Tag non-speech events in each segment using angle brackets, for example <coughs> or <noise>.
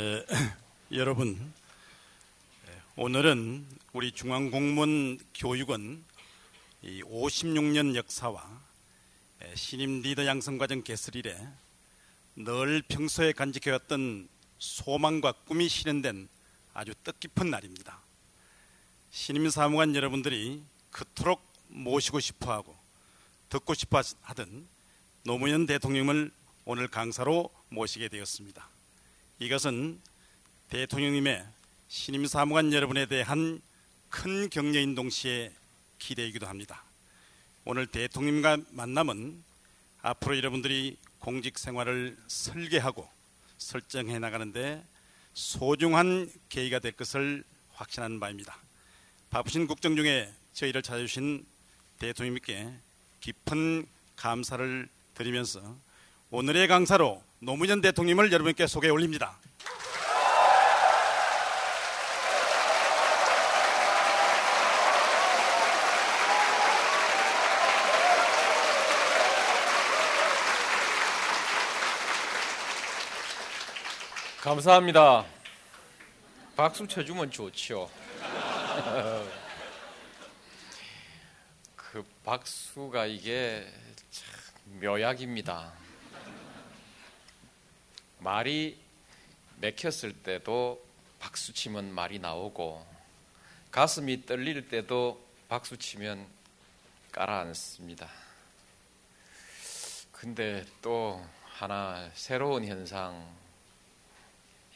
에, <clears throat> 여러분, 오늘은 우리 중앙공무원 교육원 56년 역사와 신임 리더 양성 과정 개설 이래 늘 평소에 간직해왔던 소망과 꿈이 실현된 아주 뜻깊은 날입니다. 신임 사무관 여러분들이 그토록 모시고 싶어하고 듣고 싶어 하던 노무현 대통령을 오늘 강사로 모시게 되었습니다. 이것은 대통령님의 신임 사무관 여러분에 대한 큰 격려인 동시에 기대이기도 합니다. 오늘 대통령과 만남은 앞으로 여러분들이 공직 생활을 설계하고 설정해 나가는데 소중한 계기가 될 것을 확신하는 바입니다. 바쁘신 국정 중에 저희를 찾아주신 대통령님께 깊은 감사를 드리면서 오늘의 강사로 노무현 대통령을 여러분께 소개해 올립니다. 감사합니다. 박수 쳐주면 좋죠. <laughs> 그 박수가 이게 참 묘약입니다. 말이 맥혔을 때도 박수 치면 말이 나오고 가슴이 떨릴 때도 박수 치면 깔아앉습니다. 근데 또 하나 새로운 현상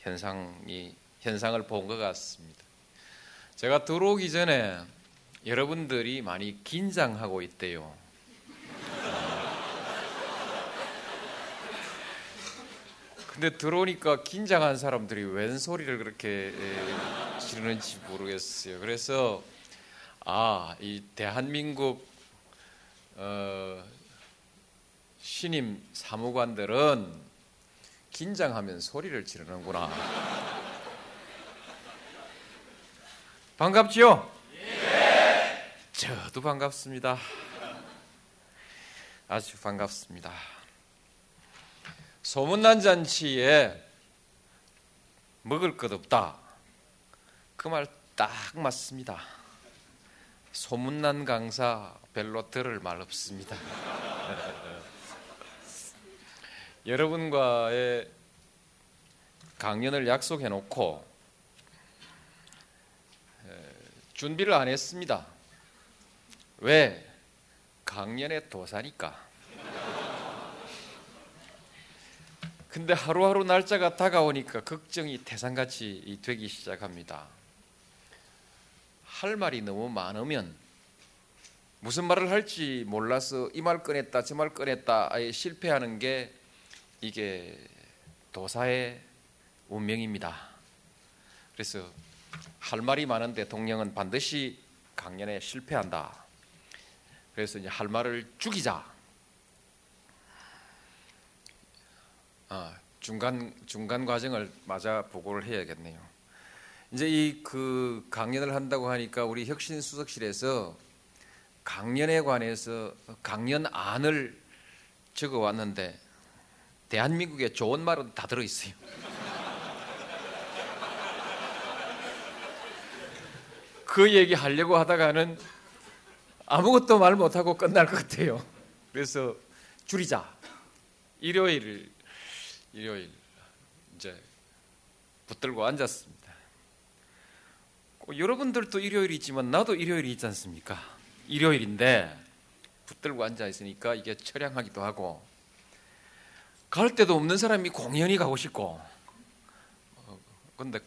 현상이 현상을 본 것 같습니다. 제가 들어오기 전에 여러분들이 많이 긴장하고 있대요. 근데 들어오니까 긴장한 사람들이 웬 소리를 그렇게 지르는지 모르겠어요. 그래서 아, 이 대한민국 어, 신임 사무관들은 긴장하면 소리를 지르는구나. 반갑지요? 예. 저도 반갑습니다. 아주 반갑습니다. 소문난 잔치에 먹을 것 없다. 그 말 딱 맞습니다. 소문난 강사 별로 들을 말 없습니다. <laughs> 여러분과의 강연을 약속해 놓고 준비를 안 했습니다. 왜? 강연의 도사니까. 근데 하루하루 날짜가 다가오니까 걱정이 태산같이 되기 시작합니다. 할 말이 너무 많으면 무슨 말을 할지 몰라서 이 말 꺼냈다 저 말 꺼냈다 아예 실패하는 게 이게 도사의 운명입니다. 그래서 할 말이 많은 대통령은 반드시 강연에 실패한다. 그래서 이제 할 말을 죽이자. 아, 중간 중간 과정을 맞아 보고를 해야겠네요. 이제 이 그 강연을 한다고 하니까 우리 혁신 수석실에서 강연에 관해서 강연안을 적어 왔는데 대한민국에 좋은 말은 다 들어 있어요. <laughs> 그 얘기 하려고 하다가는 아무것도 말 못하고 끝날 것 같아요. 그래서 줄이자. 일요일, 일요일 이제 붙들고 앉았습니다. 여러분들도 일요일이지만 나도 일요일이 있지 않습니까? 일요일인데 붙들고 앉아 있으니까 이게 처량하기도 하고 갈 데도 없는 사람이 공연히 가고 싶고 근데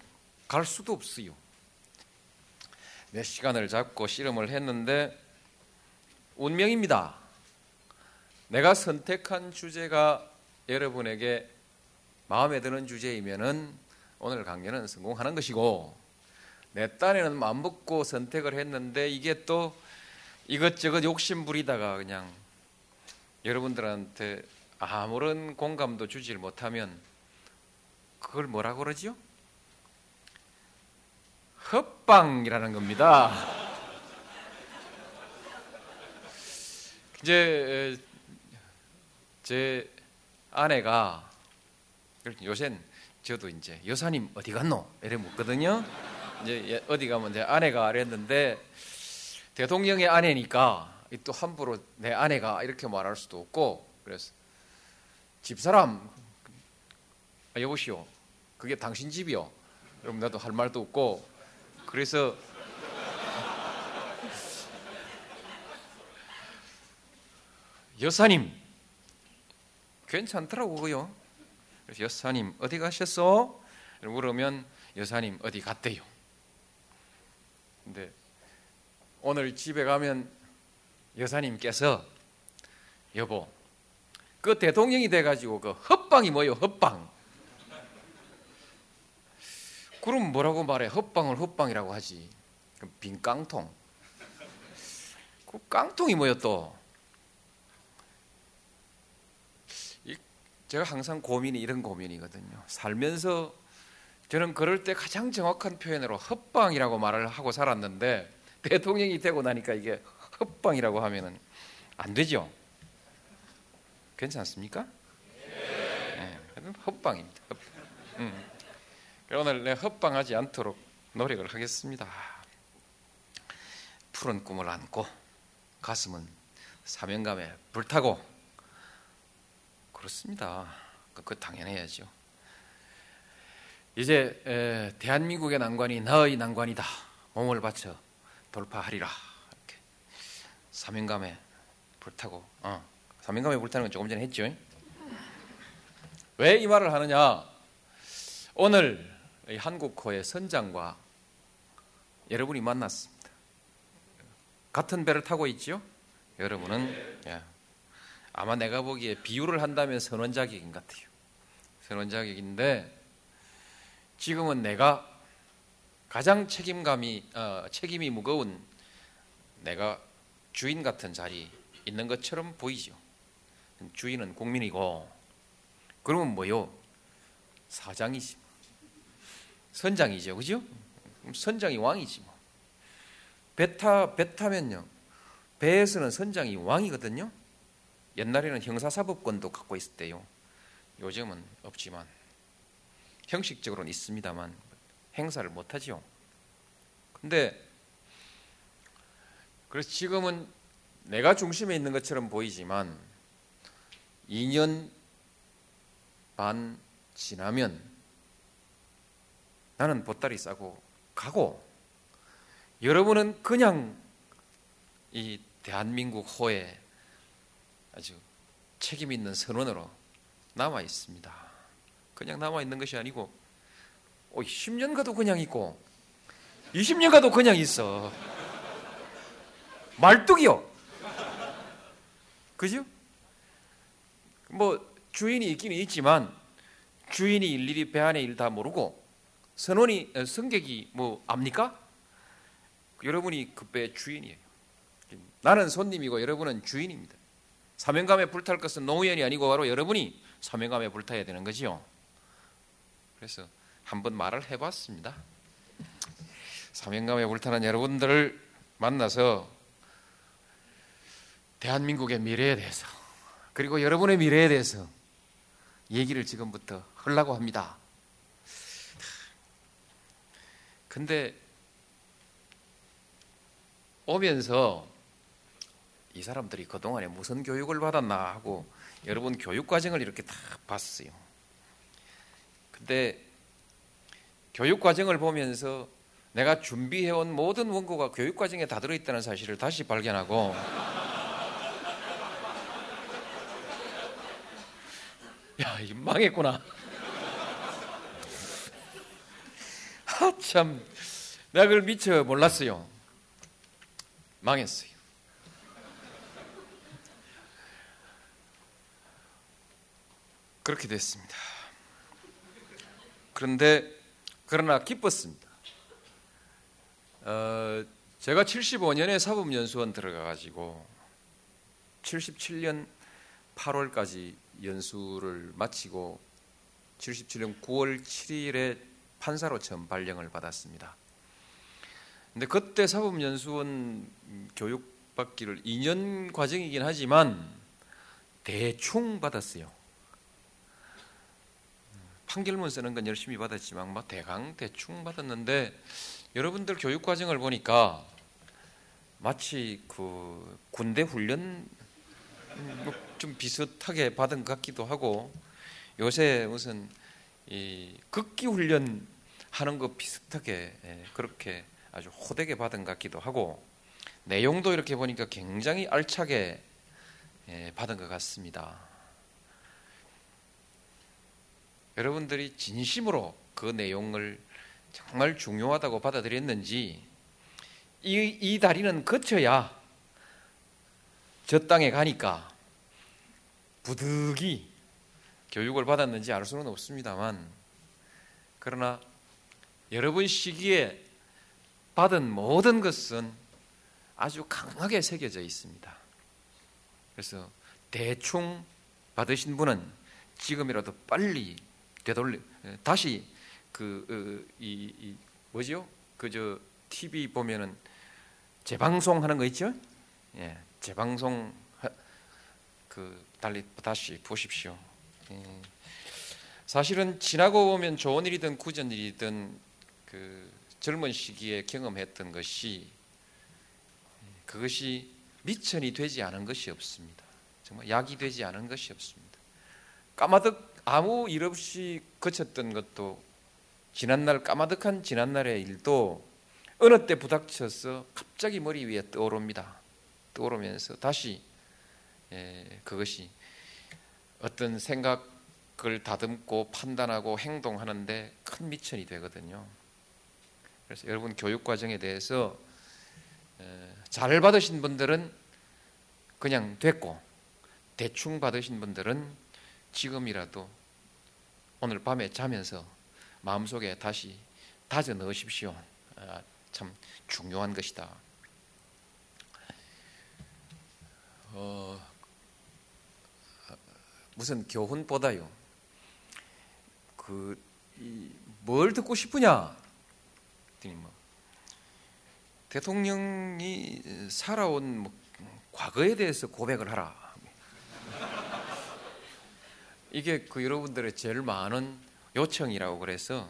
갈 수도 없어요. 몇 시간을 잡고 씨름을 했는데 운명입니다. 내가 선택한 주제가 여러분에게 마음에 드는 주제이면은 오늘 강연은 성공하는 것이고 내 딴에는 마음 먹고 선택을 했는데 이게 또 이것저것 욕심 부리다가 그냥 여러분들한테 아무런 공감도 주질 못하면 그걸 뭐라 그러지요? 헛방이라는 겁니다. <laughs> 이제 제 아내가 요샌 저도 이제 여사님 어디 갔노? 이래 묻거든요. 이제 어디 가면 제 아내가 이랬는데 대통령의 아내니까 또 함부로 내 아내가 이렇게 말할 수도 없고 그래서 집사람 아, 여보시오 그게 당신 집이요. 그럼 나도 할 말도 없고 그래서 여사님 괜찮더라고요. 그래서 여사님 어디 가셨어? 물으면 여사님 어디 갔대요. 근데 오늘 집에 가면 여사님께서 여보 그 대통령이 돼가지고 그 헛방이 뭐요 헛방? 그럼 뭐라고 말해? 헛방을 헛방이라고 하지. 빈 깡통. 그 깡통이 뭐요 또 제가 항상 고민이 이런 고민이거든요 살면서 저는 그럴 때 가장 정확한 표현으로 헛방이라고 말을 하고 살았는데 <laughs> 대통령이 되고 나니까 이게 헛방이라고 하면은 안 되죠. 괜찮습니까? 네, 헛방입니다. 헛방. 음. 오늘 내 헛방하지 않도록 노력을 하겠습니다. 푸른 꿈을 안고 가슴은 사명감에 불타고 그렇습니다. 그, 그 당연해야죠. 이제 에, 대한민국의 난관이 너의 난관이다. 몸을 바쳐 돌파하리라. 이렇게 사명감에 불타고 어, 사명감에 불타는 건 조금 전에 했죠. 왜 이 말을 하느냐? 오늘 한국호의 선장과 여러분이 만났습니다. 같은 배를 타고 있죠? 여러분은 예, 아마 내가 보기에 비유를 한다면 선원 자격인 것 같아요. 선원 자격인데 지금은 내가 가장 책임감이 어, 책임이 무거운 내가 주인 같은 자리 있는 것처럼 보이죠. 주인은 국민이고 그러면 뭐요? 사장이지. 선장이죠, 그죠? 선장이 왕이지 뭐. 배타 배 타면요. 배에서는 선장이 왕이거든요. 옛날에는 형사사법권도 갖고 있었대요. 요즘은 없지만 형식적으로는 있습니다만 행사를 못 하지요. 근데 그래서 지금은 내가 중심에 있는 것처럼 보이지만 2년 반 지나면 나는 보따리 싸고 가고 여러분은 그냥 이 대한민국 호에 아주 책임 있는 선원으로 남아 있습니다. 그냥 남아 있는 것이 아니고 10년 가도 그냥 있고 20년 가도 그냥 있어. 말뚝이요. 그죠? 뭐 주인이 있기는 있지만 주인이 일일이 배 안에 일다 모르고 선원이 어, 승객이 뭐 압니까? 여러분이 그 배의 주인이에요. 나는 손님이고 여러분은 주인입니다. 사명감에 불탈 것은 노무현이 아니고 바로 여러분이 사명감에 불타야 되는 거지요. 그래서 한번 말을 해봤습니다. 사명감에 불타는 여러분들을 만나서 대한민국의 미래에 대해서 그리고 여러분의 미래에 대해서 얘기를 지금부터 하려고 합니다. 근데 오면서 이 사람들이 그동안에 무슨 교육을 받았나 하고 여러분 교육 과정을 이렇게 다 봤어요. 근데 교육 과정을 보면서 내가 준비해온 모든 원고가 교육 과정에 다 들어있다는 사실을 다시 발견하고 <laughs> 야, 이 망했구나. <laughs> 아, 참. 내가 그걸 미처 몰랐어요. 망했어요. 그렇게 됐습니다. 그런데 그러나 기뻤습니다. 어, 제가 75년에 사법연수원 들어가 가지고 77년 8월까지 연수를 마치고 77년 9월 7일에 판사로 처음 발령을 받았습니다. 근데 그때 사법연수원 교육 받기를 2년 과정이긴 하지만 대충 받았어요. 판결문 쓰는 건 열심히 받았지만 뭐 대강 대충 받았는데 여러분들 교육 과정을 보니까 마치 그 군대 훈련 좀 비슷하게 받은 것 같기도 하고 요새 무슨 이 극기 훈련 하는 거 비슷하게 예, 그렇게 아주 호되게 받은 것 같기도 하고 내용도 이렇게 보니까 굉장히 알차게 예, 받은 것 같습니다. 여러분들이 진심으로 그 내용을 정말 중요하다고 받아들였는지 이, 이 다리는 거쳐야 저 땅에 가니까 부득이 교육을 받았는지 알 수는 없습니다만 그러나 여러분 시기에 받은 모든 것은 아주 강하게 새겨져 있습니다. 그래서 대충 받으신 분은 지금이라도 빨리 되돌려 다시 그이 이, 뭐죠? 그저 TV 보면은 재방송 하는 거 있죠? 예, 재방송 하, 그 달리 다시 보십시오. 예. 사실은 지나고 보면 좋은 일이든 굳은 일이든 그 젊은 시기에 경험했던 것이 그것이 미천이 되지 않은 것이 없습니다. 정말 약이 되지 않은 것이 없습니다. 까마득 아무 일 없이 거쳤던 것도 지난날 까마득한 지난날의 일도 어느 때 부닥쳐서 갑자기 머리 위에 떠오릅니다. 떠오르면서 다시 예, 그것이 어떤 생각을 다듬고 판단하고 행동하는데 큰 미천이 되거든요. 그래서 여러분 교육 과정에 대해서 잘 받으신 분들은 그냥 됐고 대충 받으신 분들은 지금이라도 오늘 밤에 자면서 마음속에 다시 다져 넣으십시오. 아, 참 중요한 것이다. 어, 무슨 교훈보다요. 그 뭘 듣고 싶으냐? 뭐, 대통령이 살아온 뭐 과거에 대해서 고백을 하라. 이게 그 여러분들의 제일 많은 요청이라고 그래서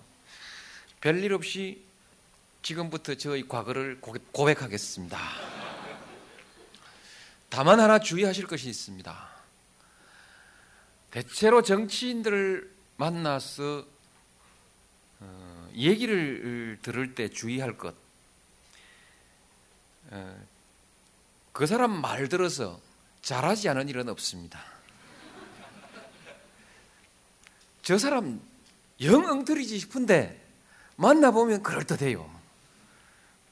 별일 없이 지금부터 저희 과거를 고백하겠습니다. 다만 하나 주의하실 것이 있습니다. 대체로 정치인들을 만나서 어, 얘기를 들을 때 주의할 것. 어, 그 사람 말 들어서 잘하지 않은 일은 없습니다. 저 사람 영 엉터리지 싶은데 만나보면 그럴듯해요.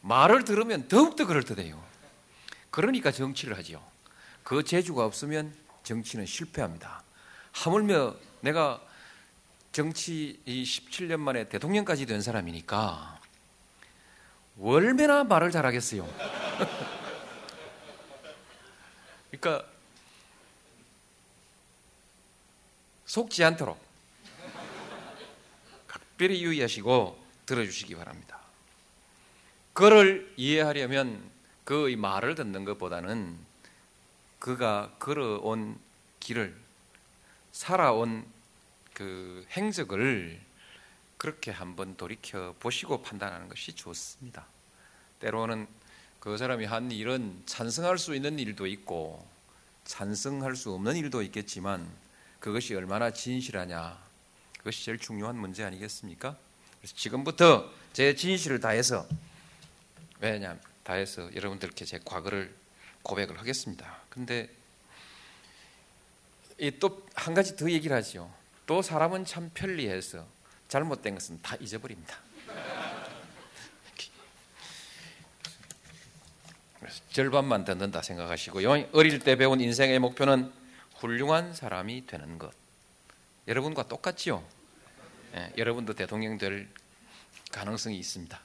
말을 들으면 더욱더 그럴듯해요. 그러니까 정치를 하죠. 그 재주가 없으면 정치는 실패합니다. 하물며 내가 정치 17년 만에 대통령까지 된 사람이니까 얼마나 말을 잘하겠어요. <laughs> 그러니까 속지 않도록 각별히 유의하시고 들어주시기 바랍니다. 그를 이해하려면 그의 말을 듣는 것보다는 그가 걸어온 길을 살아온 그 행적을 그렇게 한번 돌이켜 보시고 판단하는 것이 좋습니다. 때로는 그 사람이 한 일은 찬성할 수 있는 일도 있고 찬성할 수 없는 일도 있겠지만 그것이 얼마나 진실하냐 그것이 제일 중요한 문제 아니겠습니까? 그래서 지금부터 제 진실을 다해서 왜냐 다해서 여러분들께 제 과거를 고백을 하겠습니다. 근데 또 한 가지 더 얘기를 하죠. 또 사람은 참 편리해서 잘못된 것은 다 잊어버립니다. 절반만 듣는다 생각하시고요. 어릴 때 배운 인생의 목표는 훌륭한 사람이 되는 것. 여러분과 똑같지요? 예, 여러분도 대통령 될 가능성이 있습니다.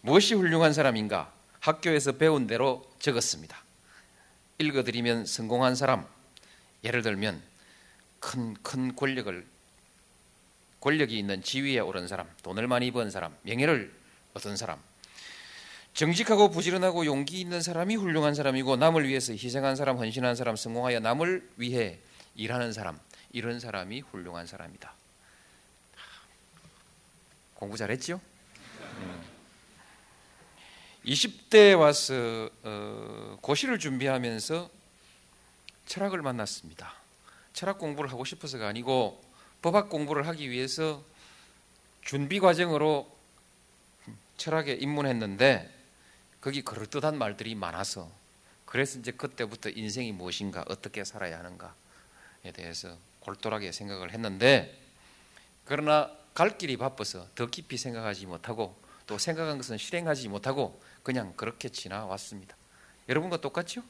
무엇이 훌륭한 사람인가? 학교에서 배운 대로 적었습니다. 읽어드리면 성공한 사람, 예를 들면 큰, 큰 권력을, 권력이 있는 지위에 오른 사람, 돈을 많이 번 사람, 명예를 얻은 사람, 정직하고 부지런하고 용기 있는 사람이 훌륭한 사람이고 남을 위해서 희생한 사람, 헌신한 사람, 성공하여 남을 위해 일하는 사람, 이런 사람이 훌륭한 사람이다. 공부 잘했죠? 20대 와서 어, 고시를 준비하면서 철학을 만났습니다. 철학 공부를 하고 싶어서가 아니고 법학 공부를 하기 위해서 준비 과정으로 철학에 입문했는데 거기 그럴듯한 말들이 많아서 그래서 이제 그때부터 인생이 무엇인가 어떻게 살아야 하는가에 대해서 골똘하게 생각을 했는데 그러나 갈 길이 바빠서 더 깊이 생각하지 못하고 또 생각한 것은 실행하지 못하고 그냥 그렇게 지나왔습니다. 여러분과 똑같죠?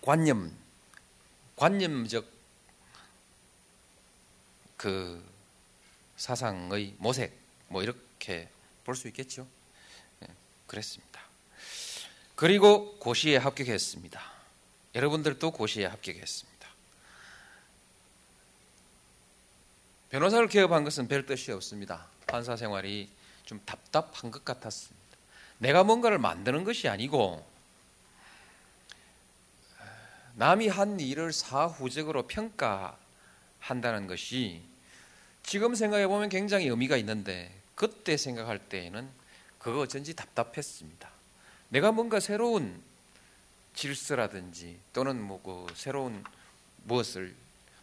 관념, 관념적 그 사상의 모색, 뭐 이렇게 볼 수 있겠죠? 네, 그랬습니다. 그리고 고시에 합격했습니다. 여러분들도 고시에 합격했습니다. 변호사를 개업한 것은 별 뜻이 없습니다. 판사 생활이 좀 답답한 것 같았습니다. 내가 뭔가를 만드는 것이 아니고 남이 한 일을 사후적으로 평가한다는 것이 지금 생각해 보면 굉장히 의미가 있는데 그때 생각할 때에는 그거 전지 답답했습니다. 내가 뭔가 새로운 질서라든지 또는 뭐 그 새로운 무엇을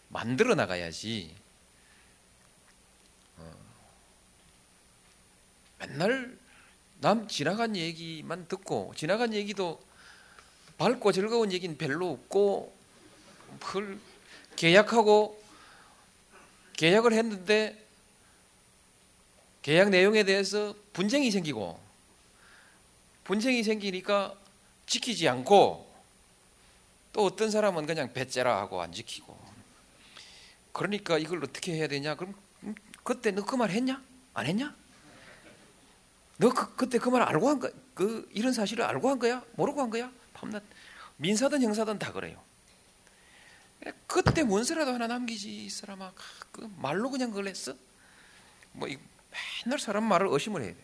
만들어 나가야지. 맨날 남 지나간 얘기만 듣고 지나간 얘기도 밝고 즐거운 얘기는 별로 없고 그걸 계약하고 계약을 했는데 계약 내용에 대해서 분쟁이 생기고 분쟁이 생기니까 지키지 않고 또 어떤 사람은 그냥 배째라 하고 안 지키고 그러니까 이걸 어떻게 해야 되냐 그럼 그때 너 그 말 했냐 안 했냐 너 그, 그때 그 말 알고 한 거, 그 이런 사실을 알고 한 거야? 모르고 한 거야? 밤낮 민사든 형사든 다 그래요. 그때 문서라도 하나 남기지 이 사람아. 그 말로 그냥 그걸 했어? 뭐 맨날 사람 말을 의심을 해야 돼.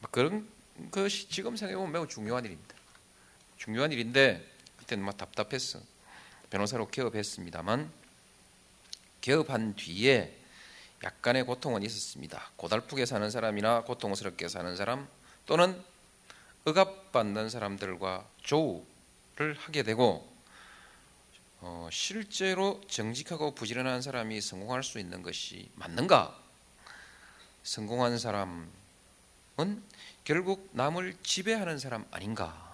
뭐 그런 것이 지금 생각해 보면 매우 중요한 일입니다. 중요한 일인데 그때는 막 답답했어. 변호사로 개업했습니다만 개업한 뒤에 약간의 고통은 있었습니다. 고달프게 사는 사람이나 고통스럽게 사는 사람 또는 억압받는 사람들과 조우를 하게 되고 어, 실제로 정직하고 부지런한 사람이 성공할 수 있는 것이 맞는가? 성공한 사람은 결국 남을 지배하는 사람 아닌가?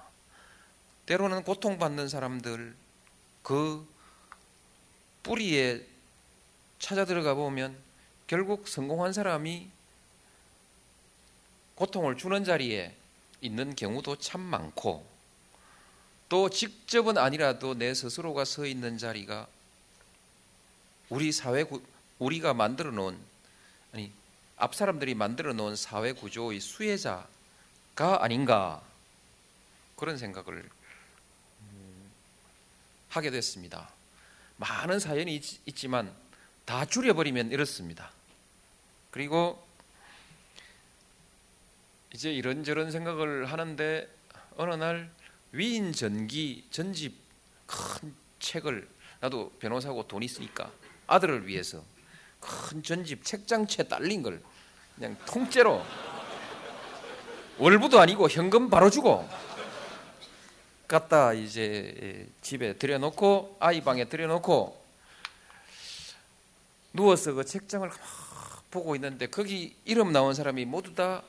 때로는 고통받는 사람들 그 뿌리에 찾아 들어가 보면 결국 성공한 사람이 고통을 주는 자리에 있는 경우도 참 많고 또 직접은 아니라도 내 스스로가 서 있는 자리가 우리 사회 우리가 만들어 놓은 아니 앞 사람들이 만들어 놓은 사회 구조의 수혜자가 아닌가 그런 생각을 음, 하게 됐습니다. 많은 사연이 있, 지만 다 줄여버리면 이렇습니다. 그리고 이제 이런저런 생각을 하는데 어느 날 위인 전기 전집 큰 책을 나도 변호사고 돈 있으니까 아들을 위해서 큰 전집 책장채 딸린 걸 그냥 통째로 <laughs> 월부도 아니고 현금 바로 주고 갖다 이제 집에 들여놓고 아이 방에 들여놓고 누워서 그 책장을 보고 있는데 거기 이름 나온 사람이 모두 다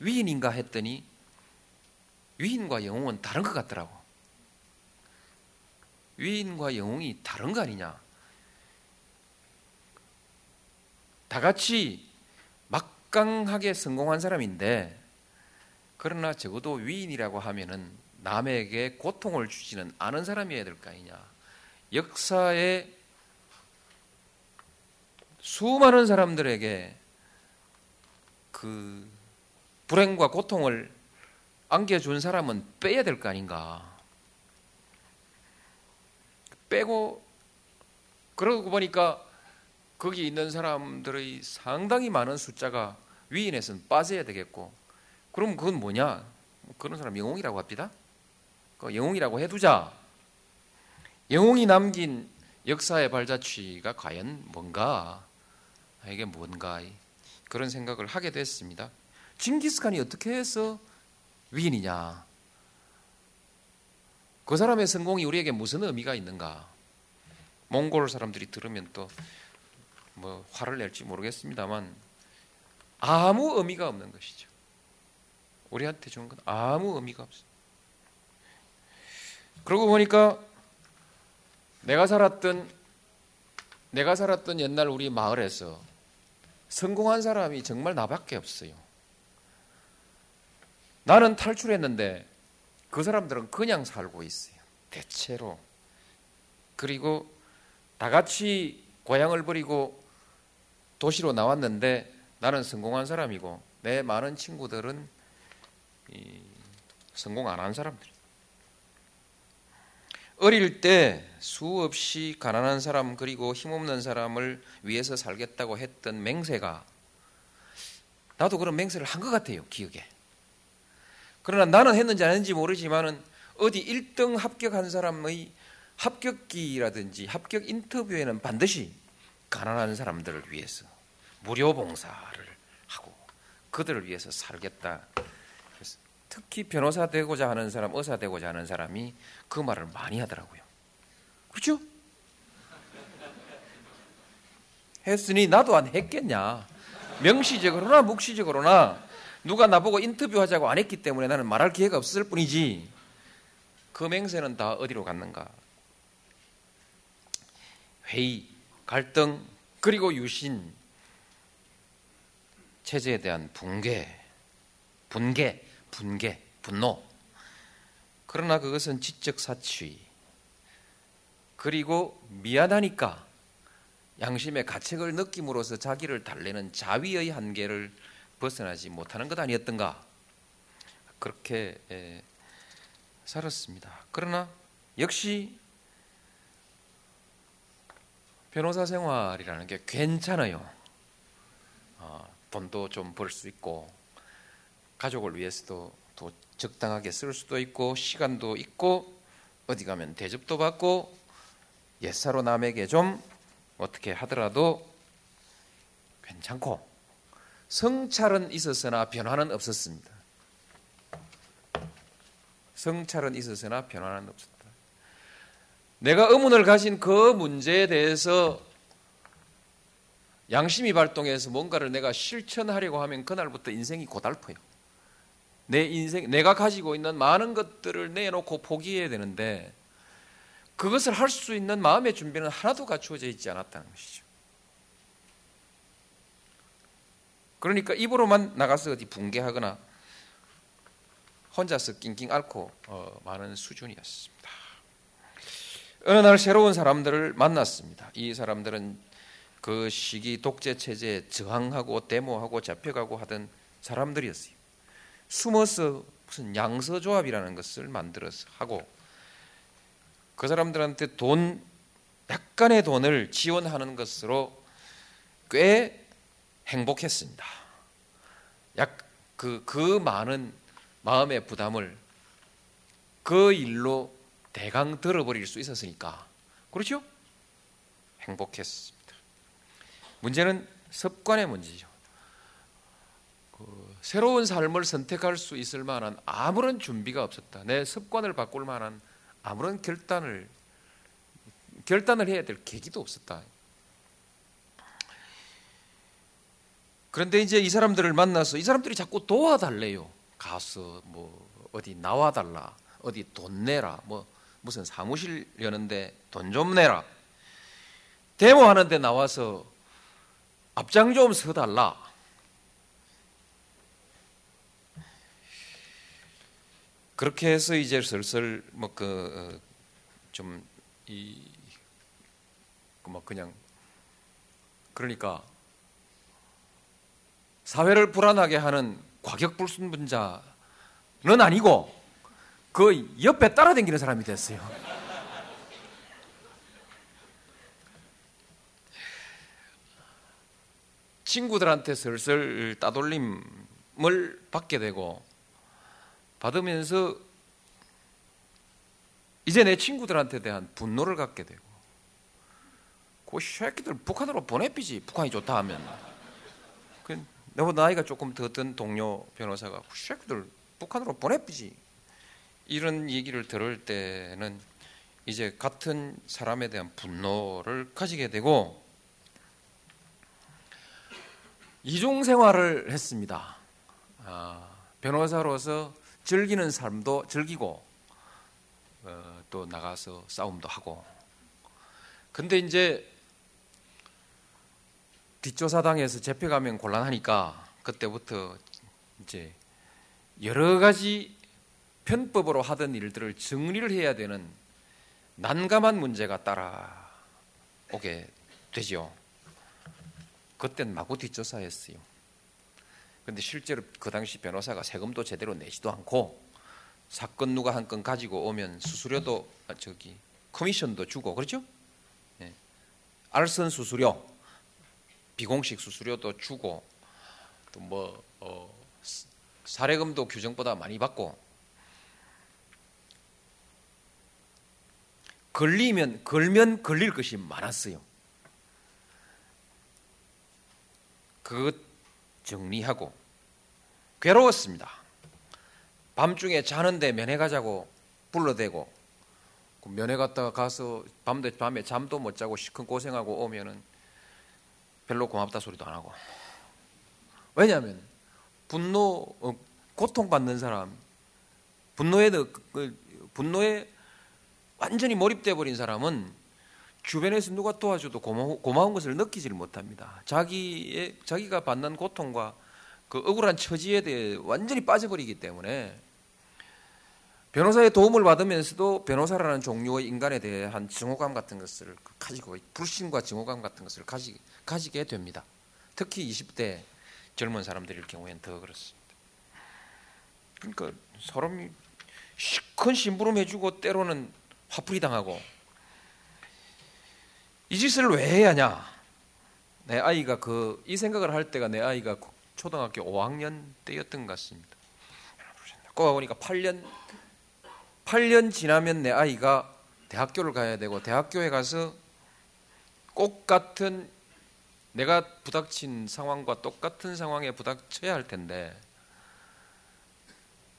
위인인가 했더니 위인과 영웅은 다른 것 같더라고. 위인과 영웅이 다른 거 아니냐? 다 같이 막강하게 성공한 사람인데 그러나 적어도 위인이라고 하면은 남에게 고통을 주지는 않은 사람이어야 될 거 아니냐. 역사에 수많은 사람들에게 그 불행과 고통을 안겨준 사람은 빼야 될 거 아닌가. 빼고 그러고 보니까 거기 있는 사람들의 상당히 많은 숫자가 위인에서는 빠져야 되겠고 그럼 그건 뭐냐? 그런 사람 영웅이라고 합니다. 그 영웅이라고 해두자. 영웅이 남긴 역사의 발자취가 과연 뭔가? 아, 이게 뭔가? 그런 생각을 하게 됐습니다. 징기스칸이 어떻게 해서 위인이냐? 그 사람의 성공이 우리에게 무슨 의미가 있는가? 몽골 사람들이 들으면 또 뭐 화를 낼지 모르겠습니다만 아무 의미가 없는 것이죠. 우리한테 주는 건 아무 의미가 없어요. 그러고 보니까 내가 살았던 내가 살았던 옛날 우리 마을에서 성공한 사람이 정말 나밖에 없어요. 나는 탈출했는데 그 사람들은 그냥 살고 있어요. 대체로. 그리고 다 같이 고향을 버리고 도시로 나왔는데 나는 성공한 사람이고 내 많은 친구들은 성공 안 한 사람들. 어릴 때 수없이 가난한 사람 그리고 힘없는 사람을 위해서 살겠다고 했던 맹세가 나도 그런 맹세를 한 것 같아요 기억에. 그러나 나는 했는지 안 했는지 모르지만은 어디 1등 합격한 사람의 합격기라든지 합격 인터뷰에는 반드시 가난한 사람들을 위해서 무료 봉사를 하고 그들을 위해서 살겠다. 특히 변호사 되고자 하는 사람, 의사 되고자 하는 사람이 그 말을 많이 하더라고요. 그렇죠? 했으니 나도 안 했겠냐. 명시적으로나 묵시적으로나 누가 나보고 인터뷰하자고 안 했기 때문에 나는 말할 기회가 없을 뿐이지. 그 맹세는 다 어디로 갔는가? 회의, 갈등, 그리고 유신, 체제에 대한 붕괴, 분개, 분개, 분노. 그러나 그것은 지적 사취. 그리고 미안하니까 양심의 가책을 느낌으로써 자기를 달래는 자위의 한계를 벗어나지 못하는 것 아니었던가? 그렇게 에, 살았습니다. 그러나 역시 변호사 생활이라는 게 괜찮아요. 어, 돈도 좀 벌 수 있고 가족을 위해서도 또 적당하게 쓸 수도 있고 시간도 있고 어디 가면 대접도 받고 옛사로 남에게 좀 어떻게 하더라도 괜찮고 성찰은 있었으나 변화는 없었습니다. 성찰은 있었으나 변화는 없었다. 내가 의문을 가진 그 문제에 대해서 양심이 발동해서 뭔가를 내가 실천하려고 하면 그날부터 인생이 고달퍼요. 내 인생, 내가 가지고 있는 많은 것들을 내놓고 포기해야 되는데 그것을 할 수 있는 마음의 준비는 하나도 갖추어져 있지 않았다는 것이죠. 그러니까 입으로만 나가서 어디 붕괴하거나 혼자서 낑낑 앓고 어, 많은 수준이었습니다. 어느 날 새로운 사람들을 만났습니다. 이 사람들은 그 시기 독재 체제에 저항하고 데모하고 잡혀가고 하던 사람들이었어요. 숨어서 무슨 양서 조합이라는 것을 만들어서 하고 그 사람들한테 돈 약간의 돈을 지원하는 것으로 꽤 행복했습니다. 약그그 그 많은 마음의 부담을 그 일로 대강 들어버릴 수 있었으니까 그렇죠? 행복했습니다. 문제는 습관의 문제죠. 그 새로운 삶을 선택할 수 있을 만한 아무런 준비가 없었다. 내 습관을 바꿀 만한 아무런 결단을 결단을 해야 될 계기도 없었다. 그런데 이제 이 사람들을 만나서 이 사람들이 자꾸 도와달래요. 가서 뭐 어디 나와달라, 어디 돈 내라, 뭐 무슨 사무실 여는데 돈 좀 내라. 데모하는데 나와서 앞장 좀 서달라. 그렇게 해서 이제 슬슬 뭐 그 좀 이 뭐 그냥 그러니까 사회를 불안하게 하는 과격불순분자는 아니고 그 옆에 따라다니는 사람이 됐어요. 친구들한테 슬슬 따돌림을 받게 되고 받으면서 이제 내 친구들한테 대한 분노를 갖게 되고 그 새끼들 북한으로 보내피지 북한이 좋다 하면 그 내보다 나이가 조금 더 든 동료 변호사가 그 새끼들 북한으로 보내피지 이런 얘기를 들을 때는 이제 같은 사람에 대한 분노를 가지게 되고 이중 생활을 했습니다. 아, 변호사로서 즐기는 삶도 즐기고 어, 또 나가서 싸움도 하고. 근데 이제 뒷조사당에서 재패가면 곤란하니까 그때부터 이제 여러 가지 편법으로 하던 일들을 정리를 해야 되는 난감한 문제가 따라오게 되죠. 그땐 마구 뒷조사했어요. 근데 실제로 그 당시 변호사가 세금도 제대로 내지도 않고 사건 누가 한 건 가지고 오면 수수료도 아, 저기 커미션도 주고 그렇죠? 예. 알선 수수료, 비공식 수수료도 주고 또뭐 어, 사례금도 규정보다 많이 받고 걸리면 걸면 걸릴 것이 많았어요. 그것 정리하고 괴로웠습니다. 밤중에 자는데 면회 가자고 불러대고 그 면회 갔다가 가서 밤에 밤에 잠도 못 자고 시큰 고생하고 오면은 별로 고맙다 소리도 안 하고 왜냐하면 분노 어, 고통받는 사람 분노에 그, 분노에 완전히 몰입돼 버린 사람은 주변에서 누가 도와줘도 고마, 고마운 것을 느끼지를 못합니다. 자기의 자기가 받는 고통과 그 억울한 처지에 대해 완전히 빠져버리기 때문에 변호사의 도움을 받으면서도 변호사라는 종류의 인간에 대한 증오감 같은 것을 가지고 불신과 증오감 같은 것을 가지, 가지게 됩니다. 특히 20대 젊은 사람들일 경우에는 더 그렇습니다. 그러니까 사람이 큰 심부름 해주고 때로는 화풀이 당하고 이 짓을 왜 해야 하냐? 내 아이가 그 이 생각을 할 때가 내 아이가 초등학교 5학년 때였던 것 같습니다. 꼬아 보니까 8년 8년 지나면 내 아이가 대학교를 가야 되고 대학교에 가서 꼭 같은 내가 부닥친 상황과 똑같은 상황에 부닥쳐야 할 텐데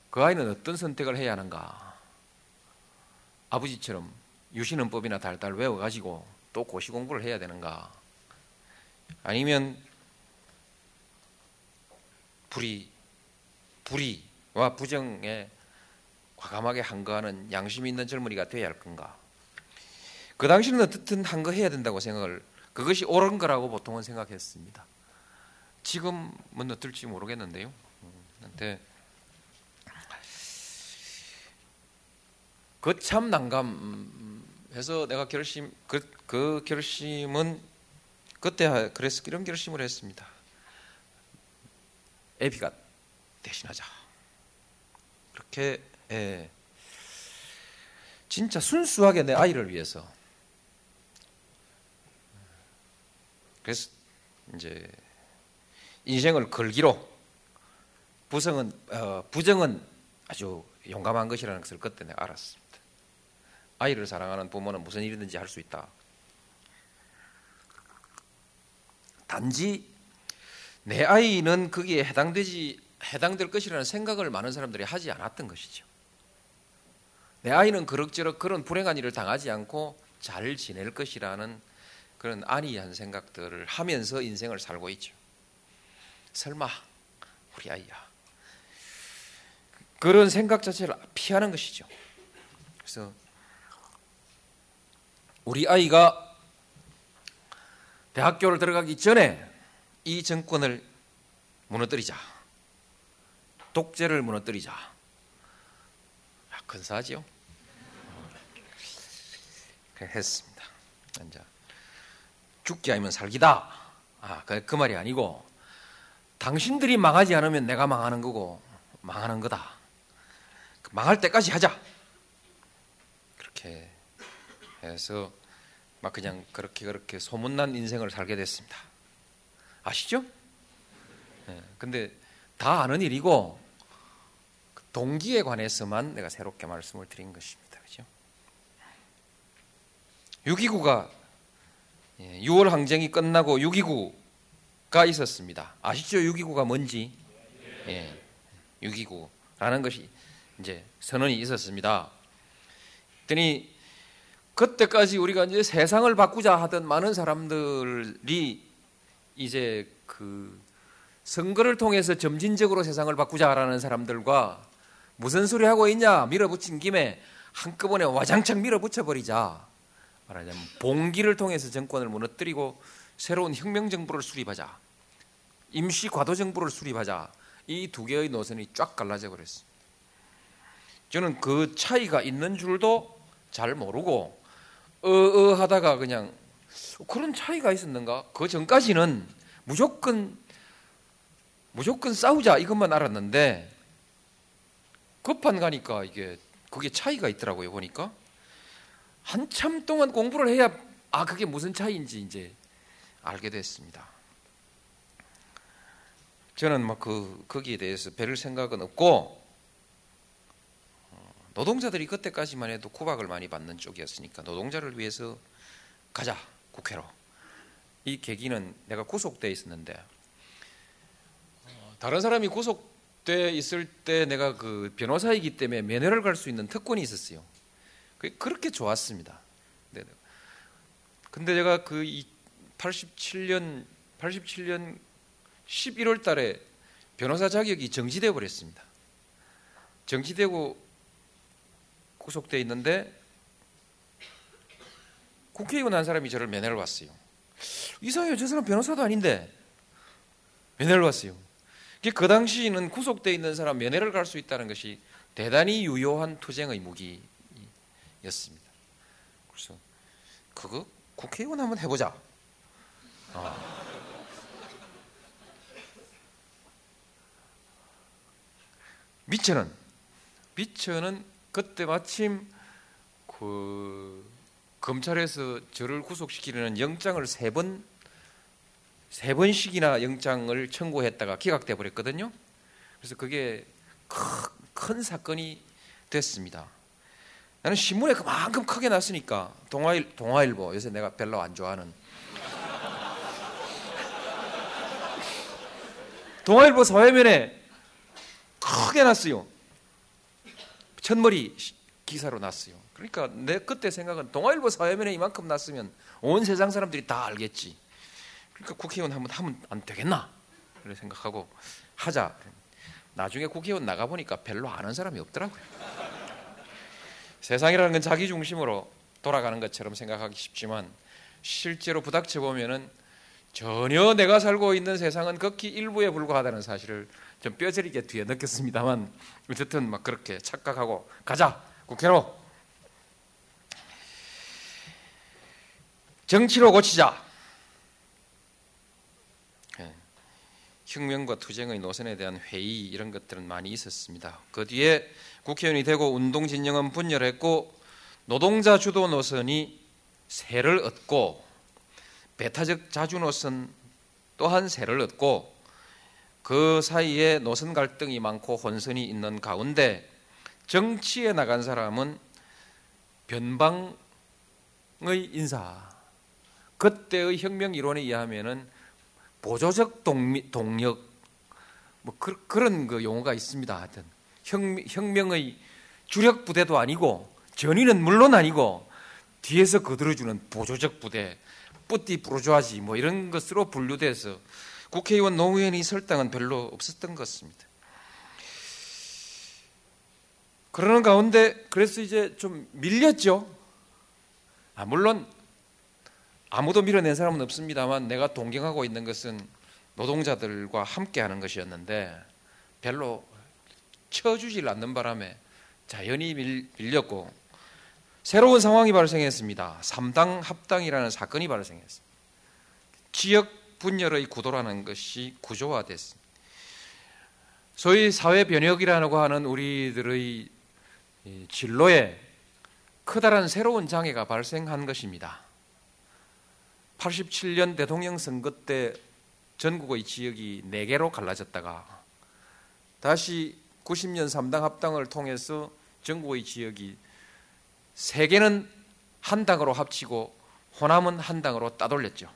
그 아이는 어떤 선택을 해야 하는가? 아버지처럼 유신헌법이나 달달 외워가지고 또 고시 공부를 해야 되는가? 아니면 불의, 불의와 부정에 과감하게 한거하는 양심 있는 젊은이가 되어야 할 건가? 그 당시는 어떻든 한 거 해야 된다고 생각을 그것이 옳은 거라고 보통은 생각했습니다. 지금은 어떨지 모르겠는데요. 근데 그 참 난감 해서 내가 결심 그, 그 결심은 그때 그래서 이런 결심을 했습니다. 애비가 대신하자. 그렇게 예. 진짜 순수하게 내 아이를 위해서. 그래서 이제 인생을 걸기로 부정은 어, 부정은 아주 용감한 것이라는 것을 그때 내가 알았습니다. 아이를 사랑하는 부모는 무슨 일이든지 할 수 있다. 단지 내 아이는 거기에 해당되지 해당될 것이라는 생각을 많은 사람들이 하지 않았던 것이죠. 내 아이는 그럭저럭 그런 불행한 일을 당하지 않고 잘 지낼 것이라는 그런 안이한 생각들을 하면서 인생을 살고 있죠. 설마 우리 아이야. 그런 생각 자체를 피하는 것이죠. 그래서 우리 아이가 대학교를 들어가기 전에 이 정권을 무너뜨리자. 독재를 무너뜨리자. 아, 근사하지요? 그래 했습니다. 이제 죽기 아니면 살기다. 아, 그, 그 말이 아니고 당신들이 망하지 않으면 내가 망하는 거고 망하는 거다. 그 망할 때까지 하자. 그렇게 해서 막 그냥 그렇게 그렇게 소문난 인생을 살게 됐습니다. 아시죠? 예, 근데 다 아는 일이고 그 동기에 관해서만 내가 새롭게 말씀을 드린 것입니다. 그죠? 6.29가 6월 항쟁이 끝나고 6.29가 있었습니다. 아시죠? 6.29가 뭔지? 예. 6.29라는 것이 이제 선언이 있었습니다. 그랬더니 그때까지 우리가 이제 세상을 바꾸자 하던 많은 사람들이 이제 그 선거를 통해서 점진적으로 세상을 바꾸자라는 사람들과 무슨 소리 하고 있냐 밀어붙인 김에 한꺼번에 와장창 밀어붙여 버리자. 말하자면 봉기를 통해서 정권을 무너뜨리고 새로운 혁명 정부를 수립하자. 임시 과도 정부를 수립하자. 이 두 개의 노선이 쫙 갈라져 버렸어요. 저는 그 차이가 있는 줄도 잘 모르고 어어 하다가 그냥 그런 차이가 있었는가? 그 전까지는 무조건 무조건 싸우자 이것만 알았는데 급한 가니까 이게 그게 차이가 있더라고요 보니까 한참 동안 공부를 해야 아 그게 무슨 차이인지 이제 알게 됐습니다. 저는 뭐그 거기에 대해서 별 생각은 없고 어, 노동자들이 그때까지만 해도 구박을 많이 받는 쪽이었으니까 노동자를 위해서 가자 국회로 이 계기는 내가 구속돼 있었는데 어, 다른 사람이 구속돼 있을 때 내가 그 변호사이기 때문에 면회를 갈 수 있는 특권이 있었어요. 그- 그렇게 좋았습니다. 네. 근데 제가 그 87년 87년 11월 달에 변호사 자격이 정지돼 버렸습니다. 정지되고 구속돼 있는데 국회의원 한 사람이 저를 면회를 왔어요. 이상해요. 저 사람 변호사도 아닌데 면회를 왔어요. 그 당시에는 구속돼 있는 사람 면회를 갈 수 있다는 것이 대단히 유효한 투쟁의 무기였습니다. 그래서 그거 국회의원 한번 해보자. 어. 미처는 미처는 그때 마침 그 검찰에서 저를 구속시키려는 영장을 세 번 세 번씩이나 영장을 청구했다가 기각돼 버렸거든요. 그래서 그게 큰, 큰 사건이 됐습니다. 나는 신문에 그만큼 크게 났으니까 동아일 동아일보 요새 내가 별로 안 좋아하는 동아일보 사회면에 크게 났어요. 첫머리 기사로 났어요. 그러니까 내 그때 생각은 동아일보 사회면에 이만큼 났으면 온 세상 사람들이 다 알겠지. 그러니까 국회의원 한번 하면 안 되겠나? 그래 생각하고 하자. 나중에 국회의원 나가 보니까 별로 아는 사람이 없더라고요. 세상이라는 건 자기 중심으로 돌아가는 것처럼 생각하기 쉽지만 실제로 부닥쳐 보면은 전혀 내가 살고 있는 세상은 극히 일부에 불과하다는 사실을 좀 뼈저리게 뒤에 느꼈습니다만 어쨌든 막 그렇게 착각하고 가자 국회로 정치로 고치자 예. 혁명과 투쟁의 노선에 대한 회의 이런 것들은 많이 있었습니다. 그 뒤에 국회의원이 되고 운동 진영은 분열했고 노동자 주도 노선이 세를 얻고 배타적 자주 노선 또한 세를 얻고 그 사이에 노선 갈등이 많고 혼선이 있는 가운데 정치에 나간 사람은 변방의 인사 그때의 혁명 이론에 의하면은 보조적 동미, 동력 뭐 그, 그런 그 용어가 있습니다. 하여튼 혁, 혁명 의 주력 부대도 아니고 전위는 물론 아니고 뒤에서 거들어주는 보조적 부대 뿌띠 부르주아지 뭐 이런 것으로 분류돼서 국회의원 노무현이 설 땅은 별로 없었던 것 같습니다. 그러는 가운데 그래서 이제 좀 밀렸죠. 아, 물론 아무도 밀어낸 사람은 없습니다만 내가 동경하고 있는 것은 노동자들과 함께하는 것이었는데 별로 쳐주질 않는 바람에 자연히 밀, 밀렸고 새로운 상황이 발생했습니다. 삼당 합당이라는 사건이 발생했습니다. 지역 분열의 구도라는 것이 구조화됐습니다. 소위 사회 변혁이라고 하는 우리들의 진로에 커다란 새로운 장애가 발생한 것입니다. 87년 대통령 선거 때 전국의 지역이 4개로 갈라졌다가 다시 90년 3당 합당을 통해서 전국의 지역이 3개는 한 당으로 합치고 호남은 한 당으로 따돌렸죠.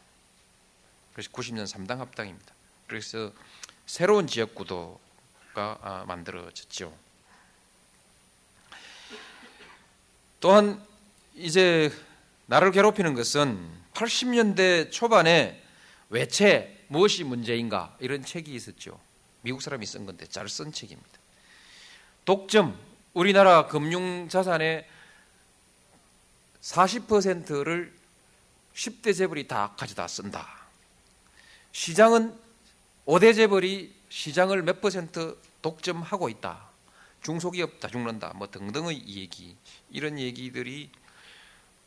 그래서 90년 3당 합당입니다. 그래서 새로운 지역 구도가 아, 만들어졌죠. 또한 이제 나를 괴롭히는 것은 80년대 초반에 외채 무엇이 문제인가 이런 책이 있었죠. 미국 사람이 쓴 건데 잘 쓴 책입니다. 독점 우리나라 금융 자산의 40%를 10대 재벌이 다 가져다 쓴다. 시장은 5대 재벌이 시장을 몇 퍼센트 독점하고 있다. 중소기업 다 죽는다. 뭐 등등의 얘기 이런 얘기들이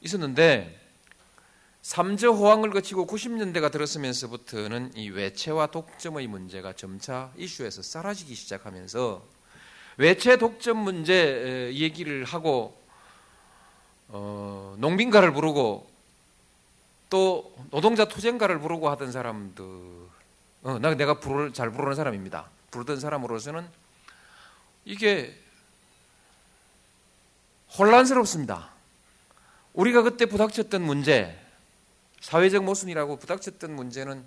있었는데 삼저 호황을 거치고 90년대가 들었으면서부터는 이 외채와 독점의 문제가 점차 이슈에서 사라지기 시작하면서 외채 독점 문제 얘기를 하고 어, 농민가를 부르고 또 노동자 투쟁가를 부르고 하던 사람들 어, 나 내가 부를, 잘 부르는 사람입니다. 부르던 사람으로서는 이게 혼란스럽습니다. 우리가 그때 부닥쳤던 문제, 사회적 모순이라고 부닥쳤던 문제는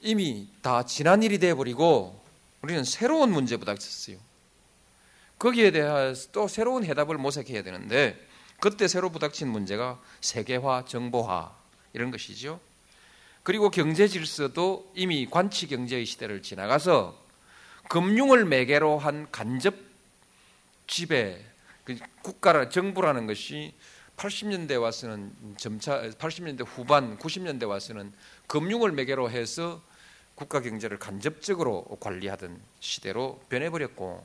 이미 다 지난 일이 되어버리고 우리는 새로운 문제 부닥쳤어요. 거기에 대해서 또 새로운 해답을 모색해야 되는데 그때 새로 부닥친 문제가 세계화, 정보화 이런 것이죠. 그리고 경제 질서도 이미 관치 경제의 시대를 지나가서 금융을 매개로 한 간접 지배, 그 국가라 정부라는 것이 80년대 와서는 점차 80년대 후반 90년대 와서는 금융을 매개로 해서 국가 경제를 간접적으로 관리하던 시대로 변해버렸고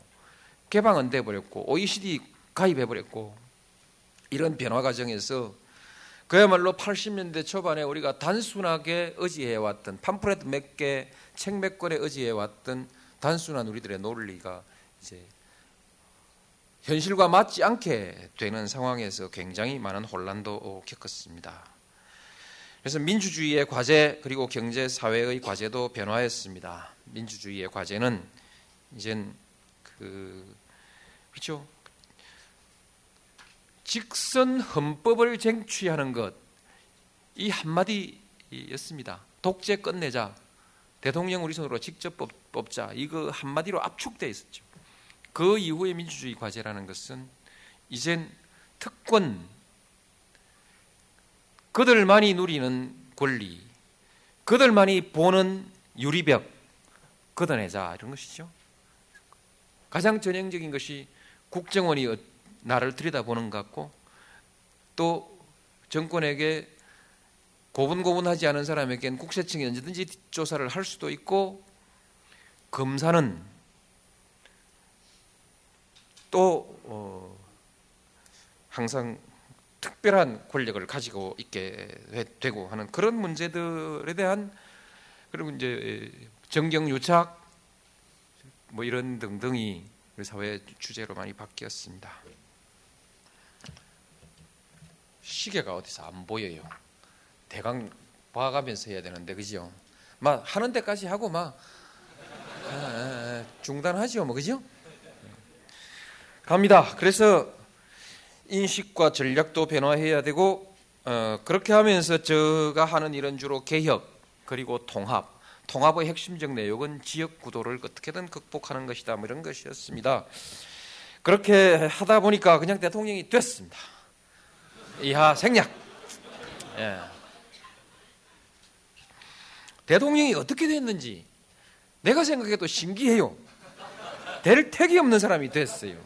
개방은 돼버렸고 OECD 가입해버렸고 이런 변화 과정에서 그야말로 80년대 초반에 우리가 단순하게 의지해왔던 팜프렛 몇 개, 책 몇 권에 의지해왔던 단순한 우리들의 논리가 이제 현실과 맞지 않게 되는 상황에서 굉장히 많은 혼란도 겪었습니다. 그래서 민주주의의 과제 그리고 경제 사회의 과제도 변화했습니다. 민주주의의 과제는 이젠 그 그렇죠. 직선 헌법을 쟁취하는 것 이 한마디였습니다. 독재 끝내자. 대통령 우리 손으로 직접 뽑자. 이거 한마디로 압축돼 있었죠. 그 이후의 민주주의 과제라는 것은 이젠 특권, 그들만이 누리는 권리, 그들만이 보는 유리벽 걷어내자 이런 것이죠. 가장 전형적인 것이 국정원이 나를 들여다보는 것 같고 또 정권에게 고분고분하지 않은 사람에겐 국세청이 언제든지 조사를 할 수도 있고 검사는 또 어, 항상 특별한 권력을 가지고 있게 되고 하는 그런 문제들에 대한 그리고 이제 정경 유착 뭐 이런 등등이 우리 사회 주제로 많이 바뀌었습니다. 시계가 어디서 안 보여요. 대강 봐가면서 해야 되는데 그죠? 막 하는 데까지 하고 막 아, 아, 아, 중단하죠, 뭐 그죠? 갑니다. 그래서 인식과 전략도 변화해야 되고 어, 그렇게 하면서 제가 하는 일은 주로 개혁 그리고 통합. 통합의 핵심적 내용은 지역 구도를 어떻게든 극복하는 것이다. 뭐 이런 것이었습니다. 그렇게 하다 보니까 그냥 대통령이 됐습니다. 이하 생략. 예. 대통령이 어떻게 됐는지 내가 생각해도 신기해요. 될 택이 없는 사람이 됐어요.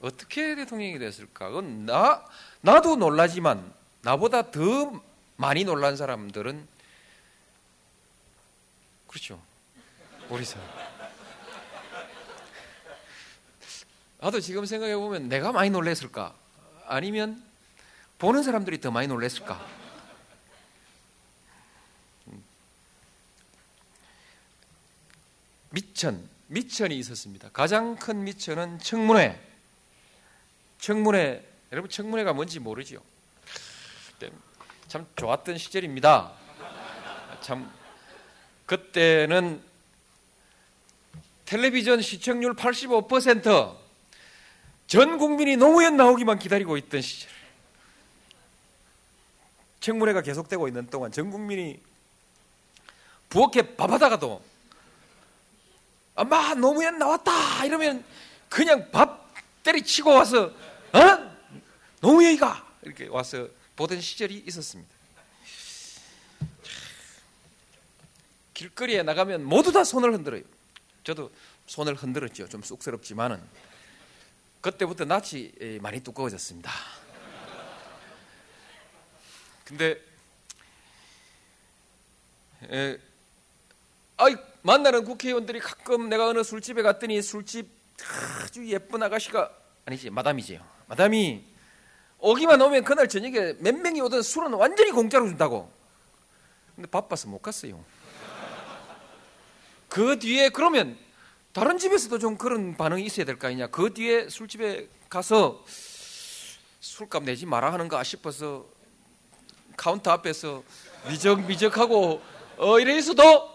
어떻게 대통령이 됐을까? 그건 나, 나도 놀라지만 나보다 더 많이 놀란 사람들은 그렇죠. 우리 사람. 나도 지금 생각해 보면 내가 많이 놀랐을까? 아니면 보는 사람들이 더 많이 놀랐을까? 미천, 미천이 있었습니다. 가장 큰 미천은 청문회. 청문회, 여러분 청문회가 뭔지? 그때 참 좋았던 시절입니다. 참 그때는 텔레비전 시청률 85%전 국민이 노무현 나오기만 기다리고 있던 시절. 청문회가 계속되고 있는 동안 전 국민이 부엌에 밥하다가도 아마 노무현 나왔다 이러면 그냥 밥 때리치고 와서 어 노무현이가 이렇게 와서 보던 시절이 있었습니다. 길거리에 나가면 모두 다 손을 흔들어요. 저도 손을 흔들었죠. 좀 쑥스럽지만은 그때부터 낯이 많이 두꺼워졌습니다. 근데 에, 아이 만나는 국회의원들이 가끔 내가 어느 술집에 갔더니 술집 아주 예쁜 아가씨가 아니지 마담이지요. 마담이 오기만 오면 그날 저녁에 몇 명이 오든 술은 완전히 공짜로 준다고. 근데 바빠서 못 갔어요. 그 뒤에 그러면 다른 집에서도 좀 그런 반응이 있어야 될 거 아니냐. 그 뒤에 술집에 가서 술값 내지 마라 하는가 싶어서 카운터 앞에서 미적미적하고 어 이래 있어도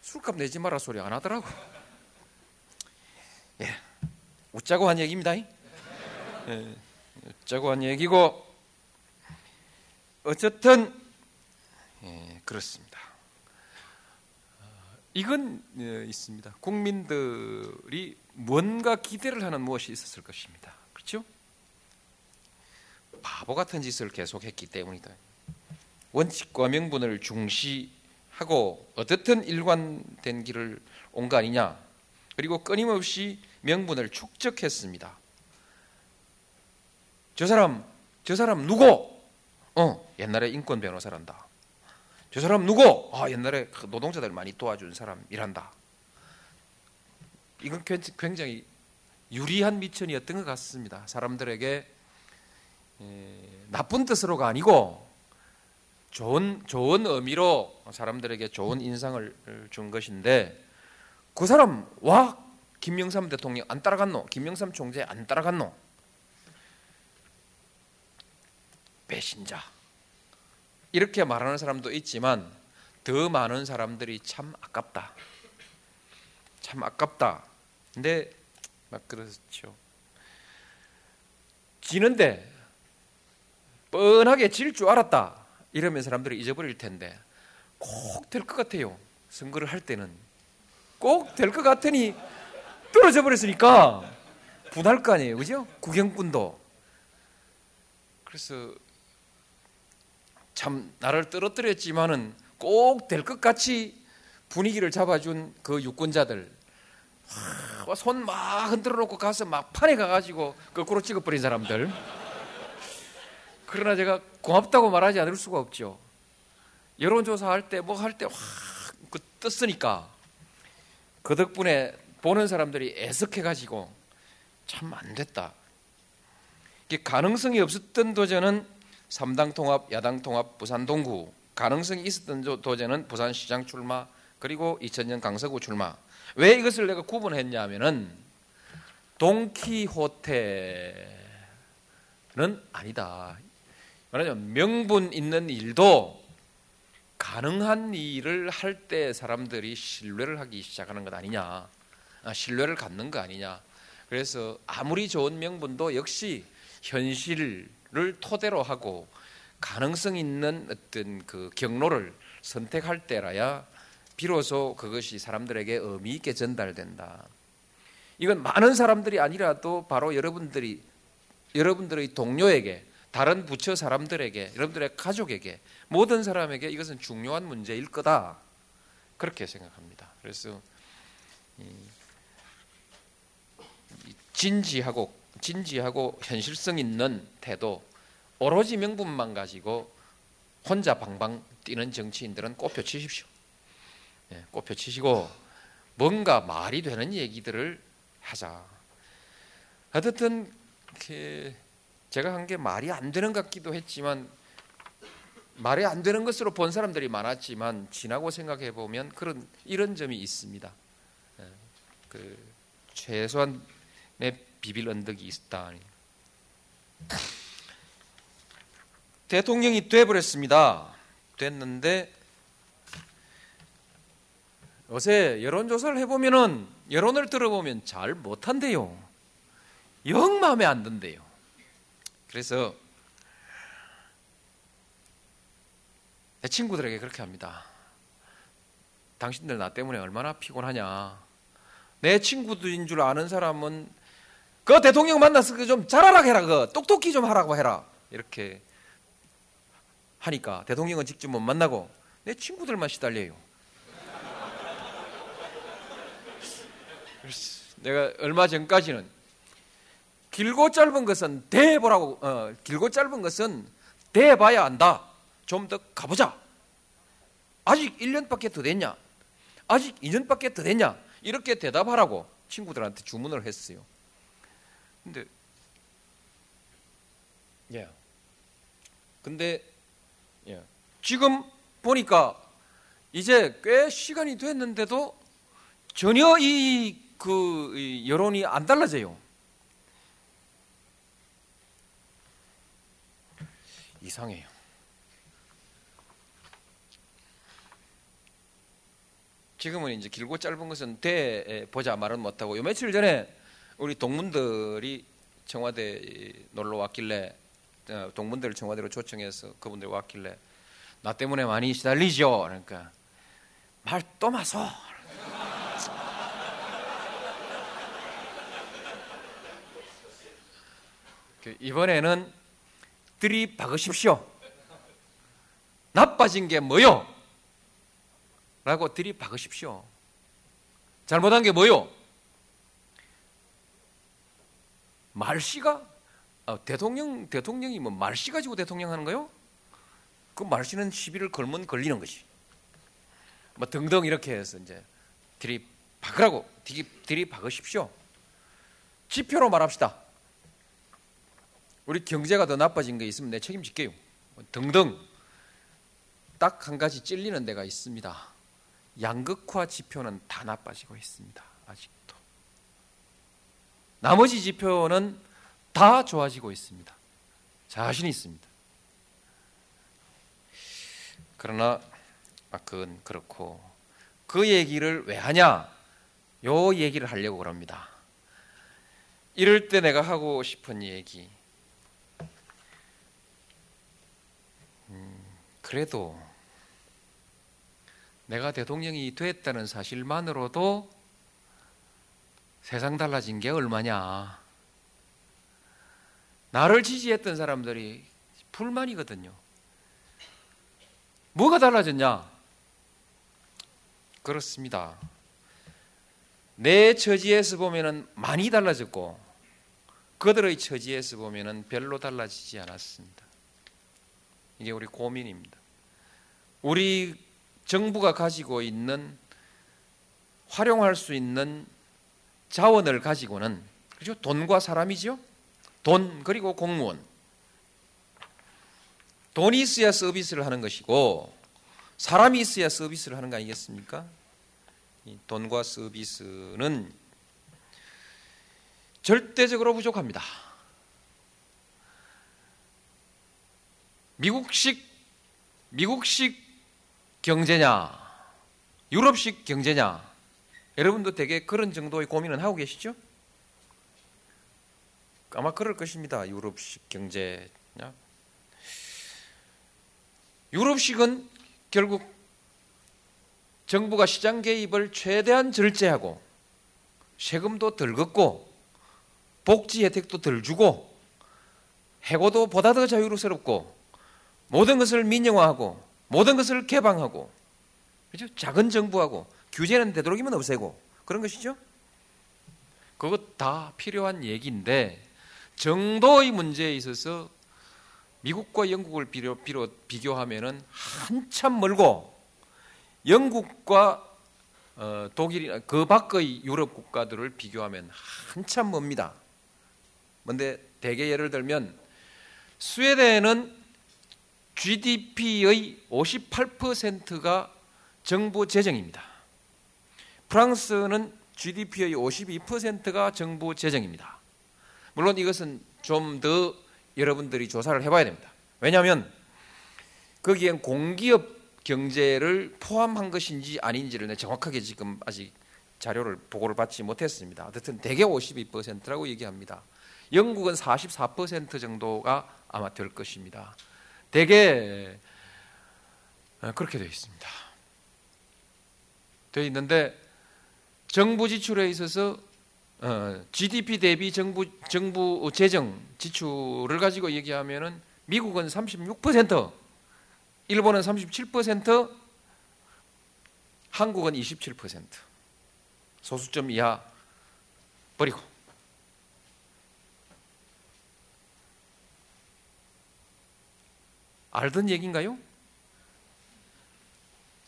술값 내지 마라 소리 안 하더라고. 예, 웃자고 한 얘기입니다. 예, 웃자고 한 얘기고 어쨌든 예, 그렇습니다. 이건 예, 있습니다. 국민들이 뭔가 기대를 하는 무엇이 있었을 것입니다. 그렇죠? 바보 같은 짓을 계속했기 때문이다. 원칙과 명분을 중시하고 어떻든 일관된 길을 온 거 아니냐. 그리고 끊임없이 명분을 축적했습니다. 저 사람, 저 사람 누구? 어, 옛날에 인권 변호사란다. 저 사람 누구? 아, 옛날에 노동자들 많이 도와준 사람이란다. 이건 굉장히 유리한 미천이었던 것 같습니다. 사람들에게 나쁜 뜻으로가 아니고 좋은 좋은 의미로 사람들에게 좋은 인상을 준 것인데 그 사람 와 김영삼 대통령 안 따라갔노? 김영삼 총재 안 따라갔노? 배신자 이렇게 말하는 사람도 있지만 더 많은 사람들이 참 아깝다. 참 아깝다. 근데 막 그렇죠. 지는데 뻔하게 질 줄 알았다. 이러면 사람들이 잊어버릴 텐데 꼭 될 것 같아요. 선거를 할 때는 꼭 될 것 같으니 떨어져 버렸으니까 분할 거 아니에요. 그죠? 구경꾼도. 그래서 참 나를 떨어뜨렸지만은 꼭 될 것 같이 분위기를 잡아준 그 유권자들 손 막 흔들어 놓고 가서 막 판에 가가지고 거꾸로 찍어버린 사람들 그러나 제가 고맙다고 말하지 않을 수가 없죠. 여론조사 할 때 뭐 할 때 확 그 떴으니까 그 덕분에 보는 사람들이 애석해가지고 참 안 됐다. 가능성이 없었던 도전은 삼당 통합, 야당 통합, 부산 동구 가능성이 있었던 도전은 부산시장 출마 그리고 2000년 강서구 출마. 왜 이것을 내가 구분했냐면은 동키호테는 아니다. 말하자면 명분 있는 일도 가능한 일을 할 때 사람들이 신뢰를 하기 시작하는 것 아니냐. 아, 신뢰를 갖는 거 아니냐. 그래서 아무리 좋은 명분도 역시 현실을 토대로 하고 가능성 있는 어떤 그 경로를 선택할 때라야 비로소 그것이 사람들에게 의미 있게 전달된다. 이건 많은 사람들이 아니라도 바로 여러분들이 여러분들의 동료에게 다른 부처 사람들에게 여러분들의 가족에게 모든 사람에게 이것은 중요한 문제일 거다 그렇게 생각합니다. 그래서 진지하고 진지하고 현실성 있는 태도 오로지 명분만 가지고 혼자 방방 뛰는 정치인들은 꼽혀 치십시오. 예, 꼽혀 치시고 뭔가 말이 되는 얘기들을 하자. 어쨌든 이렇게 제가 한 게 말이 안 되는 것 같기도 했지만 말이 안 되는 것으로 본 사람들이 많았지만 지나고 생각해 보면 그런 이런 점이 있습니다. 예, 그 최소한 내 비빌 언덕이 있다. 대통령이 돼버렸습니다. 됐는데 요새 여론조사를 해보면은 여론을 들어보면 잘 못한대요. 영 마음에 안 든대요. 그래서 내 친구들에게 그렇게 합니다. 당신들 나 때문에 얼마나 피곤하냐. 내 친구들인 줄 아는 사람은 그 대통령 만나서 그좀 잘하라 해라. 그 똑똑히 좀 하라고 해라. 이렇게 하니까 대통령은 직접 못 만나고 내 친구들만 시달려요. 내가 얼마 전까지는 길고 짧은 것은 대보라고 어, 길고 짧은 것은 대봐야 한다. 좀 더 가보자. 아직 1년밖에 더 됐냐? 아직 2년밖에 더 됐냐? 이렇게 대답하라고 친구들한테 주문을 했어요. 근데 예. 근데 예. 지금 보니까 이제 꽤 시간이 됐는데도 전혀 이그 여론이 안 달라져요. 이상해요. 지금은 이제 길고 짧은 것은 대 보자 말은 못하고 요 며칠 전에 우리 동문들이 청와대 놀러 왔길래 어, 동문들을 청와대로 초청해서 그분들 왔길래 나 때문에 많이 시달리죠. 그러니까 말 또 마소. <laughs> 그 이번에는 들이 박으십시오. 나빠진 게 뭐요? 라고 들이 박으십시오. 잘못한 게 뭐요? 말씨가 아, 대통령 대통령이 뭐 말씨 가지고 대통령 하는 거요? 그 말씨는 시비를 걸면 걸리는 것이. 뭐 등등 이렇게 해서 이제 들이 박으라고 들이박으십시오. 지표로 말합시다. 우리 경제가 더 나빠진 게 있으면 내 책임질게요. 뭐 등등 딱 한 가지 찔리는 데가 있습니다. 양극화 지표는 다 나빠지고 있습니다. 아직도. 나머지 지표는 다 좋아지고 있습니다. 자신 있습니다. 그러나 아, 그건 그렇고 그 얘기를 왜 하냐? 요 얘기를 하려고 그럽니다. 이럴 때 내가 하고 싶은 얘기. 그래도 내가 대통령이 됐다는 사실만으로도 세상 달라진 게 얼마냐. 나를 지지했던 사람들이 불만이거든요. 뭐가 달라졌냐? 그렇습니다. 내 처지에서 보면은 많이 달라졌고 그들의 처지에서 보면은 별로 달라지지 않았습니다. 이게 우리 고민입니다. 우리 정부가 가지고 있는 활용할 수 있는 자원을 가지고는 그죠? 돈과 사람이죠. 돈 그리고 공무원. 돈이 있어야 서비스를 하는 것이고 사람이 있어야 서비스를 하는 거 아니겠습니까? 돈과 서비스는 절대적으로 부족합니다. 미국식 미국식 경제냐, 유럽식 경제냐, 여러분도 되게 그런 정도의 고민은 하고 계시죠? 아마 그럴 것입니다. 유럽식 경제냐. 유럽식은 결국 정부가 시장 개입을 최대한 절제하고 세금도 덜 걷고 복지 혜택도 덜 주고 해고도 보다 더 자유롭고 모든 것을 민영화하고 모든 것을 개방하고 그죠? 작은 정부하고 규제는 되도록이면 없애고 그런 것이죠. 그것 다 필요한 얘기인데 정도의 문제에 있어서 미국과 영국을 비교, 비교하면은 한참 멀고 영국과 어, 독일 그 밖의 유럽 국가들을 비교하면 한참 멉니다. 근데 대개 예를 들면 스웨덴은 GDP의 58%가 정부 재정입니다. 프랑스는 GDP의 52%가 정부 재정입니다. 물론 이것은 좀 더 여러분들이 조사를 해봐야 됩니다. 왜냐하면 거기엔 공기업 경제를 포함한 것인지 아닌지를 정확하게 지금 아직 자료를 보고를 받지 못했습니다. 어쨌든 대개 52%라고 얘기합니다. 영국은 44% 정도가 아마 될 것입니다. 대개 어, 그렇게 되어 있습니다. 되어 있는데 정부 지출에 있어서 GDP 대비 정부 정부 재정 지출을 가지고 얘기하면은 미국은 36%, 일본은 37%, 한국은 27%. 소수점 이하 버리고 알던 얘기인가요?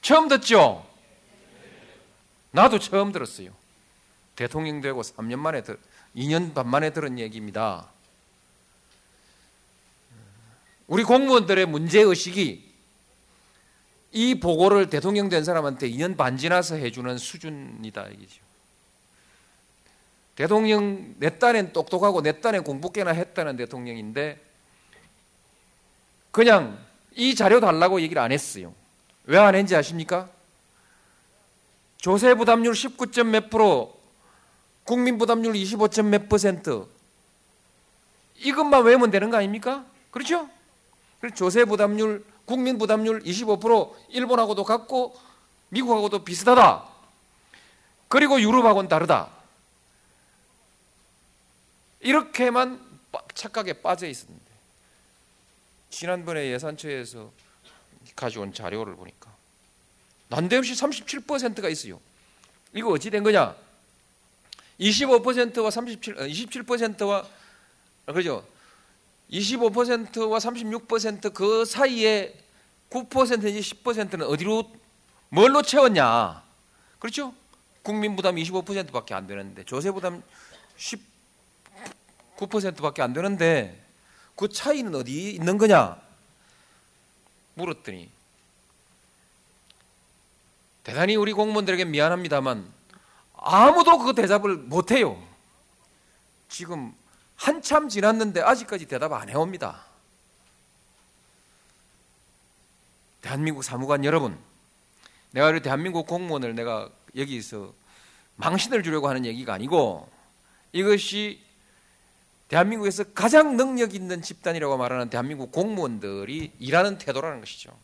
처음 듣죠? 나도 처음 들었어요. 대통령 되고 3년 만에, 2년 반 만에 들은 얘기입니다. 우리 공무원들의 문제의식이 이 보고를 대통령 된 사람한테 2년 반 지나서 해주는 수준이다. 이기죠. 대통령 내 딴엔 똑똑하고 내 딴엔 공부 꽤나 했다는 대통령인데 그냥 이 자료 달라고 얘기를 안 했어요. 왜 안 했는지 아십니까? 조세 부담률 19점 몇 프로, 국민 부담률 25점 몇 퍼센트. 이것만 외우면 되는 거 아닙니까? 그렇죠? 조세 부담률, 국민 부담률 25% 일본하고도 같고 미국하고도 비슷하다. 그리고 유럽하고는 다르다. 이렇게만 착각에 빠져 있었는데 지난번에 예산처에서 가져온 자료를 보니까 난데없이 37%가 있어요. 이거 어찌 된 거냐? 25%와 37, 27%와 그죠? 25%와 36%그 사이에 9% 내지 10%는 어디로 뭘로 채웠냐? 그렇죠? 국민 부담 25%밖에 안 되는데 조세 부담 19%밖에 안 되는데 그 차이는 어디 있는 거냐? 물었더니 대단히 우리 공무원들에게 미안합니다만 아무도 그 대답을 못 해요. 지금 한참 지났는데 아직까지 대답 안 해옵니다. 대한민국 사무관 여러분, 내가 우리 대한민국 공무원을 내가 여기서 망신을 주려고 하는 얘기가 아니고 이것이 대한민국에서 가장 능력 있는 집단이라고 말하는 대한민국 공무원들이 일하는 태도라는 것이죠.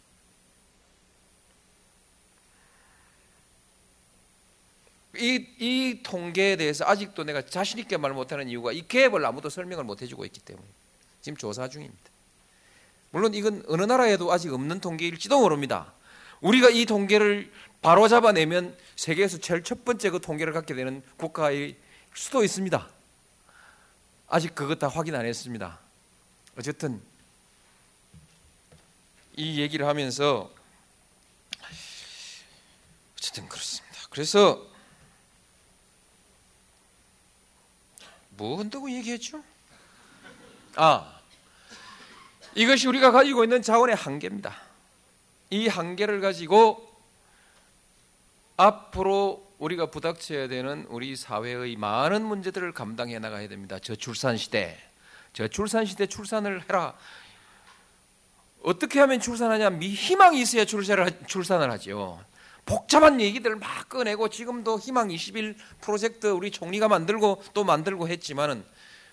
이, 이 통계에 대해서 아직도 내가 자신있게 말 못하는 이유가 이 갭을 아무도 설명을 못 해주고 있기 때문에 지금 조사 중입니다. 물론 이건 어느 나라에도 아직 없는 통계일지도 모릅니다. 우리가 이 통계를 바로 잡아내면 세계에서 제일 첫 번째 그 통계를 갖게 되는 국가일 수도 있습니다. 아직 그것 다 확인 안 했습니다. 어쨌든 이 얘기를 하면서 어쨌든 그렇습니다. 그래서 뭐 한다고 얘기했죠? 아, 이것이 우리가 가지고 있는 자원의 한계입니다. 이 한계를 가지고 앞으로 우리가 부닥쳐야 되는 우리 사회의 많은 문제들을 감당해 나가야 됩니다. 저출산 시대, 저출산 시대 출산을 해라. 어떻게 하면 출산하냐? 희망이 있어야 출산을, 출산을 하죠. 복잡한 얘기들을 막 꺼내고 지금도 희망 21 프로젝트 우리 총리가 만들고 또 만들고 했지만은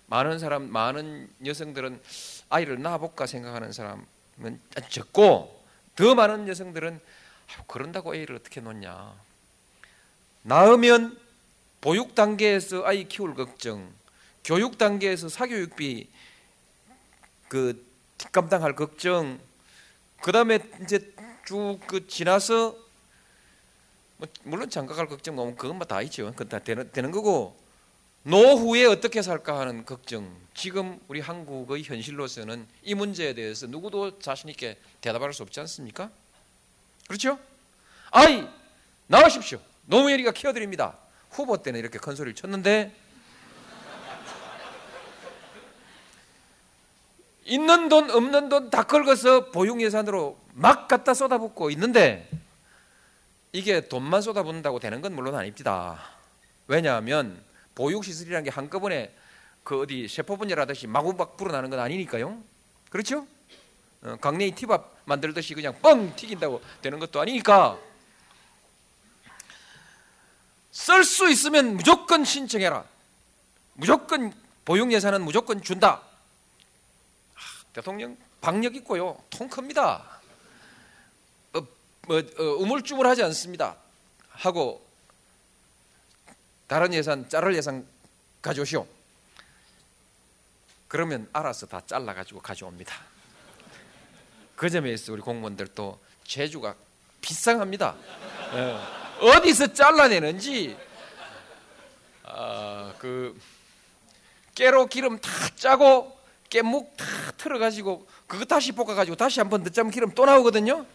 많은 사람 많은 여성들은 아이를 낳아볼까 생각하는 사람은 적고 더 많은 여성들은 그런다고 애를 어떻게 놓냐 낳으면 보육 단계에서 아이 키울 걱정 교육 단계에서 사교육비 그 감당할 걱정 그 다음에 이제 쭉 그 지나서 뭐 물론 장가갈 걱정 뭐 그건 뭐다 있죠. 그건 다 되는, 되는 거고 노후에 어떻게 살까 하는 걱정. 지금 우리 한국의 현실로서는 이 문제에 대해서 누구도 자신 있게 대답할 수 없지 않습니까? 그렇죠? 아이 나오십시오. 노무현이가 키워드립니다. 후보 때는 이렇게 큰 소리를 쳤는데 있는 돈 없는 돈 다 긁어서 보육 예산으로 막 갖다 쏟아붓고 있는데 이게 돈만 쏟아붓는다고 되는 건 물론 아닙니다. 왜냐하면 보육 시설이라는 게 한꺼번에 그 어디 세포 분열하듯이 마구막 불어나는 건 아니니까요. 그렇죠? 어, 강냉이 티밥 만들듯이 그냥 뻥 튀긴다고 되는 것도 아니니까 쓸 수 있으면 무조건 신청해라. 무조건 보육 예산은 무조건 준다. 아, 대통령 박력 있고요. 통 큽니다. 어, 뭐, 어, 우물쭈물하지 않습니다. 하고 다른 예산 자를 예산 가져오시오. 그러면 알아서 다 잘라 가지고 가져옵니다. 그 점에 있어 우리 공무원들도 재주가 비상합니다. 예. 어디서 잘라내는지 아, 그 깨로 기름 다 짜고 깻묵 다 틀어가지고 그거 다시 볶아가지고 다시 한 번 늦자면 기름 또 나오거든요.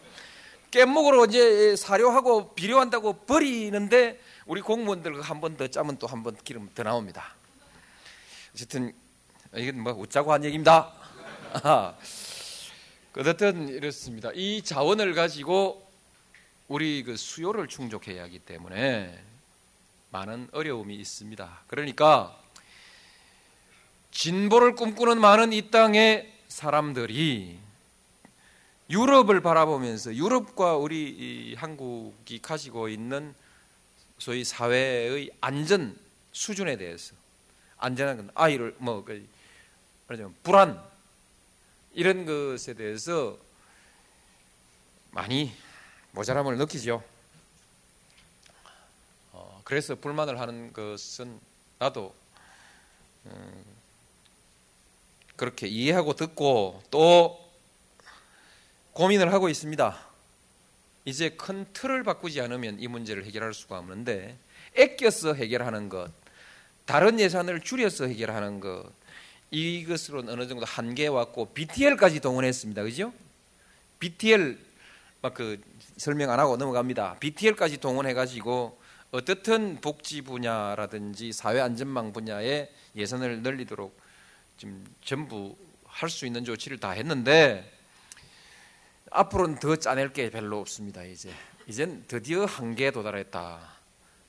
깻묵으로 이제 사료하고 비료한다고 버리는데 우리 공무원들 한 번 더 짜면 또 한 번 기름 더 나옵니다. 어쨌든 이건 뭐 웃자고 한 얘기입니다. <laughs> 어쨌든 이렇습니다. 이 자원을 가지고 우리 그 수요를 충족해야 하기 때문에 많은 어려움이 있습니다. 그러니까 진보를 꿈꾸는 많은 이 땅의 사람들이 유럽을 바라보면서 유럽과 우리 한국이 가지고 있는 소위 사회의 안전 수준에 대해서 안전한 건 아이를 뭐 그, 말하자면 불안 이런 것에 대해서 많이 모자람을 느끼죠. 어, 그래서 불만을 하는 것은 나도 음, 그렇게 이해하고 듣고 또 고민을 하고 있습니다. 이제 큰 틀을 바꾸지 않으면 이 문제를 해결할 수가 없는데 애껴서 해결하는 것, 다른 예산을 줄여서 해결하는 것 이것으로는 어느 정도 한계에 왔고 BTL까지 동원했습니다. 그죠? BTL 막 그 설명 안 하고 넘어갑니다. BTL까지 동원해 가지고 어떻든 복지 분야라든지 사회 안전망 분야에 예산을 늘리도록 지금 전부 할 수 있는 조치를 다 했는데 앞으로는 더 짜낼 게 별로 없습니다. 이제 이젠 드디어 한계에 도달했다.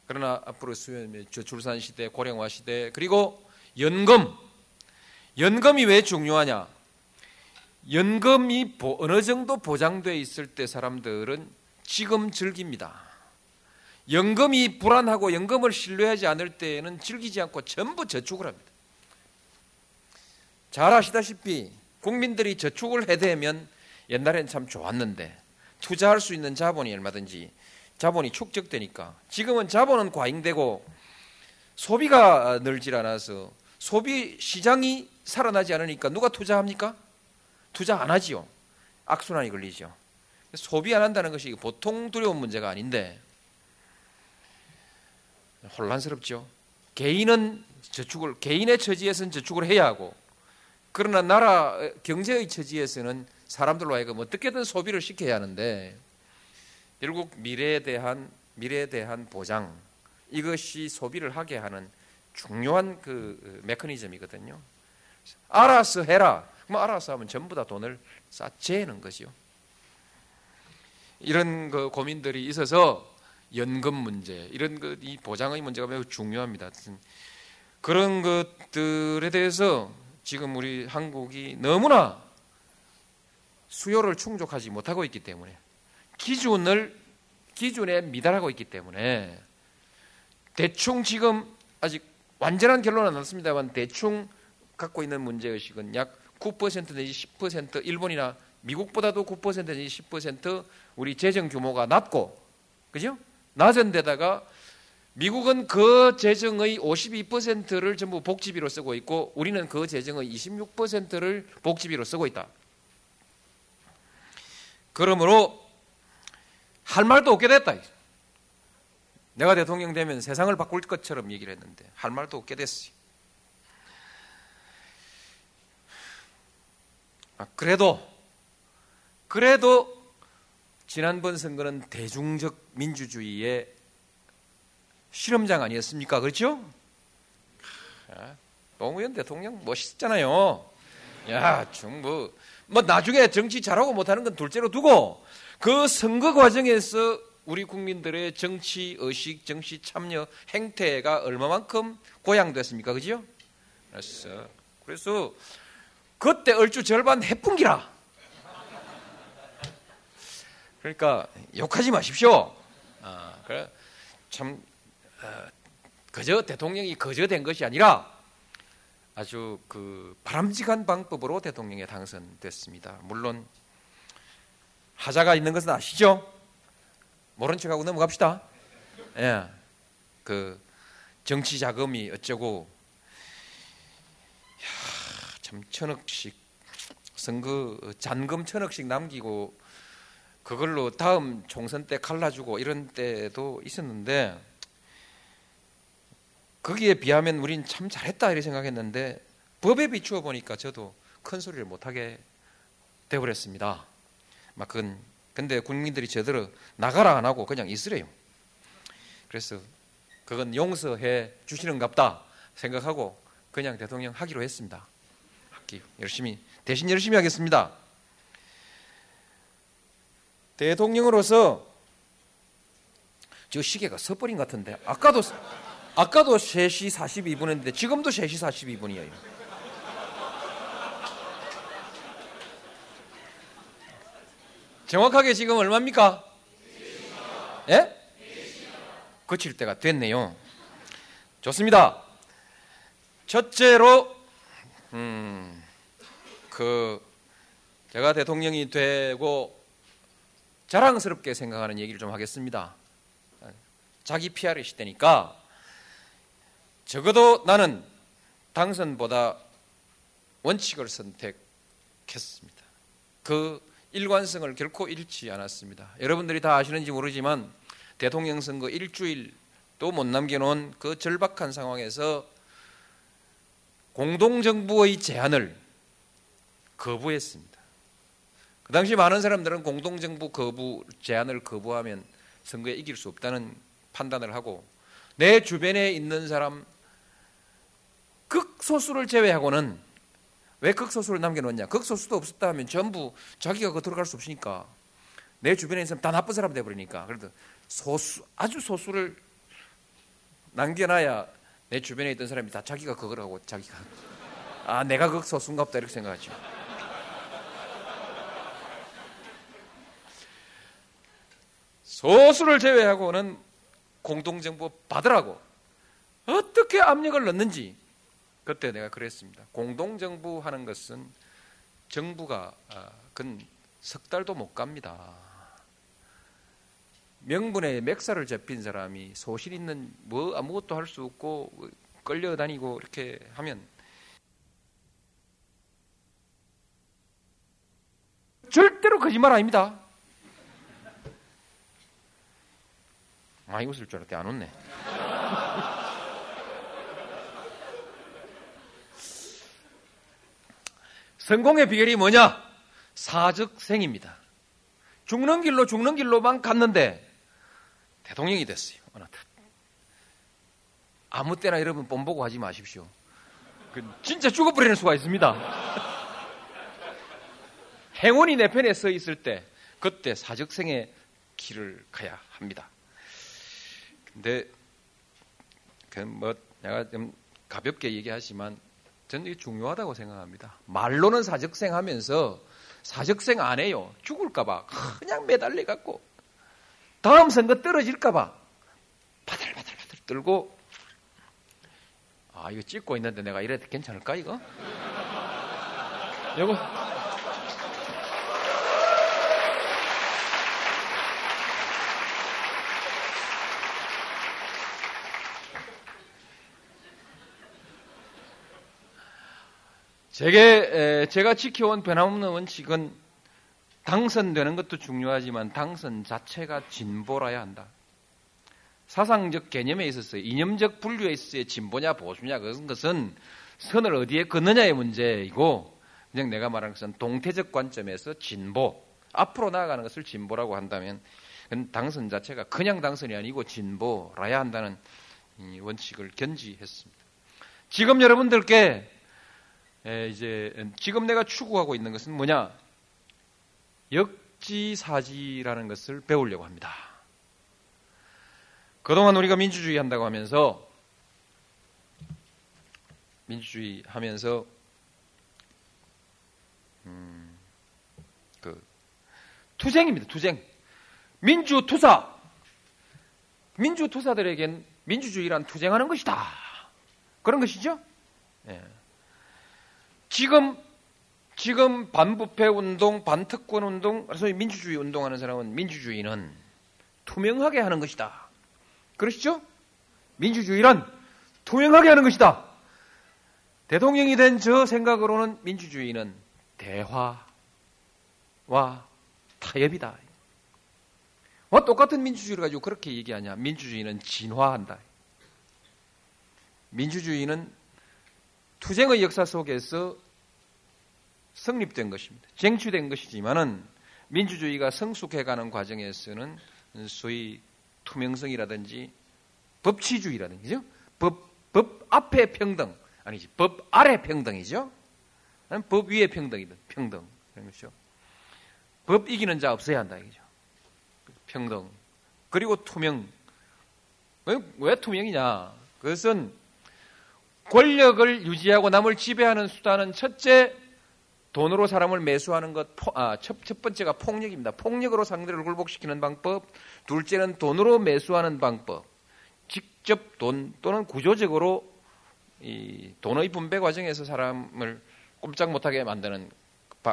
그러나 앞으로 수면 저출산 시대, 고령화 시대 그리고 연금 연금이 왜 중요하냐? 연금이 어느 정도 보장돼 있을 때 사람들은 지금 즐깁니다. 연금이 불안하고 연금을 신뢰하지 않을 때에는 즐기지 않고 전부 저축을 합니다. 잘 아시다시피 국민들이 저축을 해대면 옛날엔 참 좋았는데 투자할 수 있는 자본이 얼마든지 자본이 축적되니까 지금은 자본은 과잉되고 소비가 늘질 않아서 소비 시장이 살아나지 않으니까 누가 투자합니까? 투자 안 하지요. 악순환이 걸리죠. 소비 안 한다는 것이 보통 두려운 문제가 아닌데 혼란스럽죠. 개인은 저축을 개인의 처지에서는 저축을 해야 하고 그러나 나라 경제의 처지에서는 사람들로 하여금 어떻게든 소비를 시켜야 하는데 결국 미래에 대한 미래에 대한 보장 이것이 소비를 하게 하는 중요한 그 메커니즘이거든요. 알아서 해라. 그럼 알아서 하면 전부 다 돈을 쌓재는 거죠. 이런 그 고민들이 있어서 연금 문제, 이런 그 이 보장의 문제가 매우 중요합니다. 그런 것들에 대해서 지금 우리 한국이 너무나 수요를 충족하지 못하고 있기 때문에 기준을 기준에 미달하고 있기 때문에 대충 지금 아직 완전한 결론은 안 났습니다만 대충 갖고 있는 문제 의식은 약 9% 내지 10% 일본이나 미국보다도 9% 내지 10% 우리 재정 규모가 낮고 그죠? 낮은 데다가 미국은 그 재정의 52%를 전부 복지비로 쓰고 있고 우리는 그 재정의 26%를 복지비로 쓰고 있다. 그러므로 할 말도 없게 됐다. 내가 대통령 되면 세상을 바꿀 것처럼 얘기를 했는데 할 말도 없게 됐어요. 그래도 그래도 지난번 선거는 대중적 민주주의의 실험장 아니었습니까? 그렇죠? 아, 노무현 대통령 멋있잖아요. 야, 정뭐 뭐 나중에 정치 잘하고 못하는 건 둘째로 두고 그 선거 과정에서 우리 국민들의 정치 의식, 정치 참여 행태가 얼마만큼 고양됐습니까, 그죠? 그래서 그때 얼추 절반 해풍기라. 그러니까 욕하지 마십시오. 아, 그래 참 어, 그저 대통령이 거저된 것이 아니라 아주 그 바람직한 방법으로 대통령에 당선됐습니다. 물론 하자가 있는 것은 아시죠? 모른 척하고 넘어갑시다. 예, 그 정치 자금이 어쩌고 야, 참 천억씩 선거 잔금 천억씩 남기고 그걸로 다음 총선 때 갈라주고 이런 때도 있었는데 거기에 비하면 우린 참 잘했다 이렇게 생각했는데 법에 비추어 보니까 저도 큰 소리를 못하게 되어버렸습니다. 막 그건 근데 국민들이 제대로 나가라 안 하고 그냥 있으래요. 그래서 그건 용서해 주시는갑다 생각하고 그냥 대통령 하기로 했습니다. 하기 열심히 대신 열심히 하겠습니다. 대통령으로서 저 시계가 서버린 같은데 아까도 아까도 3시 42분인데 지금도 3시 42분이에요. 정확하게 지금 얼마입니까? 예? 거칠 때가 됐네요. 좋습니다. 첫째로 음, 그 제가 대통령이 되고 자랑스럽게 생각하는 얘기를 좀 하겠습니다. 자기 PR의 시대니까 적어도 나는 당선보다 원칙을 선택했습니다. 그 일관성을 결코 잃지 않았습니다. 여러분들이 다 아시는지 모르지만 대통령 선거 일주일도 못 남겨놓은 그 절박한 상황에서 공동정부의 제안을 거부했습니다. 그 당시 많은 사람들은 공동정부 거부 제안을 거부하면 선거에 이길 수 없다는 판단을 하고 내 주변에 있는 사람 극소수를 제외하고는 왜 극소수를 남겨놓냐? 극소수도 없었다 하면 전부 자기가 그 들어갈 수 없으니까 내 주변에 있는 사람 다 나쁜 사람 돼버리니까 그래도 소수 아주 소수를 남겨놔야 내 주변에 있던 사람이 다 자기가 그걸 하고 자기가 아 내가 극소수인가 보다 이렇게 생각하죠. 소수를 제외하고는 공동정부 받으라고 어떻게 압력을 넣는지 그때 내가 그랬습니다. 공동정부 하는 것은 정부가 아, 그석 달도 못 갑니다. 명분에 맥살을 잡힌 사람이 소실 있는 뭐 아무것도 할 수 없고 끌려다니고 이렇게 하면 절대로 거짓말 아닙니다. 많이 웃을 줄 알았더니 안 웃네. <laughs> 성공의 비결이 뭐냐? 사적생입니다. 죽는 길로 죽는 길로만 갔는데 대통령이 됐어요. 어느 날. 아무 때나 여러분 뽐보고 하지 마십시오. 그 진짜 죽어버리는 수가 있습니다. <laughs> 행운이 내 편에 서 있을 때 그때 사적생의 길을 가야 합니다. 근데 그뭐 내가 좀 가볍게 얘기하지만 저는 이게 중요하다고 생각합니다. 말로는 사적생 하면서 사적생 안 해요. 죽을까봐 그냥 매달려 갖고 다음 선거 떨어질까봐 바들바들바들 떨고 아 이거 찍고 있는데 내가 이래도 괜찮을까 이거? 여보 제게 제가 지켜온 변함없는 원칙은 당선되는 것도 중요하지만 당선 자체가 진보라야 한다. 사상적 개념에 있어서 이념적 분류에 있어서 진보냐 보수냐 그런 것은 선을 어디에 긋느냐의 문제이고 그냥 내가 말하는 것은 동태적 관점에서 진보 앞으로 나아가는 것을 진보라고 한다면 당선 자체가 그냥 당선이 아니고 진보라야 한다는 원칙을 견지했습니다. 지금 여러분들께 에, 이제 지금 내가 추구하고 있는 것은 뭐냐? 역지사지라는 것을 배우려고 합니다. 그동안 우리가 민주주의 한다고 하면서 민주주의 하면서 음, 그 투쟁입니다. 투쟁. 민주 투사. 민주 투사들에겐 민주주의란 투쟁하는 것이다. 그런 것이죠. 예. 지금 지금 반부패 운동, 반특권 운동, 소위 민주주의 운동하는 사람은 민주주의는 투명하게 하는 것이다. 그러시죠? 민주주의란 투명하게 하는 것이다. 대통령이 된 저 생각으로는 민주주의는 대화와 타협이다. 와, 똑같은 민주주의를 가지고 그렇게 얘기하냐. 민주주의는 진화한다. 민주주의는 투쟁의 역사 속에서 성립된 것입니다. 쟁취된 것이지만은 민주주의가 성숙해가는 과정에서는 소위 투명성이라든지 법치주의라든지 법, 법 앞에 평등 아니지 법 아래 평등이죠. 법 위에 평등이든 평등 그런 것이죠. 법 이기는 자 없어야 한다 이거죠. 평등 그리고 투명 왜, 왜 투명이냐? 그것은 권력을 유지하고 남을 지배하는 수단은 첫째 돈으로 사람을 매수하는 것, 아, 첫, 첫 번째가 폭력입니다. 폭력으로 상대를 굴복시키는 방법. 둘째는 돈으로 매수하는 방법. 직접 돈 또는 구조적으로 이 돈의 분배 과정에서 사람을 꼼짝 못하게 만드는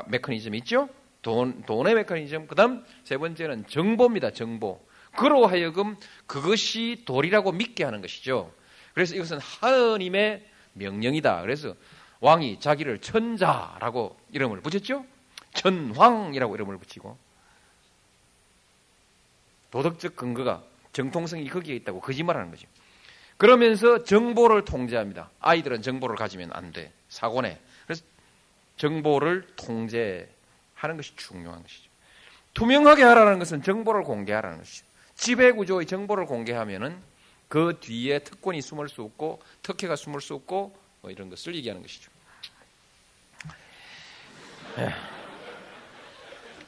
메커니즘이 있죠. 돈, 돈의 메커니즘. 그 다음 세 번째는 정보입니다. 정보. 그로 하여금 그것이 도리라고 믿게 하는 것이죠. 그래서 이것은 하느님의 명령이다. 그래서 왕이 자기를 천자라고 이름을 붙였죠. 천황이라고 이름을 붙이고 도덕적 근거가 정통성이 거기에 있다고 거짓말하는 거죠. 그러면서 정보를 통제합니다. 아이들은 정보를 가지면 안 돼. 사고내. 그래서 정보를 통제하는 것이 중요한 것이죠. 투명하게 하라는 것은 정보를 공개하라는 것이죠. 지배 구조의 정보를 공개하면은 그 뒤에 특권이 숨을 수 없고 특혜가 숨을 수 없고 뭐 이런 것을 얘기하는 것이죠. 예.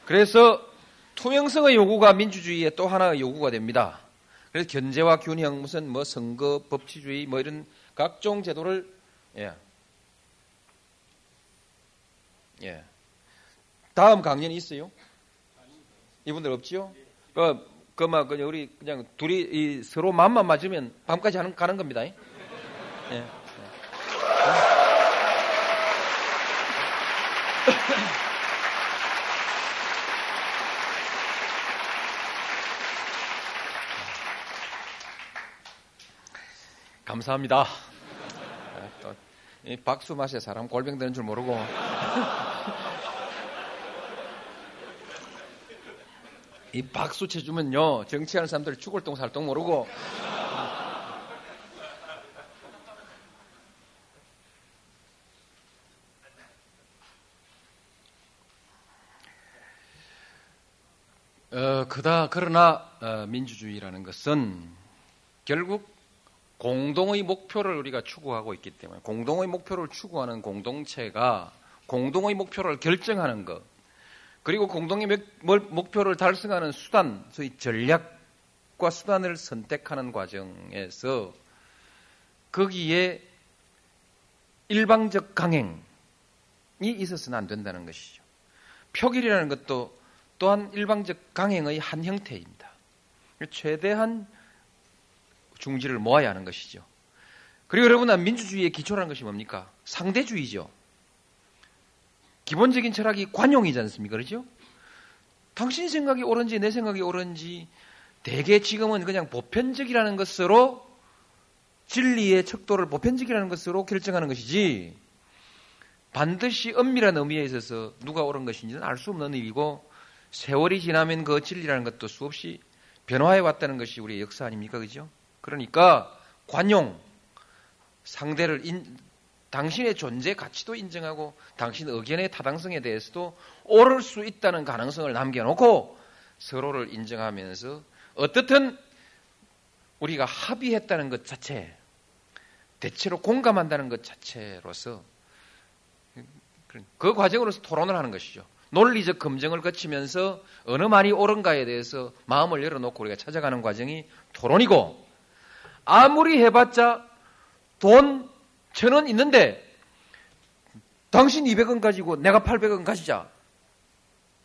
그래서 투명성의 요구가 민주주의의 또 하나의 요구가 됩니다. 그래서 견제와 균형, 무슨 뭐 선거, 법치주의 뭐 이런 각종 제도를 예. 예. 다음 강연이 있어요? 이분들 없지요? 그, 그, 막, 그냥 우리 그냥 둘이 서로 마음만 맞으면 밤까지 하는, 가는 겁니다. 예. 예. <laughs> 감사합니다. 또, 이 박수 맛에 사람 골병 되는 줄 모르고. <laughs> 이 박수 쳐주면요, 정치하는 사람들 죽을 똥 살 똥 모르고. 어, 그다, 그러나, 어, 민주주의라는 것은 결국 공동의 목표를 우리가 추구하고 있기 때문에 공동의 목표를 추구하는 공동체가 공동의 목표를 결정하는 것 그리고 공동의 목표를 달성하는 수단, 소위 전략과 수단을 선택하는 과정에서 거기에 일방적 강행이 있어서는 안 된다는 것이죠. 표결이라는 것도 또한 일방적 강행의 한 형태입니다. 최대한 중지를 모아야 하는 것이죠. 그리고 여러분, 민주주의의 기초라는 것이 뭡니까? 상대주의죠. 기본적인 철학이 관용이지 않습니까? 그렇죠? 당신 생각이 옳은지 내 생각이 옳은지 대개 지금은 그냥 보편적이라는 것으로 진리의 척도를 보편적이라는 것으로 결정하는 것이지 반드시 엄밀한 의미에 있어서 누가 옳은 것인지는 알 수 없는 일이고 세월이 지나면 그 진리라는 것도 수없이 변화해 왔다는 것이 우리의 역사 아닙니까? 그죠? 그러니까 관용 상대를 인, 당신의 존재 가치도 인정하고 당신 의견의 타당성에 대해서도 옳을 수 있다는 가능성을 남겨놓고 서로를 인정하면서 어떻든 우리가 합의했다는 것 자체, 대체로 공감한다는 것 자체로서 그 과정으로서 토론을 하는 것이죠. 논리적 검증을 거치면서 어느 말이 옳은가에 대해서 마음을 열어놓고 우리가 찾아가는 과정이 토론이고 아무리 해봤자 돈 천 원 있는데 당신 200원 가지고 내가 800원 가지자.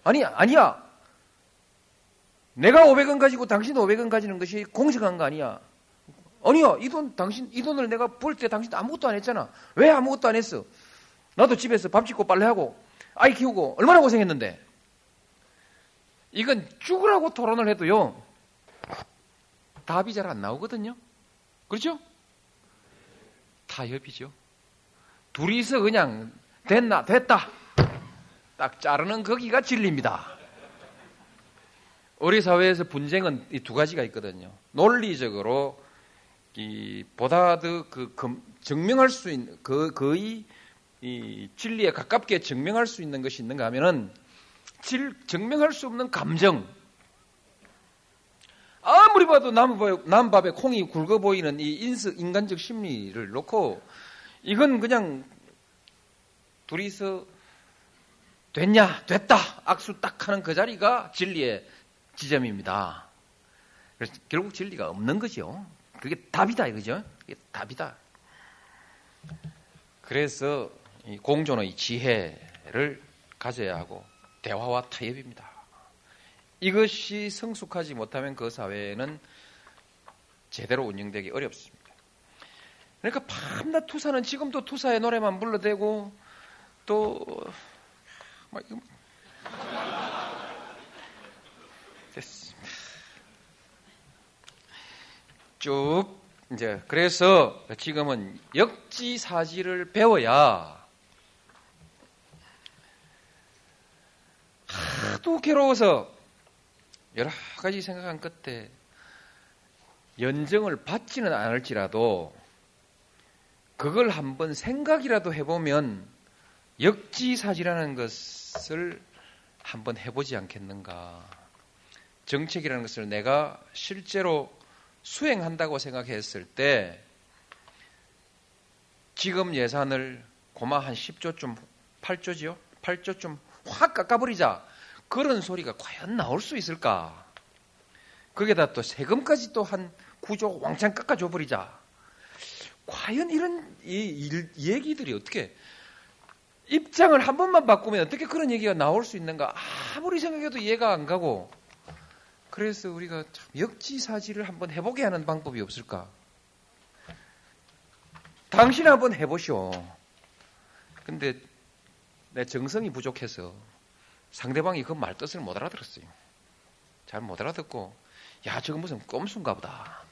아니, 아니야. 내가 500원 가지고 당신 500원 가지는 것이 공정한 거 아니야. 아니야. 이 돈, 당신, 이 돈을 내가 벌 때 당신 아무것도 안 했잖아. 왜 아무것도 안 했어? 나도 집에서 밥 짓고 빨래하고 아이 키우고 얼마나 고생했는데. 이건 죽으라고 토론을 해도요. 답이 잘 안 나오거든요. 그렇죠? 타협이죠. 둘이서 그냥 됐나 됐다 딱 자르는 거기가 진리입니다. 우리 사회에서 분쟁은 이 두 가지가 있거든요. 논리적으로 이 보다 더 그 증명할 수 있는 그 거의 이 진리에 가깝게 증명할 수 있는 것이 있는가 하면은 질, 증명할 수 없는 감정. 아무리 봐도 남밥에, 콩이 굵어 보이는 이 인스, 인간적 심리를 놓고 이건 그냥 둘이서 됐냐, 됐다, 악수 딱 하는 그 자리가 진리의 지점입니다. 그래서 결국 진리가 없는 거죠. 그게 답이다, 이거죠. 그게 답이다. 그래서 이 공존의 지혜를 가져야 하고 대화와 타협입니다. 이것이 성숙하지 못하면 그 사회는 제대로 운영되기 어렵습니다. 그러니까 밤낮 투사는 지금도 투사의 노래만 불러대고 또 막 이거 됐습니다. 쭉 이제 그래서 지금은 역지사지를 배워야 하도 괴로워서 여러 가지 생각한 끝에 연정을 받지는 않을지라도 그걸 한번 생각이라도 해보면 역지사지라는 것을 한번 해보지 않겠는가. 정책이라는 것을 내가 실제로 수행한다고 생각했을 때 지금 예산을 고마 한 10조쯤 8조지요? 8조쯤 확 깎아버리자. 그런 소리가 과연 나올 수 있을까? 거기다 또 세금까지 또한 9조 왕창 깎아줘 버리자. 과연 이런 이, 이, 얘기들이 어떻게 입장을 한 번만 바꾸면 어떻게 그런 얘기가 나올 수 있는가? 아무리 생각해도 이해가 안 가고 그래서 우리가 참 역지사지를 한번 해보게 하는 방법이 없을까? 당신 한번 해보시오. 근데 내 정성이 부족해서 상대방이 그 말 뜻을 못 알아들었어요. 잘 못 알아듣고, 야, 저거 무슨 꼼수인가 보다.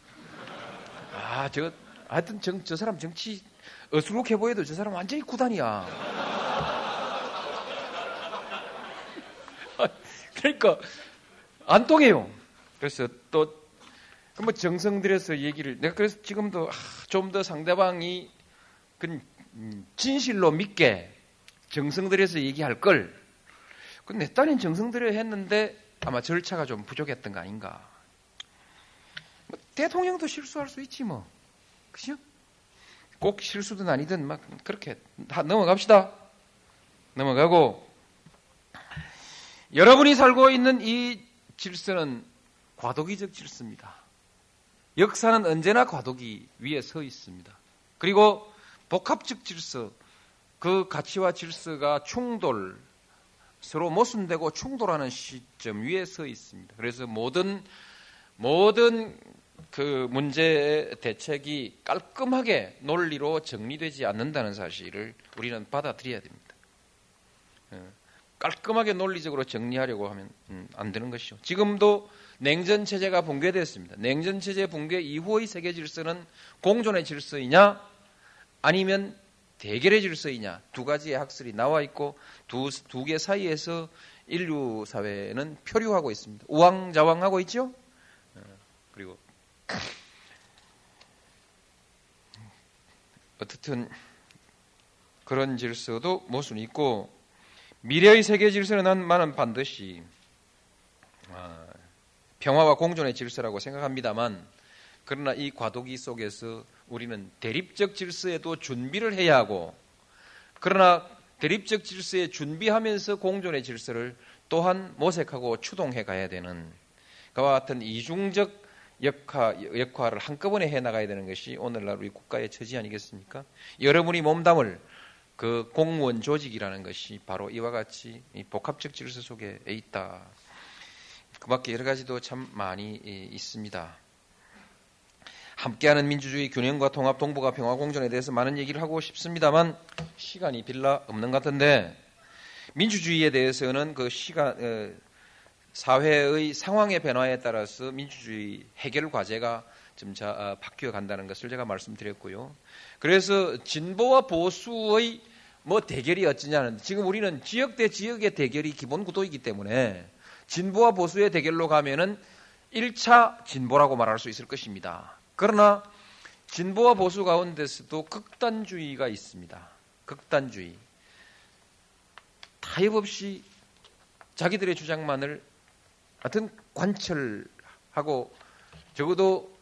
아, 저, 하여튼 저, 저 사람 정치 어수룩해 보여도 저 사람 완전히 구단이야. 그러니까, 안 통해요. 그래서 또, 뭐 정성 들여서 얘기를, 내가 그래서 지금도 아, 좀더 상대방이 그 진실로 믿게 정성 들여서 얘기할 걸. 근데 내 딸은 정성 들여 했는데 아마 절차가 좀 부족했던 거 아닌가. 뭐 대통령도 실수할 수 있지 뭐. 그죠? 꼭 실수든 아니든 막 그렇게 다 넘어갑시다. 넘어가고 여러분이 살고 있는 이 질서는 과도기적 질서입니다. 역사는 언제나 과도기 위에 서 있습니다. 그리고 복합적 질서, 그 가치와 질서가 충돌, 서로 모순되고 충돌하는 시점 위에 서 있습니다. 그래서 모든, 모든 그 문제의 대책이 깔끔하게 논리로 정리되지 않는다는 사실을 우리는 받아들여야 됩니다. 어, 깔끔하게 논리적으로 정리하려고 하면 음, 안 되는 것이죠. 지금도 냉전 체제가 붕괴됐습니다. 냉전 체제 붕괴 이후의 세계 질서는 공존의 질서이냐 아니면 대결의 질서이냐 두 가지의 학설이 나와 있고 두 두 개 사이에서 인류 사회는 표류하고 있습니다. 우왕좌왕하고 있죠. 어, 그리고 어떻든 그런 질서도 모순이 있고 미래의 세계 질서는 나는 반드시 아, 평화와 공존의 질서라고 생각합니다만 그러나 이 과도기 속에서 우리는 대립적 질서에도 준비를 해야 하고 그러나 대립적 질서에 준비하면서 공존의 질서를 또한 모색하고 추동해 가야 되는 그와 같은 이중적 역할, 역할을 한꺼번에 해 나가야 되는 것이 오늘날 우리 국가의 처지 아니겠습니까? 여러분이 몸담을 그 공무원 조직이라는 것이 바로 이와 같이 이 복합적 질서 속에 있다. 그밖에 여러 가지도 참 많이 있습니다. 함께하는 민주주의 균형과 통합 동북아 평화 공존에 대해서 많은 얘기를 하고 싶습니다만 시간이 빌라 없는 것 같은데 민주주의에 대해서는 그 시간 어, 사회의 상황의 변화에 따라서 민주주의 해결 과제가 좀 자, 어, 바뀌어 간다는 것을 제가 말씀드렸고요. 그래서 진보와 보수의 뭐 대결이 어찌냐는 지금 우리는 지역 대 지역의 대결이 기본 구도이기 때문에 진보와 보수의 대결로 가면은 1차 진보라고 말할 수 있을 것입니다. 그러나 진보와 보수 가운데서도 극단주의가 있습니다. 극단주의. 타협 없이 자기들의 주장만을 하여튼 관철하고 적어도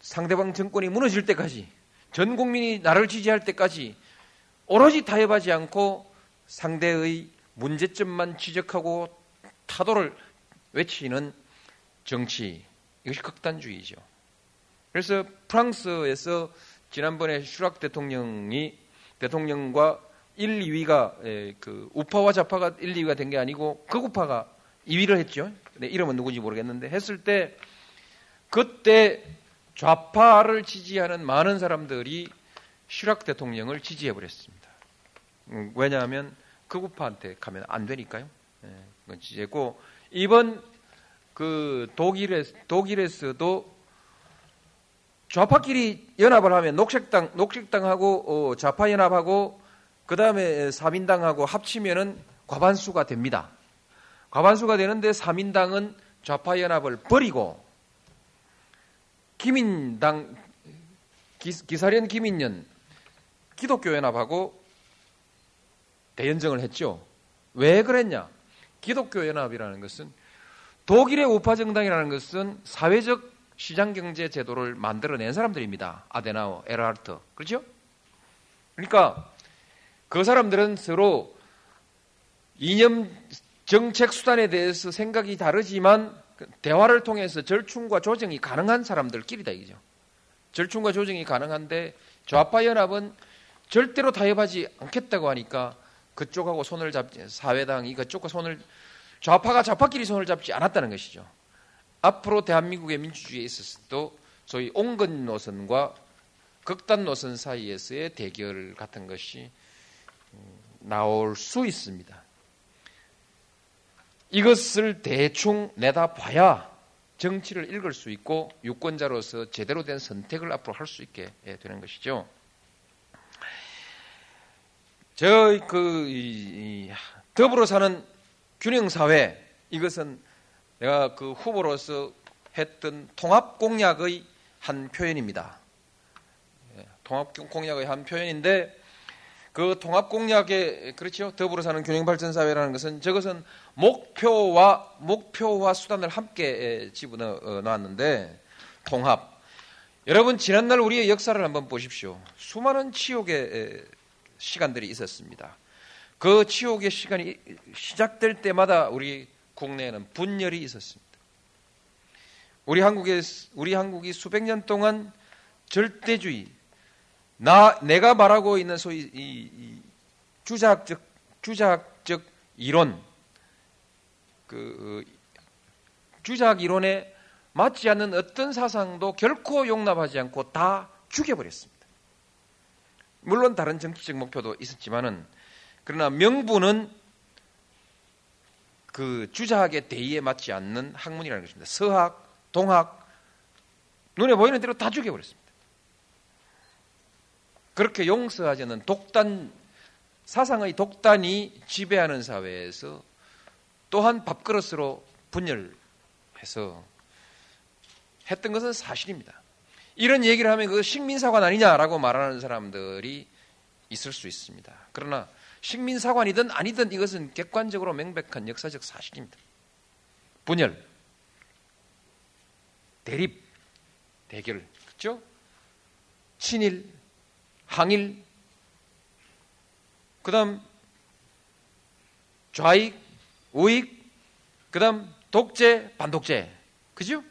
상대방 정권이 무너질 때까지 전 국민이 나를 지지할 때까지 오로지 타협하지 않고 상대의 문제점만 지적하고 타도를 외치는 정치 이것이 극단주의죠. 그래서 프랑스에서 지난번에 슈락 대통령이 대통령과 1, 2위가 그 우파와 좌파가 1, 2위가 된 게 아니고 극우파가 2위를 했죠. 네, 이름은 누군지 모르겠는데 했을 때 그때 좌파를 지지하는 많은 사람들이 슈락 대통령을 지지해 버렸습니다. 음, 왜냐하면 극우파한테 가면 안 되니까요. 네, 그건 지지했고 이번 그 독일에 독일에서도 좌파끼리 연합을 하면 녹색당 녹색당하고 어, 좌파 연합하고 그 다음에 3인당하고 합치면은 과반수가 됩니다. 과반수가 되는데 3인당은 좌파 연합을 버리고 기민당 기, 기사련 기민련 기독교 연합하고 대연정을 했죠. 왜 그랬냐? 기독교 연합이라는 것은 독일의 우파 정당이라는 것은 사회적 시장 경제 제도를 만들어낸 사람들입니다. 아데나우, 에르하르트. 그렇죠? 그러니까 그 사람들은 서로 이념 정책 수단에 대해서 생각이 다르지만 대화를 통해서 절충과 조정이 가능한 사람들끼리다 이거죠. 절충과 조정이 가능한데 좌파 연합은 절대로 타협하지 않겠다고 하니까 그쪽하고 손을 잡지 사회당이 그쪽과 손을 좌파가 좌파끼리 손을 잡지 않았다는 것이죠. 앞으로 대한민국의 민주주의에 있어서도 소위 온건 노선과 극단 노선 사이에서의 대결 같은 것이 음, 나올 수 있습니다. 이것을 대충 내다봐야 정치를 읽을 수 있고 유권자로서 제대로 된 선택을 앞으로 할 수 있게 되는 것이죠. 저그 더불어 사는 균형 사회 이것은 내가 그 후보로서 했던 통합 공약의 한 표현입니다. 예, 통합 공약의 한 표현인데 그 통합 공약에 그렇죠. 더불어 사는 균형 발전 사회라는 것은 저것은 목표와 목표와 수단을 함께 집어넣어 놨는데 통합. 여러분 지난날 우리의 역사를 한번 보십시오. 수많은 치욕의 시간들이 있었습니다. 그 치욕의 시간이 시작될 때마다 우리 국내에는 분열이 있었습니다. 우리 한국에 우리 한국이 수백 년 동안 절대주의 나 내가 말하고 있는 소위 이, 이 주자학적 주자학적 이론 그 주자학 이론에 맞지 않는 어떤 사상도 결코 용납하지 않고 다 죽여버렸습니다. 물론 다른 정치적 목표도 있었지만은 그러나 명분은 그 주자학의 대의에 맞지 않는 학문이라는 것입니다. 서학, 동학, 눈에 보이는 대로 다 죽여버렸습니다. 그렇게 용서하지 않는 독단, 사상의 독단이 지배하는 사회에서 또한 밥그릇으로 분열해서 했던 것은 사실입니다. 이런 얘기를 하면 그 식민사관 아니냐라고 말하는 사람들이 있을 수 있습니다. 그러나 식민사관이든 아니든 이것은 객관적으로 명백한 역사적 사실입니다. 분열, 대립, 대결, 그렇죠? 친일, 항일, 그다음 좌익, 우익, 그다음 독재, 반독재. 그죠?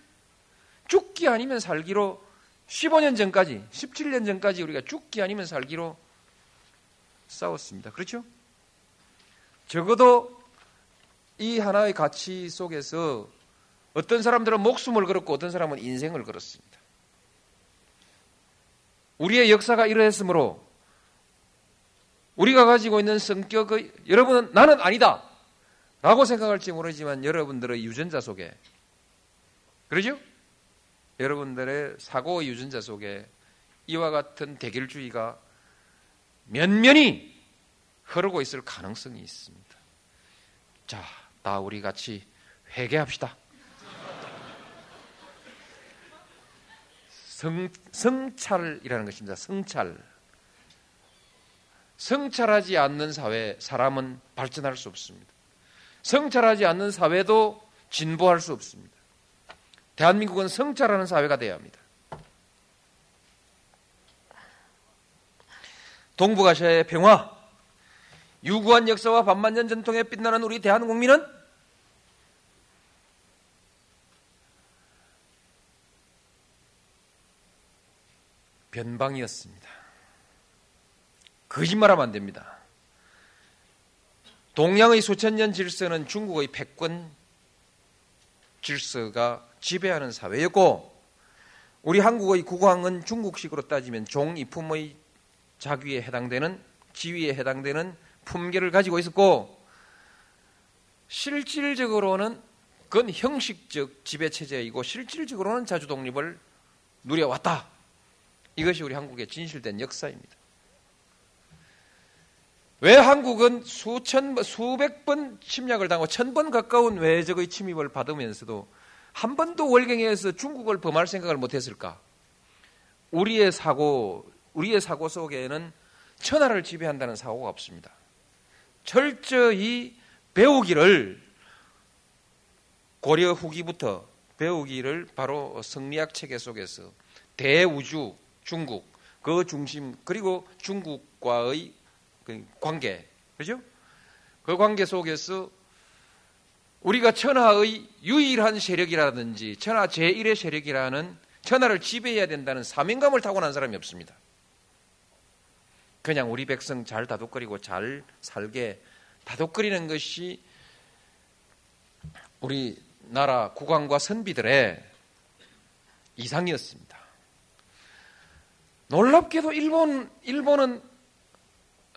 죽기 아니면 살기로 15년 전까지, 17년 전까지 우리가 죽기 아니면 살기로 싸웠습니다. 그렇죠? 적어도 이 하나의 가치 속에서 어떤 사람들은 목숨을 걸었고 어떤 사람은 인생을 걸었습니다. 우리의 역사가 이러했으므로 우리가 가지고 있는 성격의 여러분은 나는 아니다 라고 생각할지 모르지만 여러분들의 유전자 속에 그러죠? 여러분들의 사고의 유전자 속에 이와 같은 대결주의가 면면히 흐르고 있을 가능성이 있습니다. 자, 다 우리 같이 회개합시다. 성, 성찰이라는 것입니다. 성찰. 성찰하지 않는 사회, 사람은 발전할 수 없습니다. 성찰하지 않는 사회도 진보할 수 없습니다. 대한민국은 성찰하는 사회가 되어야 합니다. 동북아시아의 평화, 유구한 역사와 반만년 전통에 빛나는 우리 대한국민은 변방이었습니다. 거짓말하면 안 됩니다. 동양의 수천 년 질서는 중국의 패권 질서가 지배하는 사회였고 우리 한국의 국왕은 중국식으로 따지면 종이품의 자귀에 해당되는 지위에 해당되는 품계를 가지고 있었고 실질적으로는 그건 형식적 지배 체제이고 실질적으로는 자주 독립을 누려왔다. 이것이 우리 한국의 진실된 역사입니다. 왜 한국은 수천 수백 번 침략을 당하고 천 번 가까운 외적의 침입을 받으면서도 한 번도 월경에서 중국을 범할 생각을 못했을까? 우리의 사고, 우리의 사고 속에는 천하를 지배한다는 사고가 없습니다. 철저히 배우기를 고려 후기부터 배우기를 바로 성리학 체계 속에서 대우주 중국 그 중심 그리고 중국과의 그 관계 그죠? 그 관계 속에서 우리가 천하의 유일한 세력이라든지 천하 제1의 세력이라는 천하를 지배해야 된다는 사명감을 타고난 사람이 없습니다. 그냥 우리 백성 잘 다독거리고 잘 살게 다독거리는 것이 우리 나라 국왕과 선비들의 이상이었습니다. 놀랍게도 일본 일본은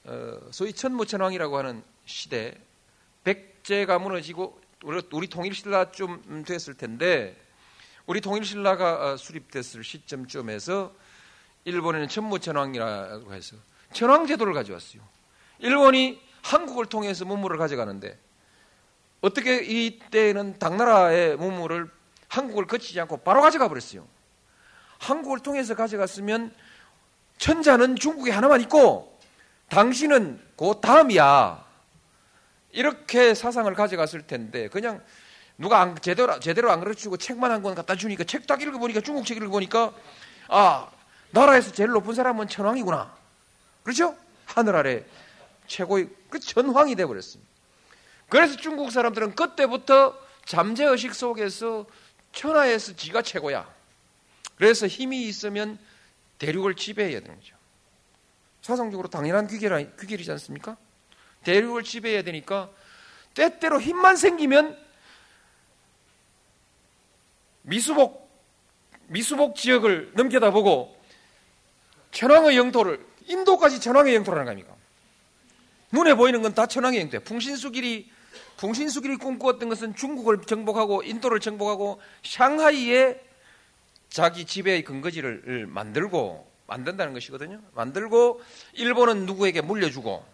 어, 소위 천무천왕이라고 하는 시대 백제가 무너지고 우리, 우리 통일신라쯤 됐을 텐데 우리 통일신라가 어, 수립됐을 시점쯤에서 일본에는 천무천왕이라고 해서 천왕제도를 가져왔어요. 일본이 한국을 통해서 문물을 가져가는데 어떻게 이때는 당나라의 문물을 한국을 거치지 않고 바로 가져가 버렸어요. 한국을 통해서 가져갔으면 천자는 중국에 하나만 있고 당신은 그 다음이야. 이렇게 사상을 가져갔을 텐데 그냥 누가 안, 제대로 제대로 안 가르치고 책만 한 권 갖다 주니까 책 딱 읽어보니까 중국 책 읽어보니까 아 나라에서 제일 높은 사람은 천왕이구나. 그렇죠? 하늘 아래 최고의 그 전황이 되어버렸습니다. 그래서 중국 사람들은 그때부터 잠재의식 속에서 천하에서 지가 최고야. 그래서 힘이 있으면 대륙을 지배해야 되는 거죠. 사상적으로 당연한 귀결, 귀결이지 않습니까? 대륙을 지배해야 되니까 때때로 힘만 생기면 미수복, 미수복 지역을 넘겨다 보고 천황의 영토를, 인도까지 천황의 영토라는 겁니까? 눈에 보이는 건 다 천황의 영토야. 풍신수길이, 풍신수길이 꿈꾸었던 것은 중국을 정복하고 인도를 정복하고 샹하이에 자기 지배의 근거지를 만들고 만든다는 것이거든요. 만들고 일본은 누구에게 물려주고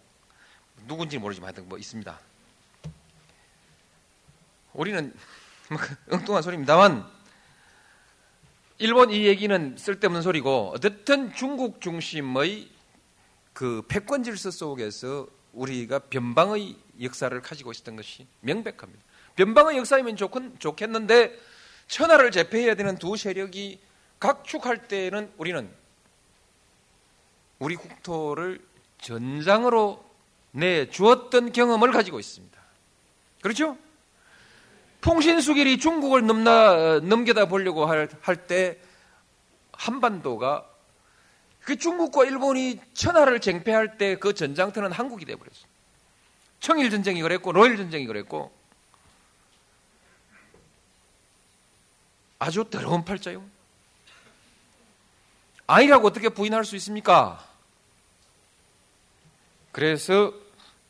누군지 모르지만 하여튼 뭐 있습니다. 우리는 <laughs> 엉뚱한 소리입니다만 일본 이 얘기는 쓸데없는 소리고 어쨌든 중국 중심의 그 패권 질서 속에서 우리가 변방의 역사를 가지고 있었던 것이 명백합니다. 변방의 역사이면 좋건, 좋겠는데 천하를 제패해야 되는 두 세력이 각축할 때는 우리는 우리 국토를 전장으로 내 주었던 경험을 가지고 있습니다. 그렇죠? 풍신수길이 중국을 넘나 넘겨다 보려고 할 때 한반도가 그 중국과 일본이 천하를 쟁패할 때 그 전장터는 한국이 돼 버렸어. 청일 전쟁이 그랬고 로일 전쟁이 그랬고 아주 더러운 팔자요. 아니라고 어떻게 부인할 수 있습니까? 그래서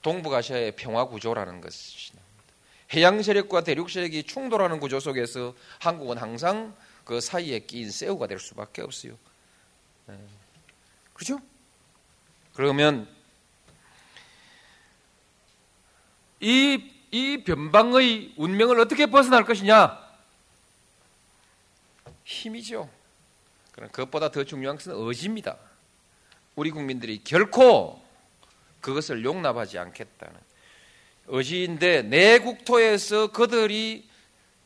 동북아시아의 평화 구조라는 것이 나옵니다. 해양 세력과 대륙 세력이 충돌하는 구조 속에서 한국은 항상 그 사이에 끼인 새우가 될 수밖에 없어요. 네. 그렇죠? 그러면 이, 이 변방의 운명을 어떻게 벗어날 것이냐? 힘이죠. 그럼 그것보다 더 중요한 것은 의지입니다. 우리 국민들이 결코 그것을 용납하지 않겠다는 의지인데 내 국토에서 그들이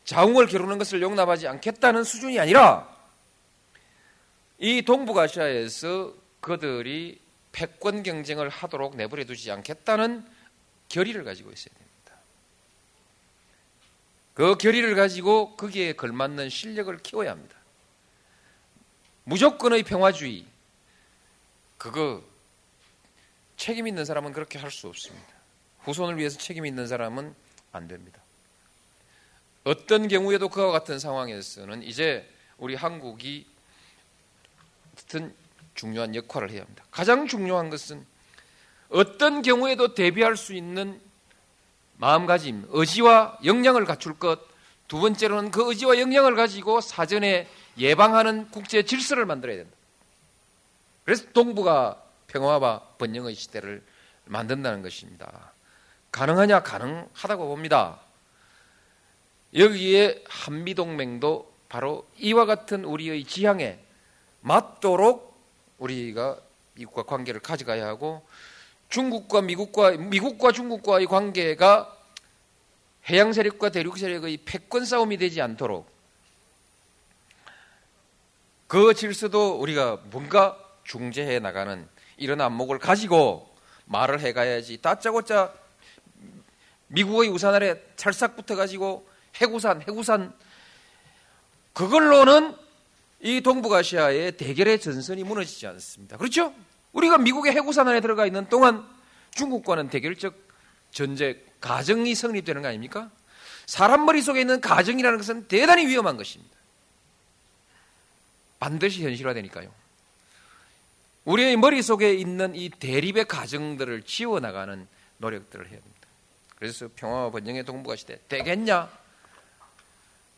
자웅을 겨루는 것을 용납하지 않겠다는 수준이 아니라 이 동북아시아에서 그들이 패권 경쟁을 하도록 내버려 두지 않겠다는 결의를 가지고 있어야 됩니다. 그 결의를 가지고 거기에 걸맞는 실력을 키워야 합니다. 무조건의 평화주의, 그거 책임 있는 사람은 그렇게 할 수 없습니다. 후손을 위해서 책임 있는 사람은 안 됩니다. 어떤 경우에도 그와 같은 상황에서는 이제 우리 한국이 어떤 중요한 역할을 해야 합니다. 가장 중요한 것은 어떤 경우에도 대비할 수 있는 마음가짐, 의지와 역량을 갖출 것. 두 번째로는 그 의지와 역량을 가지고 사전에 예방하는 국제 질서를 만들어야 된다. 그래서 동북아 평화와 번영의 시대를 만든다는 것입니다. 가능하냐? 가능하다고 봅니다. 여기에 한미동맹도 바로 이와 같은 우리의 지향에 맞도록 우리가 미국과 관계를 가져가야 하고 중국과 미국과 미국과 중국과의 관계가 해양 세력과 대륙 세력의 패권 싸움이 되지 않도록 그 질서도 우리가 뭔가 중재해 나가는 이런 안목을 가지고 말을 해가야지 다짜고짜 미국의 우산 아래 찰싹 붙어가지고 해구산 해구산. 그걸로는 이 동북아시아의 대결의 전선이 무너지지 않습니다. 그렇죠? 우리가 미국의 해구산 안에 들어가 있는 동안 중국과는 대결적 전제 가정이 성립되는 거 아닙니까? 사람 머릿속에 있는 가정이라는 것은 대단히 위험한 것입니다. 반드시 현실화되니까요. 우리의 머릿속에 있는 이 대립의 가정들을 지워나가는 노력들을 해야 됩니다. 그래서 평화와 번영의 동북아 시대 되겠냐?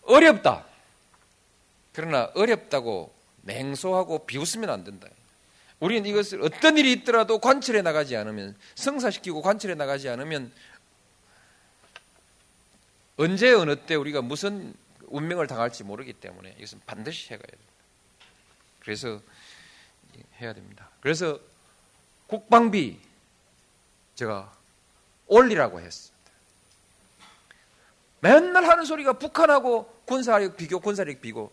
어렵다. 그러나 어렵다고 맹소하고 비웃으면 안 된다. 우리는 이것을 어떤 일이 있더라도 관철해 나가지 않으면 성사시키고 관철해 나가지 않으면 언제 어느 때 우리가 무슨 운명을 당할지 모르기 때문에 이것은 반드시 해가야 됩니다. 그래서 해야 됩니다. 그래서 국방비 제가 올리라고 했습니다. 맨날 하는 소리가 북한하고 군사력 비교, 군사력 비교.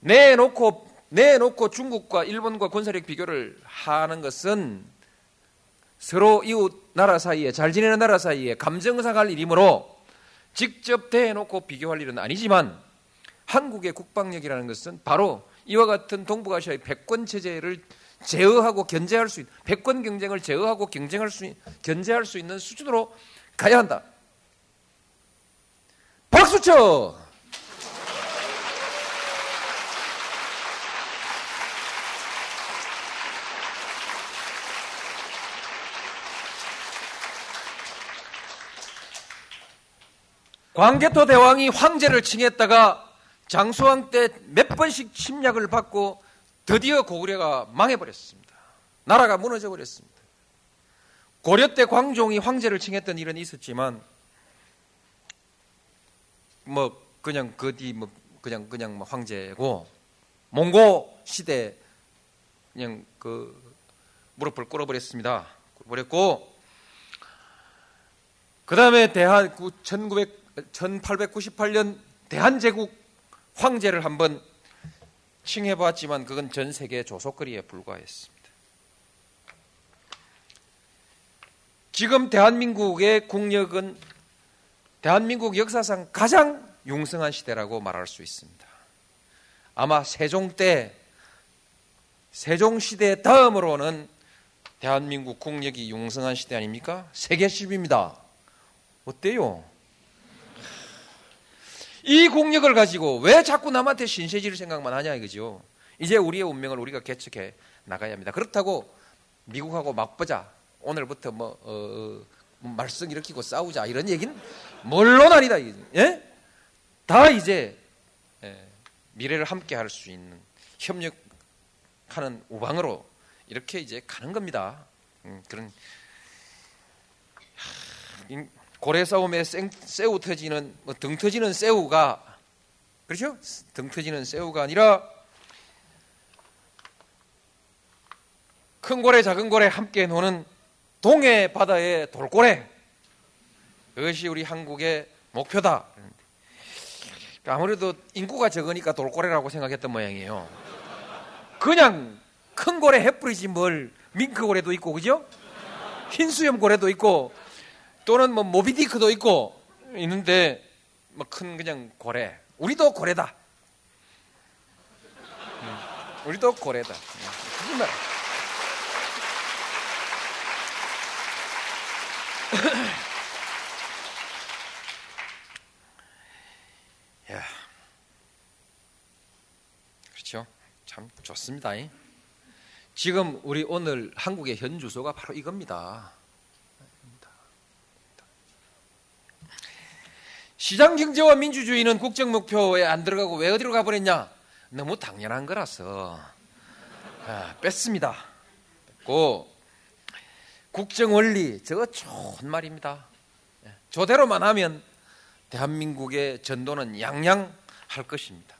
내놓고 내놓고 중국과 일본과 군사력 비교를 하는 것은 서로 이웃 나라 사이에 잘 지내는 나라 사이에 감정상할 일이므로 직접 대놓고 비교할 일은 아니지만 한국의 국방력이라는 것은 바로 이와 같은 동북아시아의 패권 체제를 제어하고 견제할 수 있는 패권 경쟁을 제어하고 경쟁할 수 견제할 수 있는 수준으로 가야 한다. 박수 쳐. 광개토 대왕이 황제를 칭했다가 장수왕 때 몇 번씩 침략을 받고 드디어 고구려가 망해버렸습니다. 나라가 무너져 버렸습니다. 고려 때 광종이 황제를 칭했던 일은 있었지만 뭐 그냥 그 뒤 뭐 그냥 그냥 뭐 황제고 몽고 시대 그냥 그 무릎을 꿇어버렸습니다. 버렸고 그 다음에 대한 1900 1898년 대한제국 황제를 한번 칭해봤지만 그건 전 세계 조속거리에 불과했습니다. 지금 대한민국의 국력은 대한민국 역사상 가장 융성한 시대라고 말할 수 있습니다. 아마 세종 때 세종 시대 다음으로는 대한민국 국력이 융성한 시대 아닙니까? 세계 10입니다. 어때요? 이 국력을 가지고 왜 자꾸 남한테 신세지를 생각만 하냐 이거죠. 이제 우리의 운명을 우리가 개척해 나가야 합니다. 그렇다고 미국하고 맞보자. 오늘부터 뭐, 어, 어, 뭐 말썽 일으키고 싸우자 이런 얘기는 물론 아니다. 예? 다 이제 예, 미래를 함께 할 수 있는 협력하는 우방으로 이렇게 이제 가는 겁니다. 음, 그런 하, 고래 싸움에 생, 새우 터지는 뭐 등 터지는 새우가 그렇죠? 등 터지는 새우가 아니라 큰 고래 작은 고래 함께 노는 동해 바다의 돌고래 그것이 우리 한국의 목표다. 그러니까 아무래도 인구가 적으니까 돌고래라고 생각했던 모양이에요. 그냥 큰 고래 해뿌리지 뭘 밍크 고래도 있고 그죠? 흰수염 고래도 있고 또는 뭐 모비디크도 있고 있는데 뭐 큰 그냥 고래. 우리도 고래다. 음, 우리도 고래다. 거짓말. <coughs> 야, 그렇죠. 참 좋습니다. 지금 우리 오늘 한국의 현 주소가 바로 이겁니다. 시장 경제와 민주주의는 국정 목표에 안 들어가고 왜 어디로 가버렸냐? 너무 당연한 거라서 아, 뺐습니다. 뺐고 국정 원리 저거 좋은 말입니다. 예, 저대로만 하면 대한민국의 전도는 양양 할 것입니다.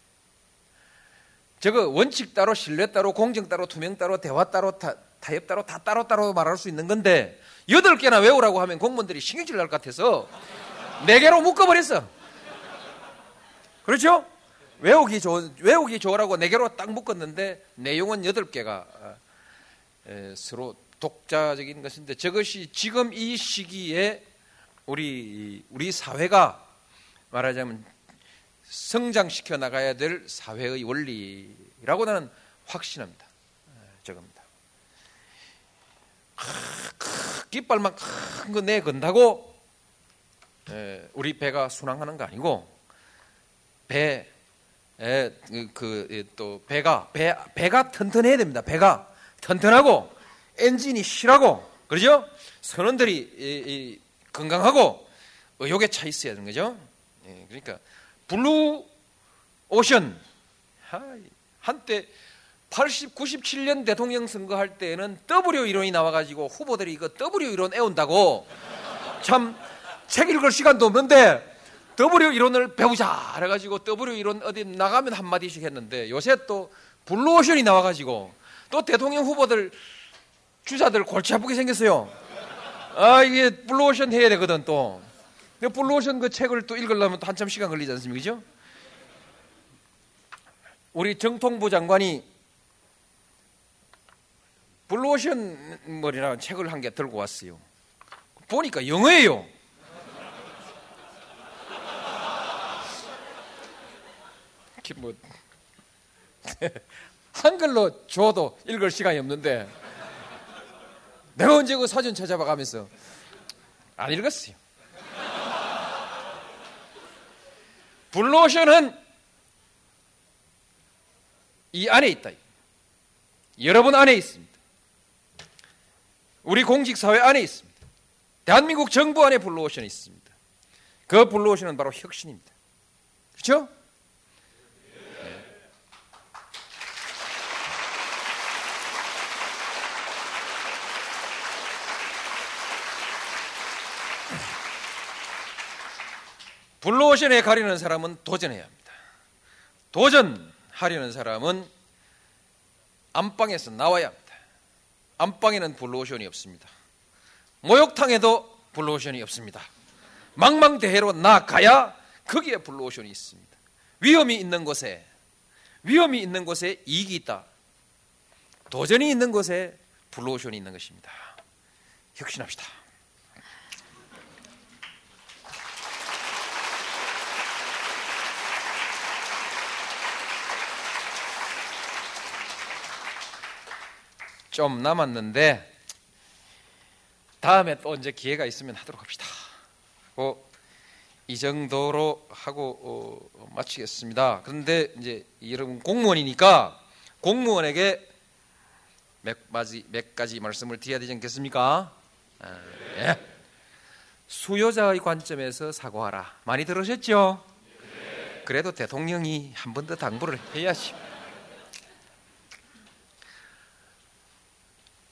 저거 원칙 따로 신뢰 따로 공정 따로 투명 따로 대화 따로 타, 타협 따로 다 따로 따로 말할 수 있는 건데 여덟 개나 외우라고 하면 공무원들이 신경질 날 것 같아서 네 개로 묶어버렸어. 그렇죠? 외우기 좋 외우기 좋으라고 네 개로 딱 묶었는데 내용은 여덟 개가 서로 독자적인 것인데 저것이 지금 이 시기에 우리 우리 사회가 말하자면 성장시켜 나가야 될 사회의 원리라고 나는 확신합니다. 저겁니다. 깃발만 큰 거 내건다고 우리 배가 순항하는 거 아니고 배, 그또 배가 배 배가 튼튼해야 됩니다. 배가 튼튼하고 엔진이 실하고 그러죠? 선원들이 이, 이, 건강하고 의욕에 차 있어야 되는 거죠. 예, 그러니까 블루 오션 한때 80, 97년 대통령 선거할 때에는 W 이론이 나와가지고 후보들이 이거 W 이론 외운다고 참 책 읽을 시간도 없는데 W 이론을 배우자 그래가지고 W 이론 어디 나가면 한 마디씩 했는데 요새 또 블루 오션이 나와가지고 또 대통령 후보들 주자들 골치 아프게 생겼어요. 아 이게 블루 오션 해야 되거든 또. 블루오션 그 책을 또 읽으려면 또 한참 시간 걸리지 않습니까? 그죠? 우리 정통부 장관이 블루오션 뭐라는 책을 한 개 들고 왔어요. 보니까 영어예요. 뭐 <laughs> 한글로 줘도 읽을 시간이 없는데 내가 언제 그 사전 찾아봐 가면서 안 읽었어요. 블루오션은 이 안에 있다. 여러분 안에 있습니다. 우리 공직사회 안에 있습니다. 대한민국 정부 안에 블루오션이 있습니다. 그 블루오션은 바로 혁신입니다. 그렇죠? 블루오션에 가려는 사람은 도전해야 합니다. 도전하려는 사람은 안방에서 나와야 합니다. 안방에는 블루오션이 없습니다. 목욕탕에도 블루오션이 없습니다. 망망대해로 나가야 거기에 블루오션이 있습니다. 위험이 있는 곳에 위험이 있는 곳에 이익이 있다. 도전이 있는 곳에 블루오션이 있는 것입니다. 혁신합시다. 좀 남았는데 다음에 또 이제 기회가 있으면 하도록 합시다. 하고 이 정도로 하고 어, 마치겠습니다. 그런데 이제 여러분 공무원이니까 공무원에게 몇 가지 몇 가지 말씀을 드려야 되지 않겠습니까? 아, 예. 수요자의 관점에서 사고하라. 많이 들으셨죠? 그래도 대통령이 한 번 더 당부를 해야지.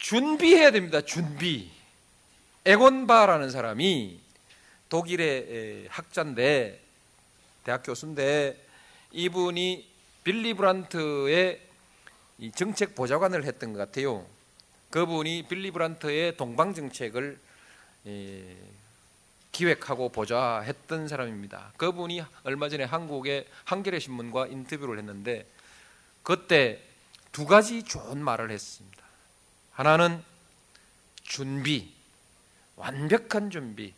준비해야 됩니다. 준비. 에곤바라는 사람이 독일의 학자인데 대학 교수인데 이분이 빌리 브란트의 정책 보좌관을 했던 것 같아요. 그분이 빌리 브란트의 동방 정책을 기획하고 보좌했던 사람입니다. 그분이 얼마 전에 한국의 한겨레 신문과 인터뷰를 했는데 그때 두 가지 좋은 말을 했습니다. 하나는 준비, 완벽한 준비.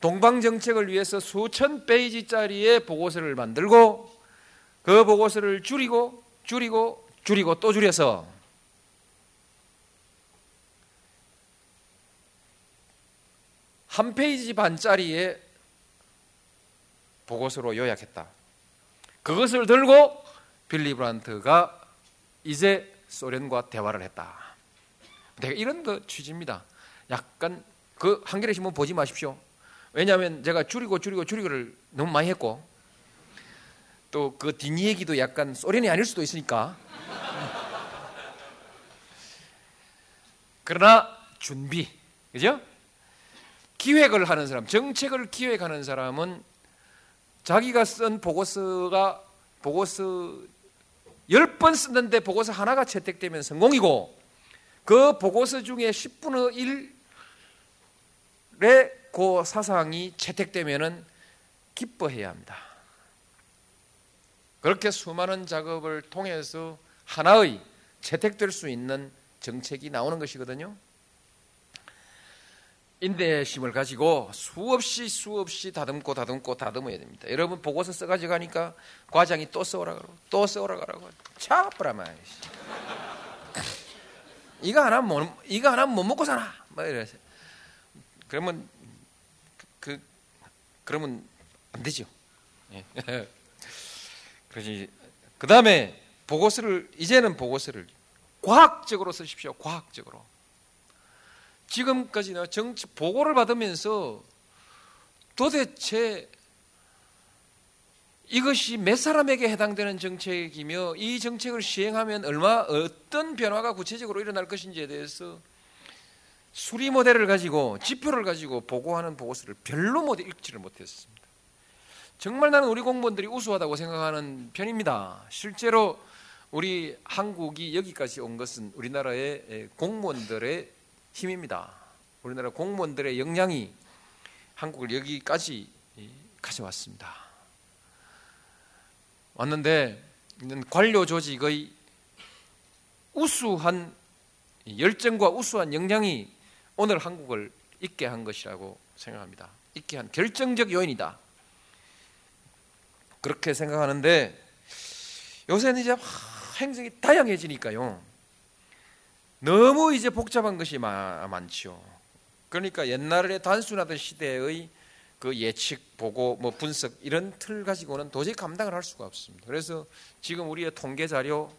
동방 정책을 위해서 수천 페이지짜리의 보고서를 만들고 그 보고서를 줄이고 줄이고 줄이고 또 줄여서 한 페이지 반짜리의 보고서로 요약했다. 그것을 들고 빌리 브란트가 이제 소련과 대화를 했다. 내가 이런 거 취지입니다. 약간 그 한겨레 신문 보지 마십시오. 왜냐하면 제가 줄이고 줄이고 줄이고를 너무 많이 했고 또 그 뒷얘기도 약간 소련이 아닐 수도 있으니까 그러나 준비 그죠? 기획을 하는 사람 정책을 기획하는 사람은 자기가 쓴 보고서가 보고서 열번 쓰는데 보고서 하나가 채택되면 성공이고 그 보고서 중에 10분의 1의 그 사상이 채택되면은 기뻐해야 합니다. 그렇게 수많은 작업을 통해서 하나의 채택될 수 있는 정책이 나오는 것이거든요. 인내심을 가지고 수없이 수없이 다듬고 다듬고 다듬어야 됩니다. 여러분 보고서 써가지고 가니까 과장이 또 써오라 그러고 또 써오라 그러고 차버라마 이 거 하나 못 이거 하나 못 먹고 사나 뭐 이래서 그러면 그 그러면 안 되죠. 예. <laughs> 그러지 그 다음에 보고서를 이제는 보고서를 과학적으로 쓰십시오. 과학적으로. 지금까지는 정치 보고를 받으면서 도대체 이것이 몇 사람에게 해당되는 정책이며 이 정책을 시행하면 얼마 어떤 변화가 구체적으로 일어날 것인지에 대해서 수리 모델을 가지고 지표를 가지고 보고하는 보고서를 별로 못 읽지를 못했습니다. 정말 나는 우리 공무원들이 우수하다고 생각하는 편입니다. 실제로 우리 한국이 여기까지 온 것은 우리나라의 공무원들의 힘입니다. 우리나라 공무원들의 역량이 한국을 여기까지 가져왔습니다. 왔는데 관료 조직의 우수한 열정과 우수한 역량이 오늘 한국을 있게 한 것이라고 생각합니다. 있게 한 결정적 요인이다. 그렇게 생각하는데 요새는 이제 행정이 다양해지니까요. 너무 이제 복잡한 것이 많죠. 그러니까 옛날에 단순하던 시대의 그 예측, 보고, 뭐 분석 이런 틀 가지고는 도저히 감당을 할 수가 없습니다. 그래서 지금 우리의 통계 자료,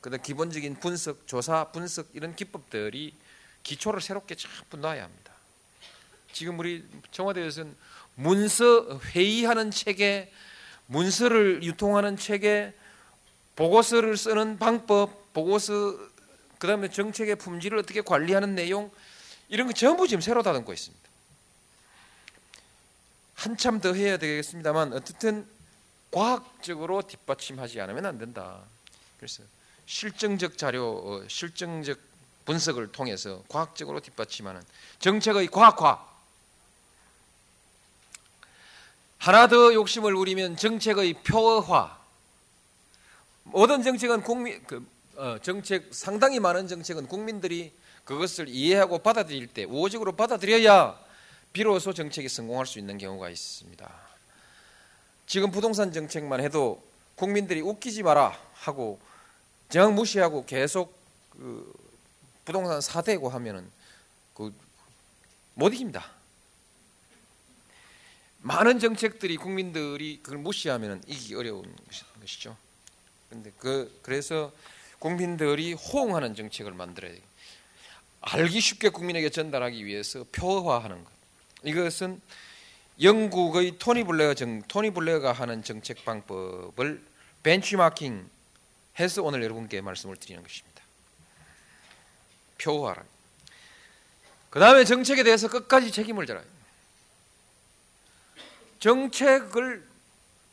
그다음 기본적인 분석, 조사, 분석 이런 기법들이 기초를 새롭게 전부 놔야 합니다. 지금 우리 청와대에서는 문서 회의하는 체계, 문서를 유통하는 체계, 보고서를 쓰는 방법, 보고서 그다음에 정책의 품질을 어떻게 관리하는 내용 이런 거 전부 지금 새로 다듬고 있습니다. 한참 더 해야 되겠습니다만 어쨌든 과학적으로 뒷받침하지 않으면 안 된다. 그래서 실증적 자료, 어, 실증적 분석을 통해서 과학적으로 뒷받침하는 정책의 과학화. 하나 더 욕심을 부리면 정책의 표어화. 모든 정책은 국민 그 어, 정책 상당히 많은 정책은 국민들이 그것을 이해하고 받아들일 때 우호적으로 받아들여야 비로소 정책이 성공할 수 있는 경우가 있습니다. 지금 부동산 정책만 해도 국민들이 웃기지 마라 하고 정 무시하고 계속 그 부동산 사대고 하면은 그 못 이깁니다. 많은 정책들이 국민들이 그걸 무시하면은 이기기 어려운 것이죠. 근데 그 그래서 국민들이 호응하는 정책을 만들어야 돼요. 알기 쉽게 국민에게 전달하기 위해서 표화하는 것. 이것은 영국의 토니 블레어 정 토니 블레어가 하는 정책 방법을 벤치마킹 해서 오늘 여러분께 말씀을 드리는 것입니다. 표화라. 그 다음에 정책에 대해서 끝까지 책임을 져라. 정책을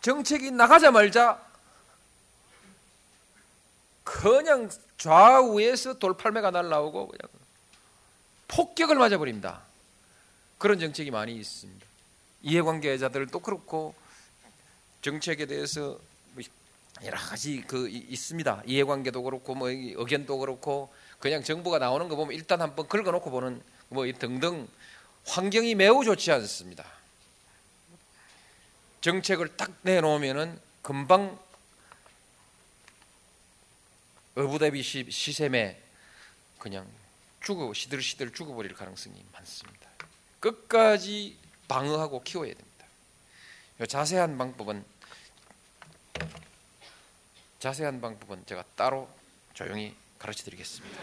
정책이 나가자마자 그냥 좌우에서 돌팔매가 날라오고 그냥 폭격을 맞아버립니다. 그런 정책이 많이 있습니다. 이해관계자들 도 그렇고 정책에 대해서 뭐 여러 가지 그 이- 있습니다. 이해관계도 그렇고 뭐이 의견도 그렇고 그냥 정부가 나오는 거 보면 일단 한번 긁어놓고 보는 뭐이 등등 환경이 매우 좋지 않습니다. 정책을 딱 내놓으면은 금방 어부대비 시, 시샘에 그냥 죽어 시들시들 죽어버릴 가능성이 많습니다. 끝까지 방어하고 키워야 됩니다. 요 자세한 방법은 자세한 방법은 제가 따로 조용히 가르쳐 드리겠습니다.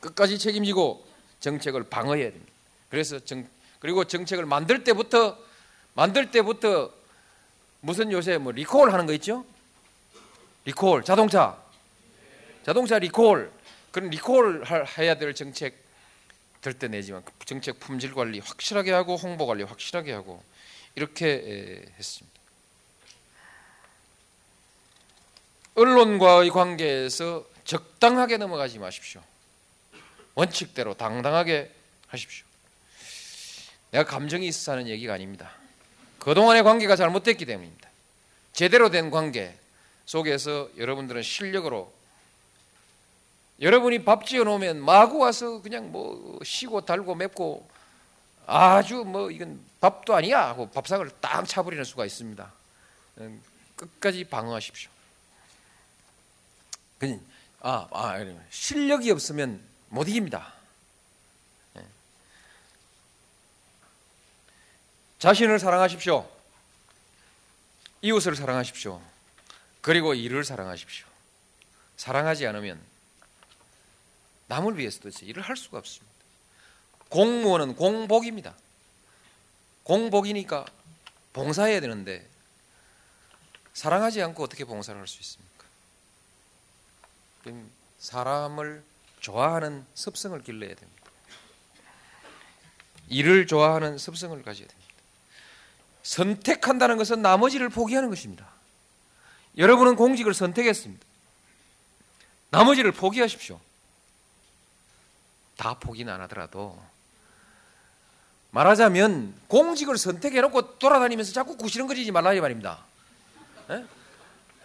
끝까지 책임지고 정책을 방어해야 됩니다. 그래서 정 그리고 정책을 만들 때부터 만들 때부터 무슨 요새 뭐 리콜 하는 거 있죠? 리콜 자동차 자동차 리콜 그런 리콜 할- 해야 될 정책 들때 내지만 그 정책 품질 관리 확실하게 하고 홍보 관리 확실하게 하고 이렇게 에, 했습니다. 언론과의 관계에서 적당하게 넘어가지 마십시오. 원칙대로 당당하게 하십시오. 내가 감정이 있어서 하는 얘기가 아닙니다. 그동안의 관계가 잘못됐기 때문입니다. 제대로 된 관계 속에서 여러분들은 실력으로 여러분이 밥 지어 놓으면 마구 와서 그냥 뭐 쉬고 달고 맵고 아주 뭐 이건 밥도 아니야 하고 밥상을 딱 차버리는 수가 있습니다. 음, 끝까지 방어하십시오. 아, 아 실력이 없으면 못 이깁니다. 예. 자신을 사랑하십시오. 이웃을 사랑하십시오. 그리고 일을 사랑하십시오. 사랑하지 않으면 남을 위해서도 일을 할 수가 없습니다. 공무원은 공복입니다. 공복이니까 봉사해야 되는데 사랑하지 않고 어떻게 봉사를 할 수 있습니까? 사람을 좋아하는 습성을 길러야 됩니다. 일을 좋아하는 습성을 가져야 됩니다. 선택한다는 것은 나머지를 포기하는 것입니다. 여러분은 공직을 선택했습니다. 나머지를 포기하십시오. 다 포기는 안 하더라도 말하자면 공직을 선택해놓고 돌아다니면서 자꾸 구시렁거리지 말라 이 말입니다. 에?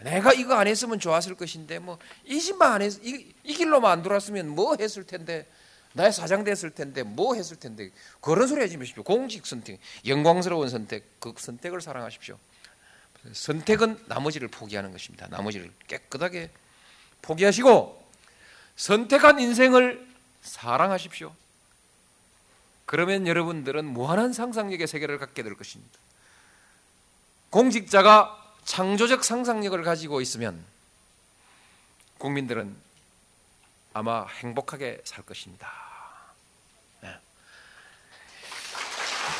내가 이거 안 했으면 좋았을 것인데 뭐 이 집만 안 했, 이, 이 길로만 안 돌았으면 뭐 했을 텐데 나의 사장 됐을 텐데 뭐 했을 텐데 그런 소리 하지 마십시오. 공직 선택, 영광스러운 선택, 그 선택을 사랑하십시오. 선택은 나머지를 포기하는 것입니다. 나머지를 깨끗하게 포기하시고 선택한 인생을 사랑하십시오. 그러면 여러분들은 무한한 상상력의 세계를 갖게 될 것입니다. 공직자가 창조적 상상력을 가지고 있으면 국민들은 아마 행복하게 살 것입니다. 네.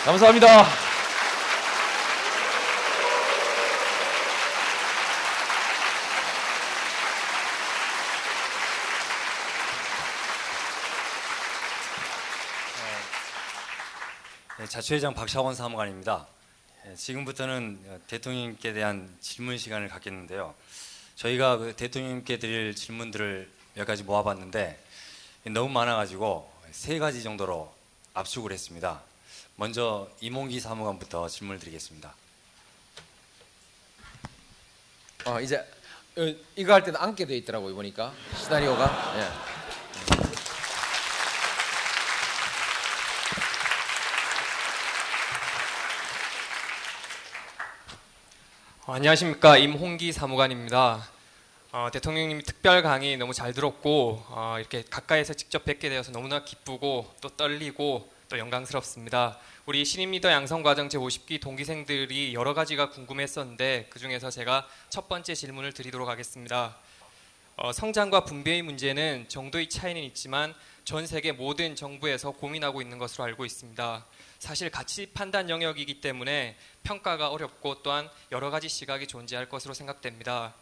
감사합니다. 자초회장 박ሻ원 사무관입니다. 네, 지금부터는 어, 대통령님께 대한 질문 시간을 갖겠는데요. 저희가 그 대통령님께 드릴 질문들을 몇 가지 모아봤는데 너무 많아가지고 세 가지 정도로 압축을 했습니다. 먼저 이몽기 사무관부터 질문을 드리겠습니다. 어, 이제 어, 이거 할 때는 앉게 돼 있더라고요 보니까 시나리오가. 예. 안녕하십니까 임홍기 사무관입니다. 어, 대통령님 특별 강의 너무 잘 들었고 어, 이렇게 가까이서 직접 뵙게 되어서 너무나 기쁘고 또 떨리고 또 영광스럽습니다. 우리 신임 리더 양성 과정 제 50기 동기생들이 여러 가지가 궁금했었는데 그 중에서 제가 첫 번째 질문을 드리도록 하겠습니다. 어, 성장과 분배의 문제는 정도의 차이는 있지만 전 세계 모든 정부에서 고민하고 있는 것으로 알고 있습니다. 사실 가치 판단 영역이기 때문에 평가가 어렵고 또한 여러 가지 시각이 존재할 것으로 생각됩니다.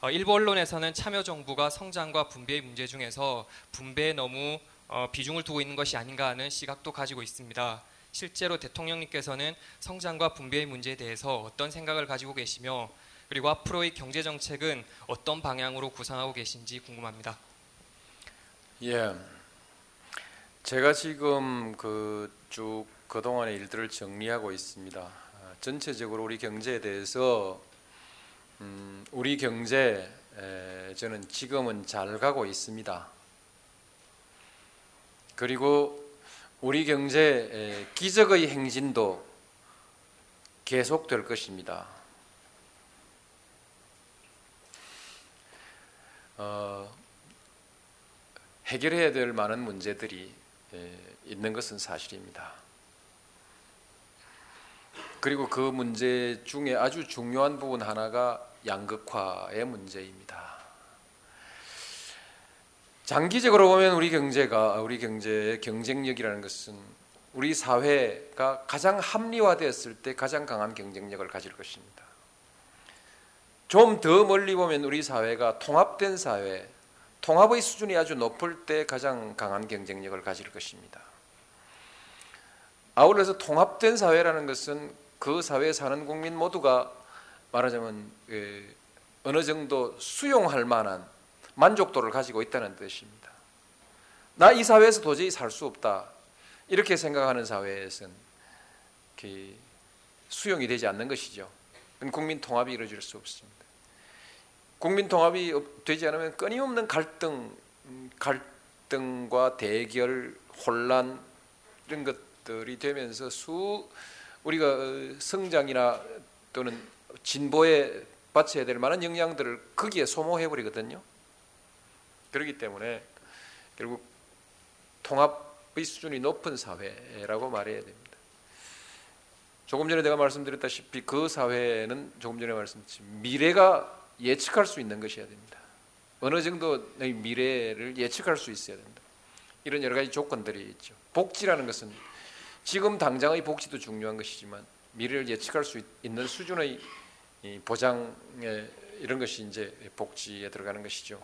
어, 일부 언론에서는 참여정부가 성장과 분배의 문제 중에서 분배에 너무 어, 비중을 두고 있는 것이 아닌가 하는 시각도 가지고 있습니다. 실제로 대통령님께서는 성장과 분배의 문제에 대해서 어떤 생각을 가지고 계시며 그리고 앞으로의 경제 정책은 어떤 방향으로 구상하고 계신지 궁금합니다. 예. 제가 지금 그 쭉 그동안의 일들을 정리하고 있습니다. 아, 전체적으로 우리 경제에 대해서 음, 우리 경제 에, 저는 지금은 잘 가고 있습니다. 그리고 우리 경제 기적의 행진도 계속될 것입니다. 어, 해결해야 될 많은 문제들이 있는 것은 사실입니다. 그리고 그 문제 중에 아주 중요한 부분 하나가 양극화의 문제입니다. 장기적으로 보면 우리 경제가 우리 경제의 경쟁력이라는 것은 우리 사회가 가장 합리화되었을 때 가장 강한 경쟁력을 가질 것입니다. 좀 더 멀리 보면 우리 사회가 통합된 사회, 통합의 수준이 아주 높을 때 가장 강한 경쟁력을 가질 것입니다. 아울러서 통합된 사회라는 것은 그 사회에 사는 국민 모두가 말하자면 그 어느 정도 수용할 만한 만족도를 가지고 있다는 뜻입니다. 나 이 사회에서 도저히 살 수 없다. 이렇게 생각하는 사회에서는 수용이 되지 않는 것이죠. 국민 통합이 이루어질 수 없습니다. 국민 통합이 되지 않으면 끊임없는 갈등, 갈등과 대결, 혼란 이런 것 들이 되면서 수 우리가 어, 성장이나 또는 진보에 바쳐야 될 만한 영향들을 거기에 소모해 버리거든요. 그렇기 때문에 결국 통합의 수준이 높은 사회라고 말해야 됩니다. 조금 전에 내가 말씀드렸다시피 그 사회는 조금 전에 말씀드렸지 미래가 예측할 수 있는 것이어야 됩니다. 어느 정도의 미래를 예측할 수 있어야 된다. 이런 여러 가지 조건들이 있죠. 복지라는 것은 지금 당장의 복지도 중요한 것이지만 미래를 예측할 수 있는 수준의 보장에 이런 것이 이제 복지에 들어가는 것이죠.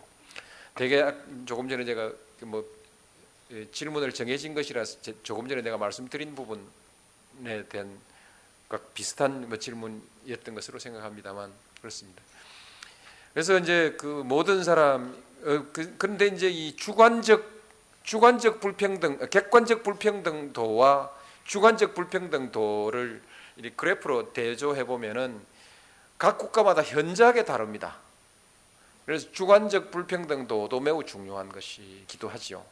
대개 조금 전에 제가 그뭐 질문을 정해진 것이라서 조금 전에 내가 말씀드린 부분에 대한 비슷한 뭐 질문이었던 것으로 생각합니다만 그렇습니다. 그래서 이제 그 모든 사람 어, 그, 그런데 이제 이 주관적 주관적 불평등, 객관적 불평등도와 주관적 불평등도를 그래프로 대조해 보면은 각 국가마다 현저하게 다릅니다. 그래서 주관적 불평등도도 매우 중요한 것이기도 하지요.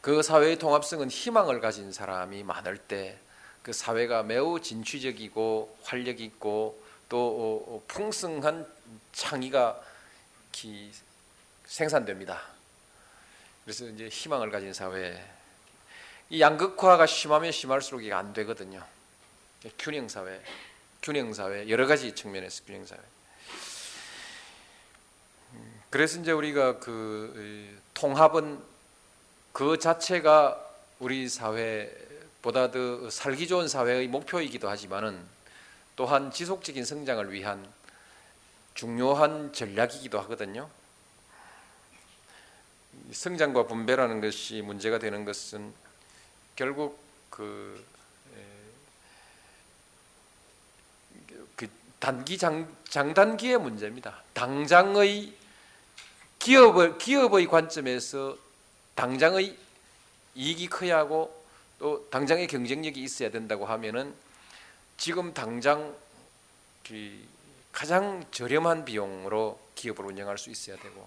그 사회의 통합성은 희망을 가진 사람이 많을 때 그 사회가 매우 진취적이고 활력 있고 또 어, 어, 풍성한 창의가 생산됩니다. 그래서 이제 희망을 가진 사회, 이 양극화가 심하면 심할수록 이게 안 되거든요. 균형 사회, 균형 사회 여러 가지 측면에서 균형 사회. 음, 그래서 이제 우리가 그 통합은 그 자체가 우리 사회보다 더 살기 좋은 사회의 목표이기도 하지만은 또한 지속적인 성장을 위한 중요한 전략이기도 하거든요. 성장과 분배라는 것이 문제가 되는 것은 결국 그, 그 단기 장, 장단기의 문제입니다. 당장의 기업의 기업의 관점에서 당장의 이익이 커야 하고 또 당장의 경쟁력이 있어야 된다고 하면은 지금 당장 그 가장 저렴한 비용으로 기업을 운영할 수 있어야 되고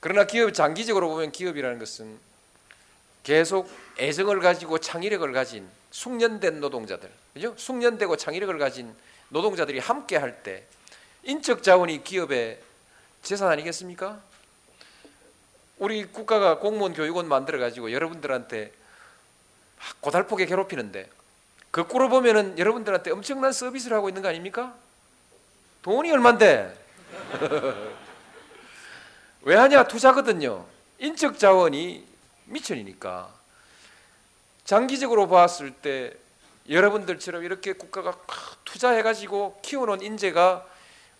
그러나 기업 장기적으로 보면 기업이라는 것은 계속 애정을 가지고 창의력을 가진 숙련된 노동자들, 그죠? 숙련되고 창의력을 가진 노동자들이 함께 할 때 인적 자원이 기업의 재산 아니겠습니까? 우리 국가가 공무원 교육원 만들어 가지고 여러분들한테 고달프게 괴롭히는데 거꾸로 보면은 여러분들한테 엄청난 서비스를 하고 있는 거 아닙니까? 돈이 얼만데? <laughs> 왜 하냐? 투자거든요. 인적 자원이 미천이니까. 장기적으로 봤을 때 여러분들처럼 이렇게 국가가 투자해가지고 키워놓은 인재가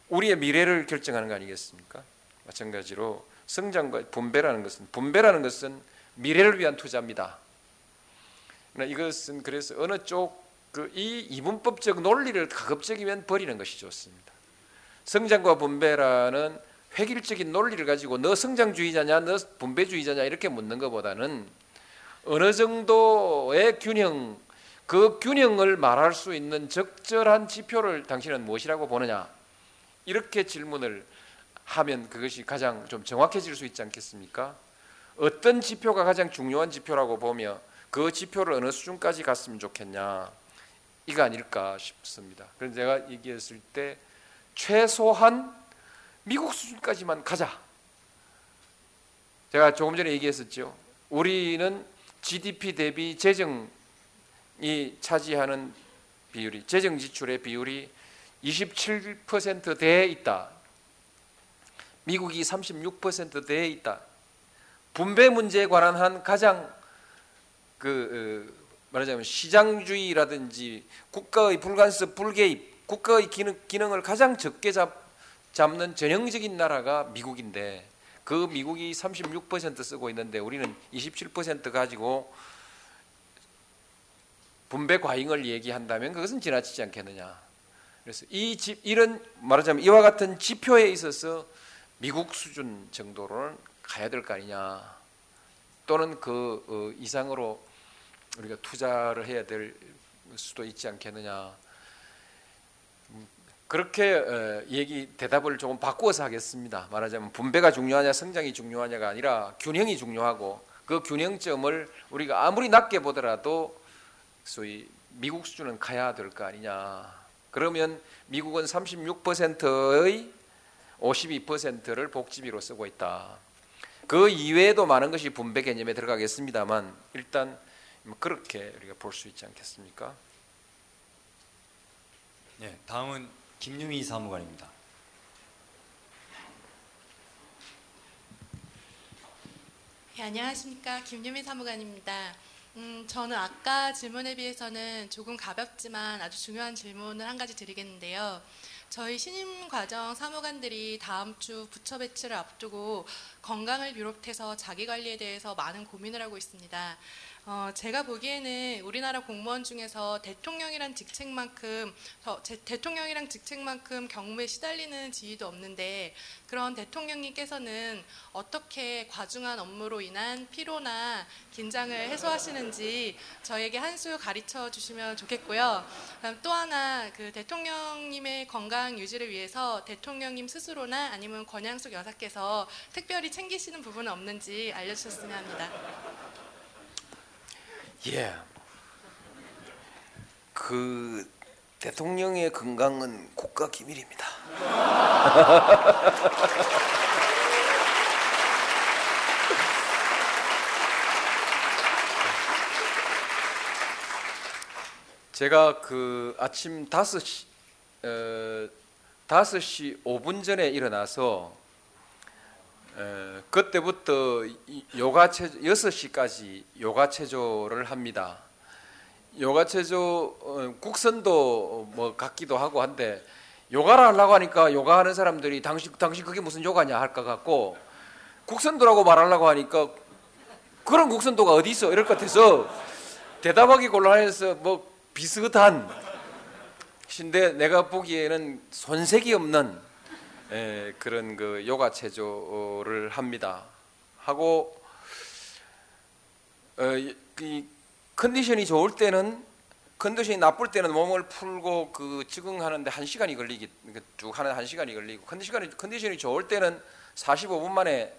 우리의 미래를 결정하는 거 아니겠습니까? 마찬가지로 성장과 분배라는 것은 분배라는 것은 미래를 위한 투자입니다. 이것은 그래서 어느 쪽그이 이분법적 논리를 가급적이면 버리는 것이 좋습니다. 성장과 분배라는 획일적인 논리를 가지고 너 성장주의자냐 너 분배주의자냐 이렇게 묻는 것보다는 어느 정도의 균형 그 균형을 말할 수 있는 적절한 지표를 당신은 무엇이라고 보느냐 이렇게 질문을 하면 그것이 가장 좀 정확해질 수 있지 않겠습니까? 어떤 지표가 가장 중요한 지표라고 보며 그 지표를 어느 수준까지 갔으면 좋겠냐 이거 아닐까 싶습니다. 그래서 제가 얘기했을 때 최소한 미국 수준까지만 가자. 제가 조금 전에 얘기했었죠. 우리는 GDP 대비 재정이 차지하는 비율이 재정 지출의 비율이 27%대에 있다. 미국이 36%대에 있다. 분배 문제에 관한 한 가장 그 어, 말하자면 시장주의라든지 국가의 불간섭 불개입, 국가의 기능, 기능을 가장 적게 잡, 잡는 전형적인 나라가 미국인데 그 미국이 36% 쓰고 있는데 우리는 27% 가지고 분배 과잉을 얘기한다면 그것은 지나치지 않겠느냐. 그래서 이 집, 이런 말하자면 이와 같은 지표에 있어서 미국 수준 정도로는 가야 될 거 아니냐. 또는 그 어, 이상으로 우리가 투자를 해야 될 수도 있지 않겠느냐. 음, 그렇게 어, 얘기 대답을 조금 바꾸어서 하겠습니다. 말하자면 분배가 중요하냐 성장이 중요하냐가 아니라 균형이 중요하고 그 균형점을 우리가 아무리 낮게 보더라도 소위 미국 수준은 가야 될 거 아니냐. 그러면 미국은 36%의 52%를 복지비로 쓰고 있다. 그 이외에도 많은 것이 분배 개념에 들어가겠습니다만 일단 뭐 그렇게 우리가 볼 수 있지 않겠습니까? 네, 다음은 김유미 사무관입니다. 네, 안녕하십니까 김유미 사무관입니다. 음, 저는 아까 질문에 비해서는 조금 가볍지만 아주 중요한 질문을 한 가지 드리겠는데요. 저희 신임 과정 사무관들이 다음 주 부처 배치를 앞두고 건강을 비롯해서 자기 관리에 대해서 많은 고민을 하고 있습니다. 어, 제가 보기에는 우리나라 공무원 중에서 대통령이란 직책만큼 저, 제, 대통령이란 직책만큼 경무에 시달리는 지위도 없는데 그런 대통령님께서는 어떻게 과중한 업무로 인한 피로나 긴장을 해소하시는지 저에게 한 수 가르쳐 주시면 좋겠고요. 또 하나 그 대통령님의 건강 유지를 위해서 대통령님 스스로나 아니면 권양숙 여사께서 특별히 챙기시는 부분은 없는지 알려주셨으면 합니다. 예. 그 대통령의 건강은 국가 기밀입니다. <laughs> 제가 그 아침 5시 어, 5시 5분 전에 일어나서 에, 그때부터 이 요가 체조 6시까지 요가 체조를 합니다. 요가 체조 어, 국선도 뭐 같기도 하고 한데 요가를 하려고 하니까 요가 하는 사람들이 당신 당신 그게 무슨 요가냐 할 것 같고 국선도라고 말하려고 하니까 그런 국선도가 어디 있어 이럴 것 같아서 대답하기 곤란해서 뭐 비슷한 신데 내가 보기에는 손색이 없는 에, 그런 그 요가 체조를 합니다. 하고 어, 이, 이 컨디션이 좋을 때는 컨디션이 나쁠 때는 몸을 풀고 그 적응하는데 한 시간이 걸리기 쭉 하는 한 시간이 걸리고 컨디션이 컨디션이 좋을 때는 45분 만에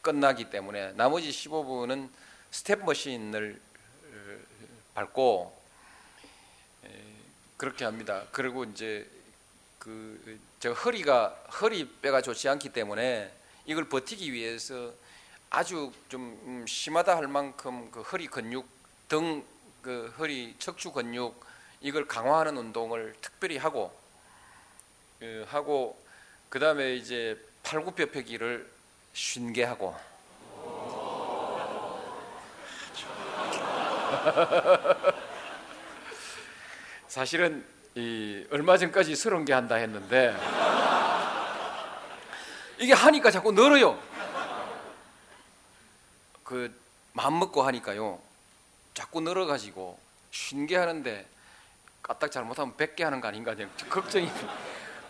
끝나기 때문에 나머지 15분은 step machine을 어, 밟고 에, 그렇게 합니다. 그리고 이제 그그 저 허리가 허리뼈가 좋지 않기 때문에 이걸 버티기 위해서 아주 좀 음, 심하다 할 만큼 그 허리 근육 등 그 허리 척추 근육 이걸 강화하는 운동을 특별히 하고 그 하고 그 다음에 이제 팔굽혀 펴기를 쉰게 하고. <laughs> 사실은 이 얼마 전까지 서른 개 한다 했는데 이게 하니까 자꾸 늘어요. 그 마음 먹고 하니까요. 자꾸 늘어가지고 쉰 개 하는데 까딱 잘못하면 백 개 하는 거 아닌가 <laughs> 걱정이.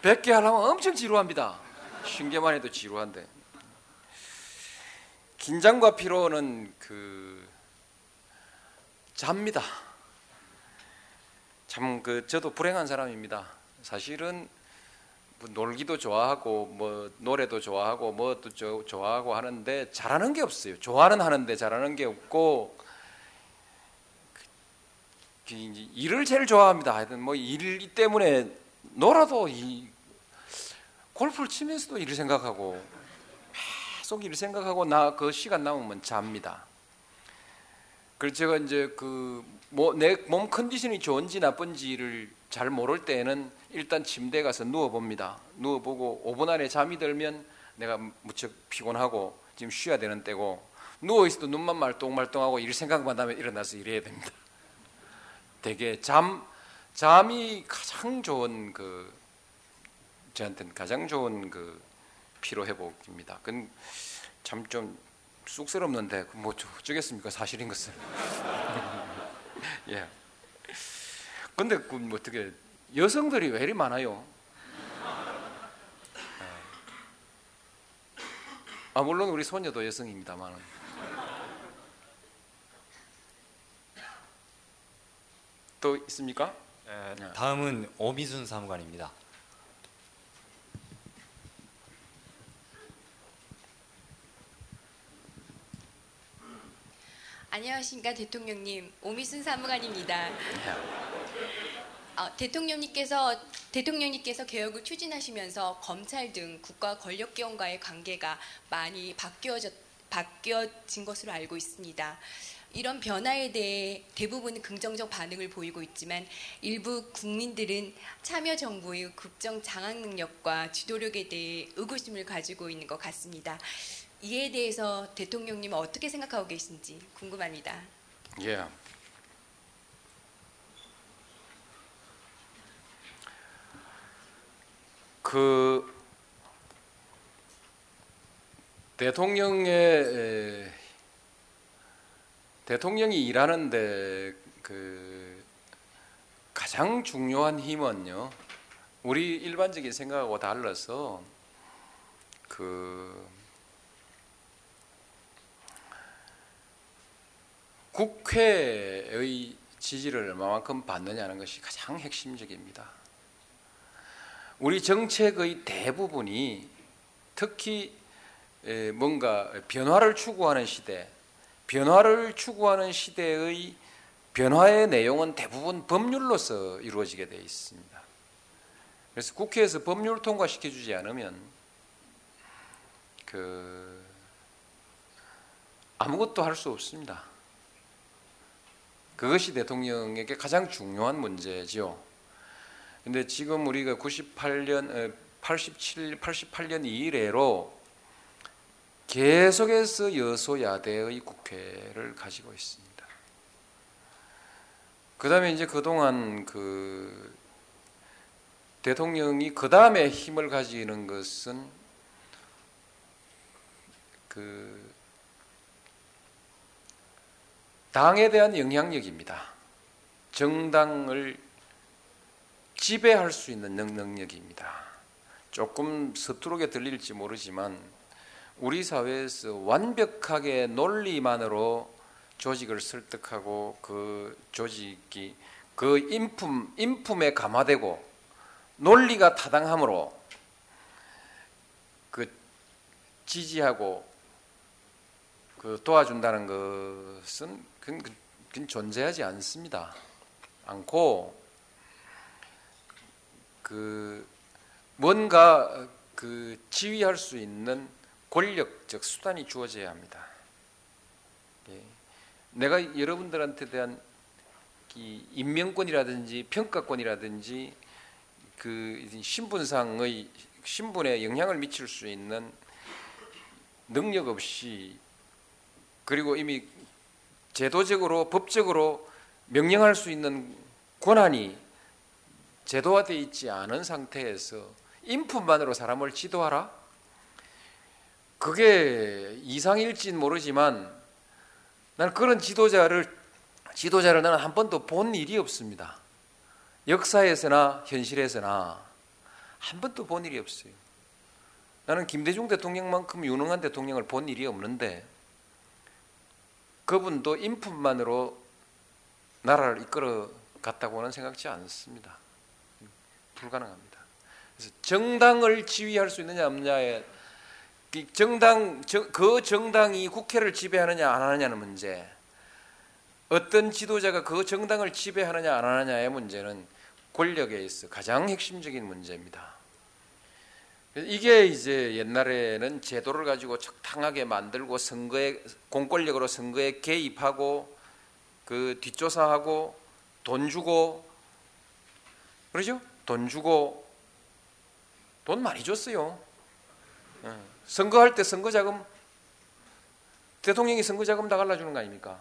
백 개 하려면 엄청 지루합니다. 쉰 개만 해도 지루한데. 긴장과 피로는 그 잡니다. 참 그 저도 불행한 사람입니다. 사실은 뭐 놀기도 좋아하고 뭐 노래도 좋아하고 저- 좋아하고 하는데 잘하는 게 없어요. 좋아는 하는데 잘하는 게 없고 그- 일을 제일 좋아합니다. 하여튼 뭐 일 때문에 놀아도 이 골프를 치면서도 일을 생각하고 계속 일을 생각하고 나 그 시간 남으면 잡니다. 그래서 제가 이제 그뭐내몸 컨디션이 좋은지 나쁜지를 잘 모를 때에는 일단 침대에 가서 누워 봅니다. 누워 보고 5분 안에 잠이 들면 내가 무척 피곤하고 지금 쉬어야 되는 때고 누워 있어도 눈만 말똥말똥하고 일 생각만 하면 일어나서 일해야 됩니다. <laughs> 되게 잠 잠이 가장 좋은 그 저한테는 가장 좋은 그 피로 회복입니다. 그건 참 좀 쑥스럽는데 뭐 어쩌겠습니까 사실인 것은. <laughs> 예. 근데 그뭐 어떻게 여성들이 왜 이리 많아요? 예. 아 물론 우리 소녀도 여성입니다만. 또 있습니까? 예, 다음은 오미순 사무관입니다. 안녕하십니까 대통령님 오미순 사무관입니다. 어, 대통령님께서 대통령님께서 개혁을 추진하시면서 검찰 등 국가 권력 기관과의 관계가 많이 바뀌어졌 바뀌어진 것으로 알고 있습니다. 이런 변화에 대해 대부분은 긍정적 반응을 보이고 있지만 일부 국민들은 참여 정부의 국정 장악 능력과 지도력에 대해 의구심을 가지고 있는 것 같습니다. 이에 대해서 대통령님은 어떻게 생각하고 계신지 궁금합니다. 예. 그 대통령의 에, 대통령이 일하는데 그 가장 중요한 힘은요. 우리 일반적인 생각하고 달라서 그 국회의 지지를 얼마만큼 받느냐는 것이 가장 핵심적입니다. 우리 정책의 대부분이 특히 에, 뭔가 변화를 추구하는 시대, 변화를 추구하는 시대의 변화의 내용은 대부분 법률로서 이루어지게 되어 있습니다. 그래서 국회에서 법률 통과시켜 주지 않으면 그 아무것도 할 수 없습니다. 그것이 대통령에게 가장 중요한 문제죠. 근데 지금 우리가 98년, 87, 88년 이래로 계속해서 여소야대의 국회를 가지고 있습니다. 그 다음에 이제 그동안 그 대통령이 그 다음에 힘을 가지는 것은 그 당에 대한 영향력입니다. 정당을 지배할 수 있는 능력입니다. 조금 서투르게 들릴지 모르지만 우리 사회에서 완벽하게 논리만으로 조직을 설득하고 그 조직이 그 인품 인품에 감화되고 논리가 타당함으로 그 지지하고 그 도와준다는 것은 그건, 그건 존재하지 않습니다. 않고 그 뭔가 그 지휘할 수 있는 권력적 수단이 주어져야 합니다. 예. 내가 여러분들한테 대한 이 임명권이라든지 평가권이라든지 그 신분상의 신분에 영향을 미칠 수 있는 능력 없이 그리고 이미 제도적으로 법적으로 명령할 수 있는 권한이 제도화되어 있지 않은 상태에서 인풋만으로 사람을 지도하라? 그게 이상일진 모르지만 나는 그런 지도자를 지도자를 나는 한 번도 본 일이 없습니다. 역사에서나 현실에서나 한 번도 본 일이 없어요. 나는 김대중 대통령만큼 유능한 대통령을 본 일이 없는데 그분도 인풋만으로 나라를 이끌어 갔다고는 생각지 않습니다. 불가능합니다. 그래서 정당을 지휘할 수 있느냐 없느냐에 정당 그 정당이 국회를 지배하느냐 안 하느냐는 문제. 어떤 지도자가 그 정당을 지배하느냐 안 하느냐의 문제는 권력에 있어 가장 핵심적인 문제입니다. 이게 이제 옛날에는 제도를 가지고 적당하게 만들고 선거에 공권력으로 선거에 개입하고 그 뒷조사하고 돈 주고 그러죠? 돈 주고 돈 많이 줬어요. 예. 선거할 때 선거 자금 대통령이 선거 자금 다 갈라주는 거 아닙니까?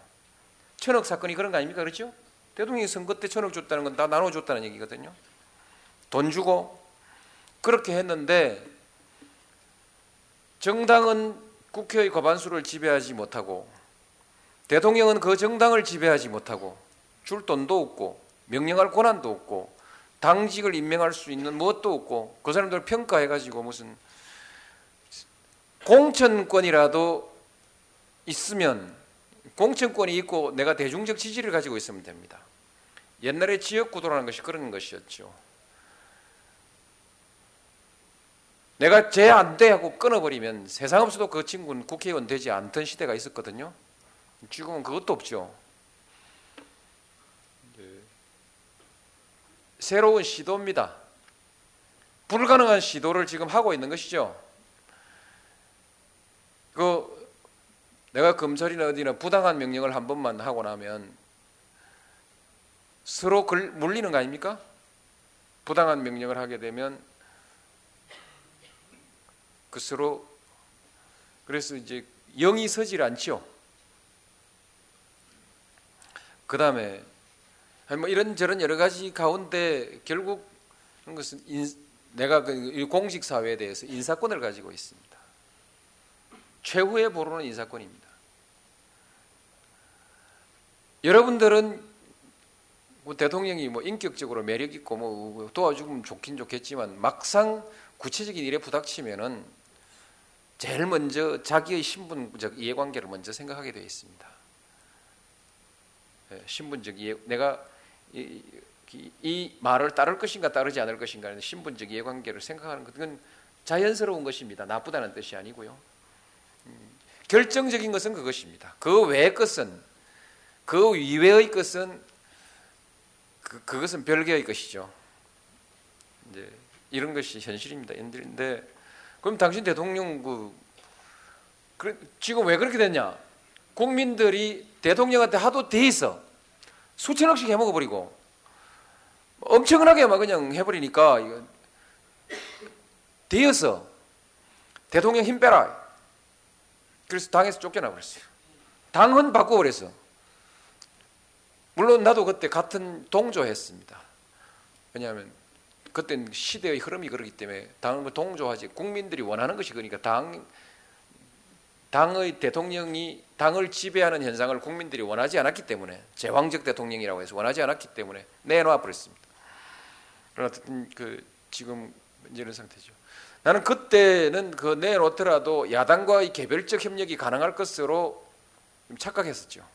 천억 사건이 그런 거 아닙니까? 그렇죠? 대통령이 선거 때 천억 줬다는 건 다 나눠줬다는 얘기거든요. 돈 주고 그렇게 했는데 정당은 국회의 과반수를 지배하지 못하고 대통령은 그 정당을 지배하지 못하고 줄 돈도 없고 명령할 권한도 없고 당직을 임명할 수 있는 무엇도 없고 그 사람들 평가해 가지고 무슨 공천권이라도 있으면 공천권이 있고 내가 대중적 지지를 가지고 있으면 됩니다. 옛날에 지역구도라는 것이 그런 것이었죠. 내가 쟤 안 돼 하고 끊어버리면 세상 없어도 그 친구는 국회의원 되지 않던 시대가 있었거든요. 지금은 그것도 없죠. 네. 새로운 시도입니다. 불가능한 시도를 지금 하고 있는 것이죠. 그 내가 검찰이나 어디나 부당한 명령을 한 번만 하고 나면 서로 걸, 물리는 거 아닙니까? 부당한 명령을 하게 되면 그 서로 그래서 이제 영이 서질 않죠. 그 다음에 뭐 이런저런 여러 가지 가운데 결국 그런 것은 인, 내가 그 공직 사회에 대해서 인사권을 가지고 있습니다. 최후의 보루는 인사권입니다. 여러분들은 뭐 대통령이 뭐 인격적으로 매력 있고 뭐 도와주면 좋긴 좋겠지만 막상 구체적인 일에 부닥치면은 제일 먼저 자기의 신분적 이해관계를 먼저 생각하게 되어 있습니다. 예, 신분적 이해, 내가 이, 이, 이, 말을 따를 것인가 따르지 않을 것인가 하는 신분적 이해관계를 생각하는 것은 자연스러운 것입니다. 나쁘다는 뜻이 아니고요. 음, 결정적인 것은 그것입니다. 그 외의 것은 그 이외의 것은 그, 그것은 별개의 것이죠. 이제 이런 것이 현실입니다. 현실인데 그럼 당신 대통령 그, 그 지금 왜 그렇게 됐냐? 국민들이 대통령한테 하도 돼 있어 수천억씩 해먹어 버리고 엄청나게 막 그냥 해버리니까 이거 되어서 대통령 힘 빼라. 그래서 당에서 쫓겨나 버렸어요. 당헌 바꿔버렸어. 물론 나도 그때 같은 동조했습니다. 왜냐하면 그때는 시대의 흐름이 그렇기 때문에 당을 동조하지 국민들이 원하는 것이 그러니까 당 당의 대통령이 당을 지배하는 현상을 국민들이 원하지 않았기 때문에 제왕적 대통령이라고 해서 원하지 않았기 때문에 내놔 버렸습니다. 그러나 그 지금 이런 상태죠. 나는 그때는 그 내놓더라도 야당과의 개별적 협력이 가능할 것으로 착각했었죠.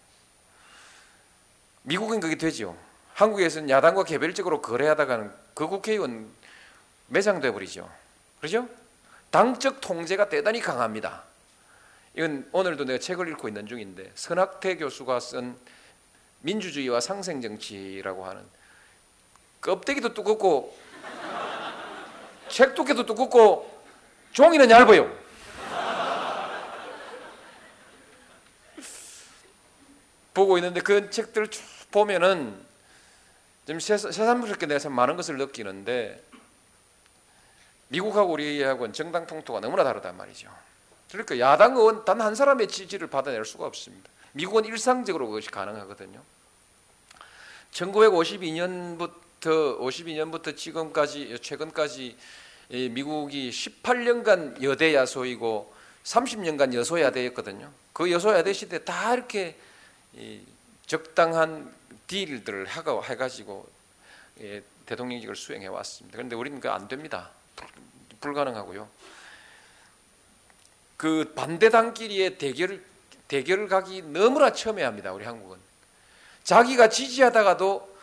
미국은 그게 되죠. 한국에서는 야당과 개별적으로 거래하다가는 그 국회의원 매장돼 버리죠. 그렇죠? 당적 통제가 대단히 강합니다. 이건 오늘도 내가 책을 읽고 있는 중인데 선학태 교수가 쓴 민주주의와 상생정치라고 하는 껍데기도 두껍고 <laughs> 책 두께도 두껍고 종이는 얇아요. <laughs> 보고 있는데 그 책들을 쭉 보면은 좀 새삼- 새삼스럽게 내가 참 많은 것을 느끼는데 미국하고 우리하고는 정당 풍토가 너무나 다르단 말이죠. 그러니까 야당 의원 단 한 사람의 지지를 받아낼 수가 없습니다. 미국은 일상적으로 그것이 가능하거든요. 1952년부터 52년부터 지금까지 최근까지 이 미국이 18년간 여대 야소이고 30년간 여소야대였거든요. 그 여소야대 시대 다 이렇게 이 적당한 딜들을 해가지고 예, 대통령직을 수행해 왔습니다. 그런데 우리는 그 안 됩니다. 불 가능하고요. 그 반대당끼리의 대결 대결을 가기 너무나 첨예합니다. 우리 한국은 자기가 지지하다가도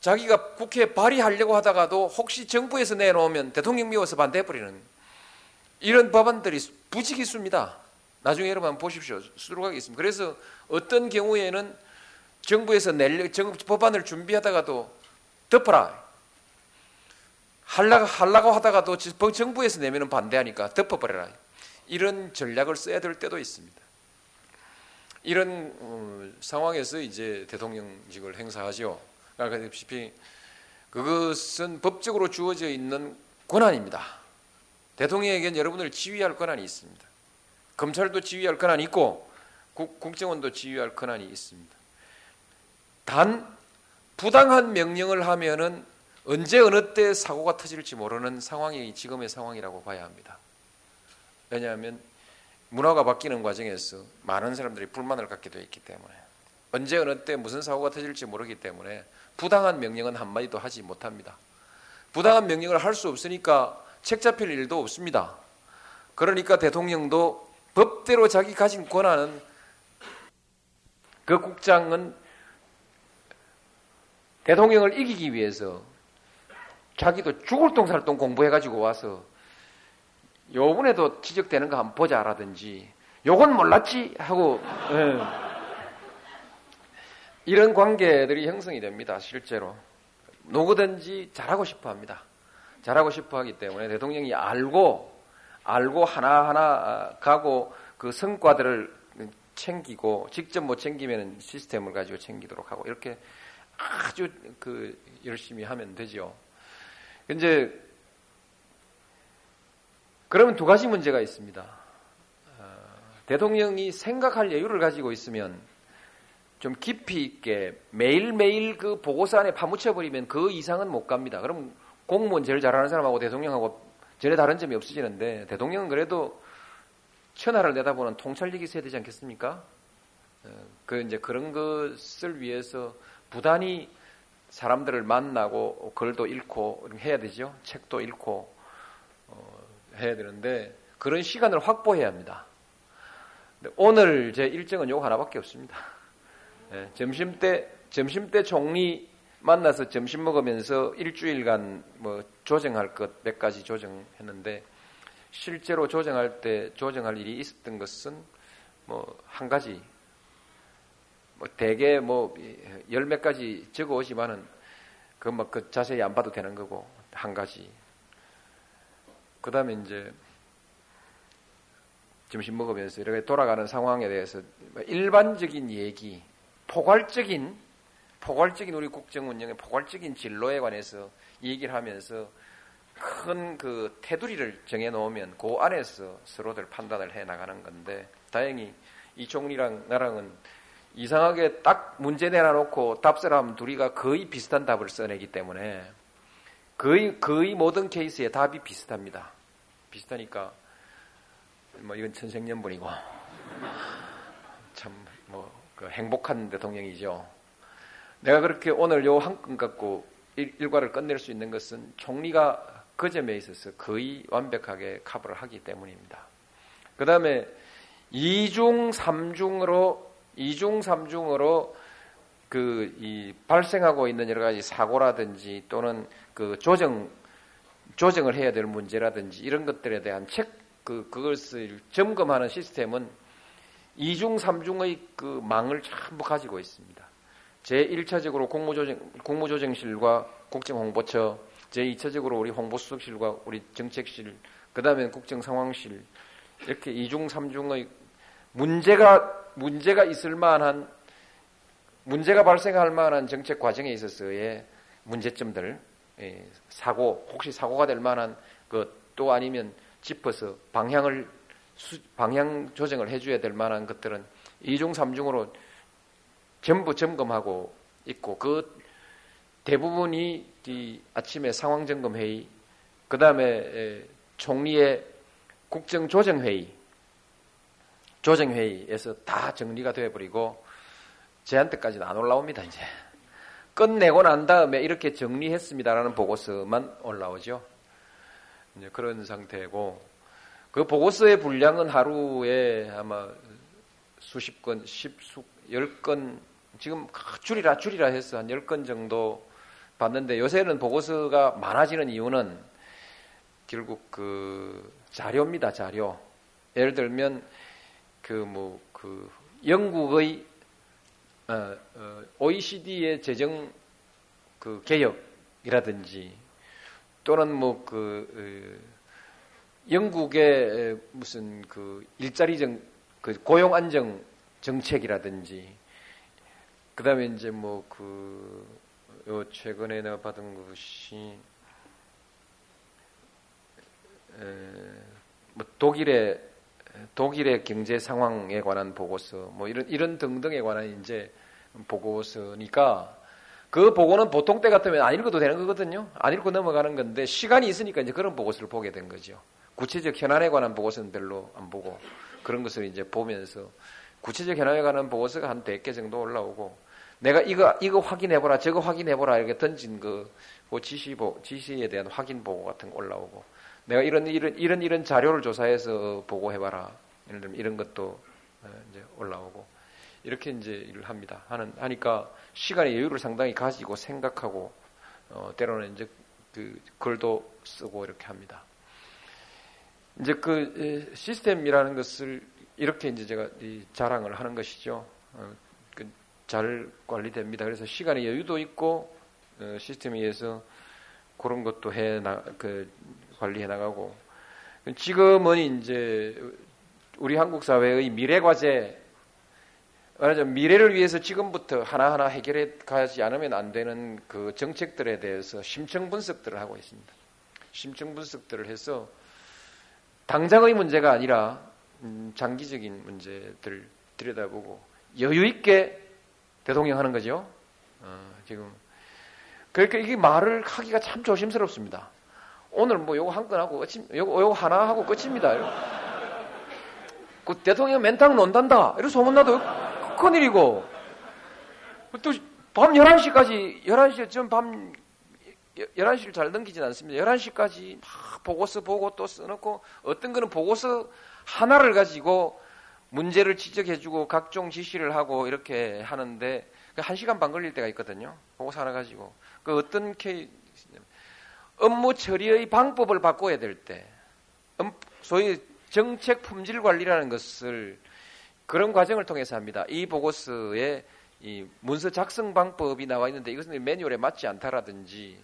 자기가 국회에 발의하려고 하다가도 혹시 정부에서 내놓으면 대통령 미워서 반대해 버리는 이런 법안들이 부지기수입니다. 나중에 여러분 한번 보십시오. 수두룩하게 있습니다. 그래서 어떤 경우에는 정부에서 낼 정, 법안을 준비하다가도 덮어라. 할라고, 할라고 하다가도 정부에서 내면은 반대하니까 덮어버려라. 이런 전략을 써야 될 때도 있습니다. 이런 어, 상황에서 이제 대통령직을 행사하죠. 알다시피 그것은 법적으로 주어져 있는 권한입니다. 대통령에게는 여러분을 지휘할 권한이 있습니다. 검찰도 지휘할 권한이 있고 국, 국정원도 지휘할 권한이 있습니다. 단 부당한 명령을 하면은 언제 어느 때 사고가 터질지 모르는 상황이 지금의 상황이라고 봐야 합니다. 왜냐하면 문화가 바뀌는 과정에서 많은 사람들이 불만을 갖게 되어 있기 때문에 언제 어느 때 무슨 사고가 터질지 모르기 때문에 부당한 명령은 한마디도 하지 못합니다. 부당한 명령을 할 수 없으니까 책 잡힐 일도 없습니다. 그러니까 대통령도 법대로 자기 가진 권한은 그 국장은 대통령을 이기기 위해서 자기도 죽을 똥살똥 공부해가지고 와서 요번에도 지적되는 거 한번 보자라든지 요건 몰랐지 하고 예. 이런 관계들이 형성이 됩니다. 실제로 누구든지 잘하고 싶어 합니다. 잘하고 싶어 하기 때문에 대통령이 알고 알고 하나하나 가고 그 성과들을 챙기고 직접 못 챙기면 시스템을 가지고 챙기도록 하고 이렇게 아주 그 열심히 하면 되죠. 이제 그러면 두 가지 문제가 있습니다. 어, 대통령이 생각할 여유를 가지고 있으면 좀 깊이 있게 매일매일 그 보고서 안에 파묻혀 버리면 그 이상은 못 갑니다. 그럼 공무원 제일 잘하는 사람하고 대통령하고 전혀 다른 점이 없어지는데 대통령은 그래도 천하를 내다보는 통찰력이 있어야 되지 않겠습니까? 어, 그 이제 그런 것을 위해서 부단히 사람들을 만나고 글도 읽고 해야 되죠. 책도 읽고 어, 해야 되는데 그런 시간을 확보해야 합니다. 오늘 제 일정은 요거 하나밖에 없습니다. 예, 점심 때 점심 때 총리 만나서 점심 먹으면서 일주일간 뭐 조정할 것 몇 가지 조정했는데 실제로 조정할 때 조정할 일이 있었던 것은 뭐 한 가지. 뭐 대개 뭐 열 몇 가지 적어 오지만은 그뭐그 자세히 안 봐도 되는 거고 한 가지. 그다음에 이제 점심 먹으면서 이렇게 돌아가는 상황에 대해서 일반적인 얘기 포괄적인 포괄적인 우리 국정 운영의 포괄적인 진로에 관해서 얘기를 하면서 큰 그 테두리를 정해 놓으면 그 안에서 서로들 판단을 해 나가는 건데 다행히 이 총리랑 나랑은 이상하게 딱 문제 내놔놓고 답사람 둘이가 거의 비슷한 답을 써내기 때문에 거의 거의 모든 케이스에 답이 비슷합니다. 비슷하니까 뭐 이건 천생연분이고 참 뭐 그 행복한 대통령이죠. 내가 그렇게 오늘 요 한 건 갖고 일, 과를 끝낼 수 있는 것은 총리가 그 점에 있어서 거의 완벽하게 커버를 하기 때문입니다. 그 다음에 이중삼중으로이중삼중으로 그 이 발생하고 있는 여러 가지 사고라든지 또는 그 조정 조정을 해야 될 문제라든지 이런 것들에 대한 책그 그것을 점검하는 시스템은 이중삼중의 그 망을 전부 가지고 있습니다. 제 1차적으로 국무조정, 국무조정실과 국정홍보처, 제2차적으로 우리 홍보수석실과 우리 정책실, 그 다음에 국정상황실 이렇게 이중 삼중의 문제가 문제가 있을 만한 문제가 발생할 만한 정책 과정에 있어서의 문제점들, 예, 사고 혹시 사고가 될 만한 것 또 아니면 짚어서 방향을 수, 방향 조정을 해줘야 될 만한 것들은 이중 삼중으로 전부 점검하고 있고 그 대부분이 이 아침에 상황 점검 회의, 그 다음에 총리의 국정 조정 회의, 조정 회의에서 다 정리가 되어버리고 제한테까지는 안 올라옵니다 이제 끝내고 난 다음에 이렇게 정리했습니다라는 보고서만 올라오죠. 이제 그런 상태고 그 보고서의 분량은 하루에 아마 수십 건, 십수, 열 건, 지금 줄이라 줄이라 해서 한열건 정도 봤는데 요새는 보고서가 많아지는 이유는 결국 그 자료입니다, 자료. 예를 들면 그 뭐 그 영국의 어, 어, OECD의 재정 그 개혁이라든지 또는 뭐그 어, 영국의 무슨 그 일자리 정, 그 고용 안정 정책이라든지 그다음에 이제 뭐그 최근에 내가 받은 것이 에, 뭐 독일의 독일의 경제 상황에 관한 보고서 뭐 이런 이런 등등에 관한 이제 보고서니까 그 보고는 보통 때 같으면 안 읽어도 되는 거거든요. 안 읽고 넘어가는 건데 시간이 있으니까 이제 그런 보고서를 보게 된 거죠. 구체적 현안에 관한 보고서는 별로 안 보고 그런 것을 이제 보면서 구체적 현안에 관한 보고서가 한 100개 정도 올라오고 내가 이거 이거 확인해 보라 저거 확인해 보라 이렇게 던진 그, 그 지시 보 지시에 대한 확인 보고 같은 거 올라오고 내가 이런 이런 이런 이런 자료를 조사해서 보고해 봐라 예를 들면 이런 것도 어, 이제 올라오고 이렇게 이제 일을 합니다. 하는 하니까 시간의 여유를 상당히 가지고 생각하고 어, 때로는 이제 그 글도 쓰고 이렇게 합니다. 이제 그 시스템이라는 것을 이렇게 이제 제가 자랑을 하는 것이죠. 어, 그잘 관리됩니다. 그래서 시간의 여유도 있고 어, 시스템에 의해서 그런 것도 해 나, 그 관리해 나가고 지금은 이제 우리 한국 사회의 미래 과제 미래를 위해서 지금부터 하나하나 해결해 가지 않으면 안 되는 그 정책들에 대해서 심층 분석들을 하고 있습니다. 심층 분석들을 해서 당장의 문제가 아니라 음, 장기적인 문제들 들여다보고 여유 있게 대통령 하는 거죠. 어, 지금 그러니까 이게 말을 하기가 참 조심스럽습니다. 오늘 뭐 요거 한 건 하고 끝임, 요거, 요거 하나 하고 끝입니다. 그 대통령 멘탕 논단다. 이런 소문나도 큰일이고 또 밤 11시까지 11시에 지밤 11시를 잘 넘기진 않습니다. 11시까지 막 보고서 보고 또 써놓고 어떤 거는 보고서 하나를 가지고 문제를 지적해주고 각종 지시를 하고 이렇게 하는데 그한 시간 반 걸릴 때가 있거든요. 보고서 하나 가지고 그 어떤 케이스 업무 처리의 방법을 바꿔야 될 때, 음, 소위 정책 품질 관리라는 것을 그런 과정을 통해서 합니다. 이 보고서에 이 문서 작성 방법이 나와 있는데 이것은 매뉴얼에 맞지 않다라든지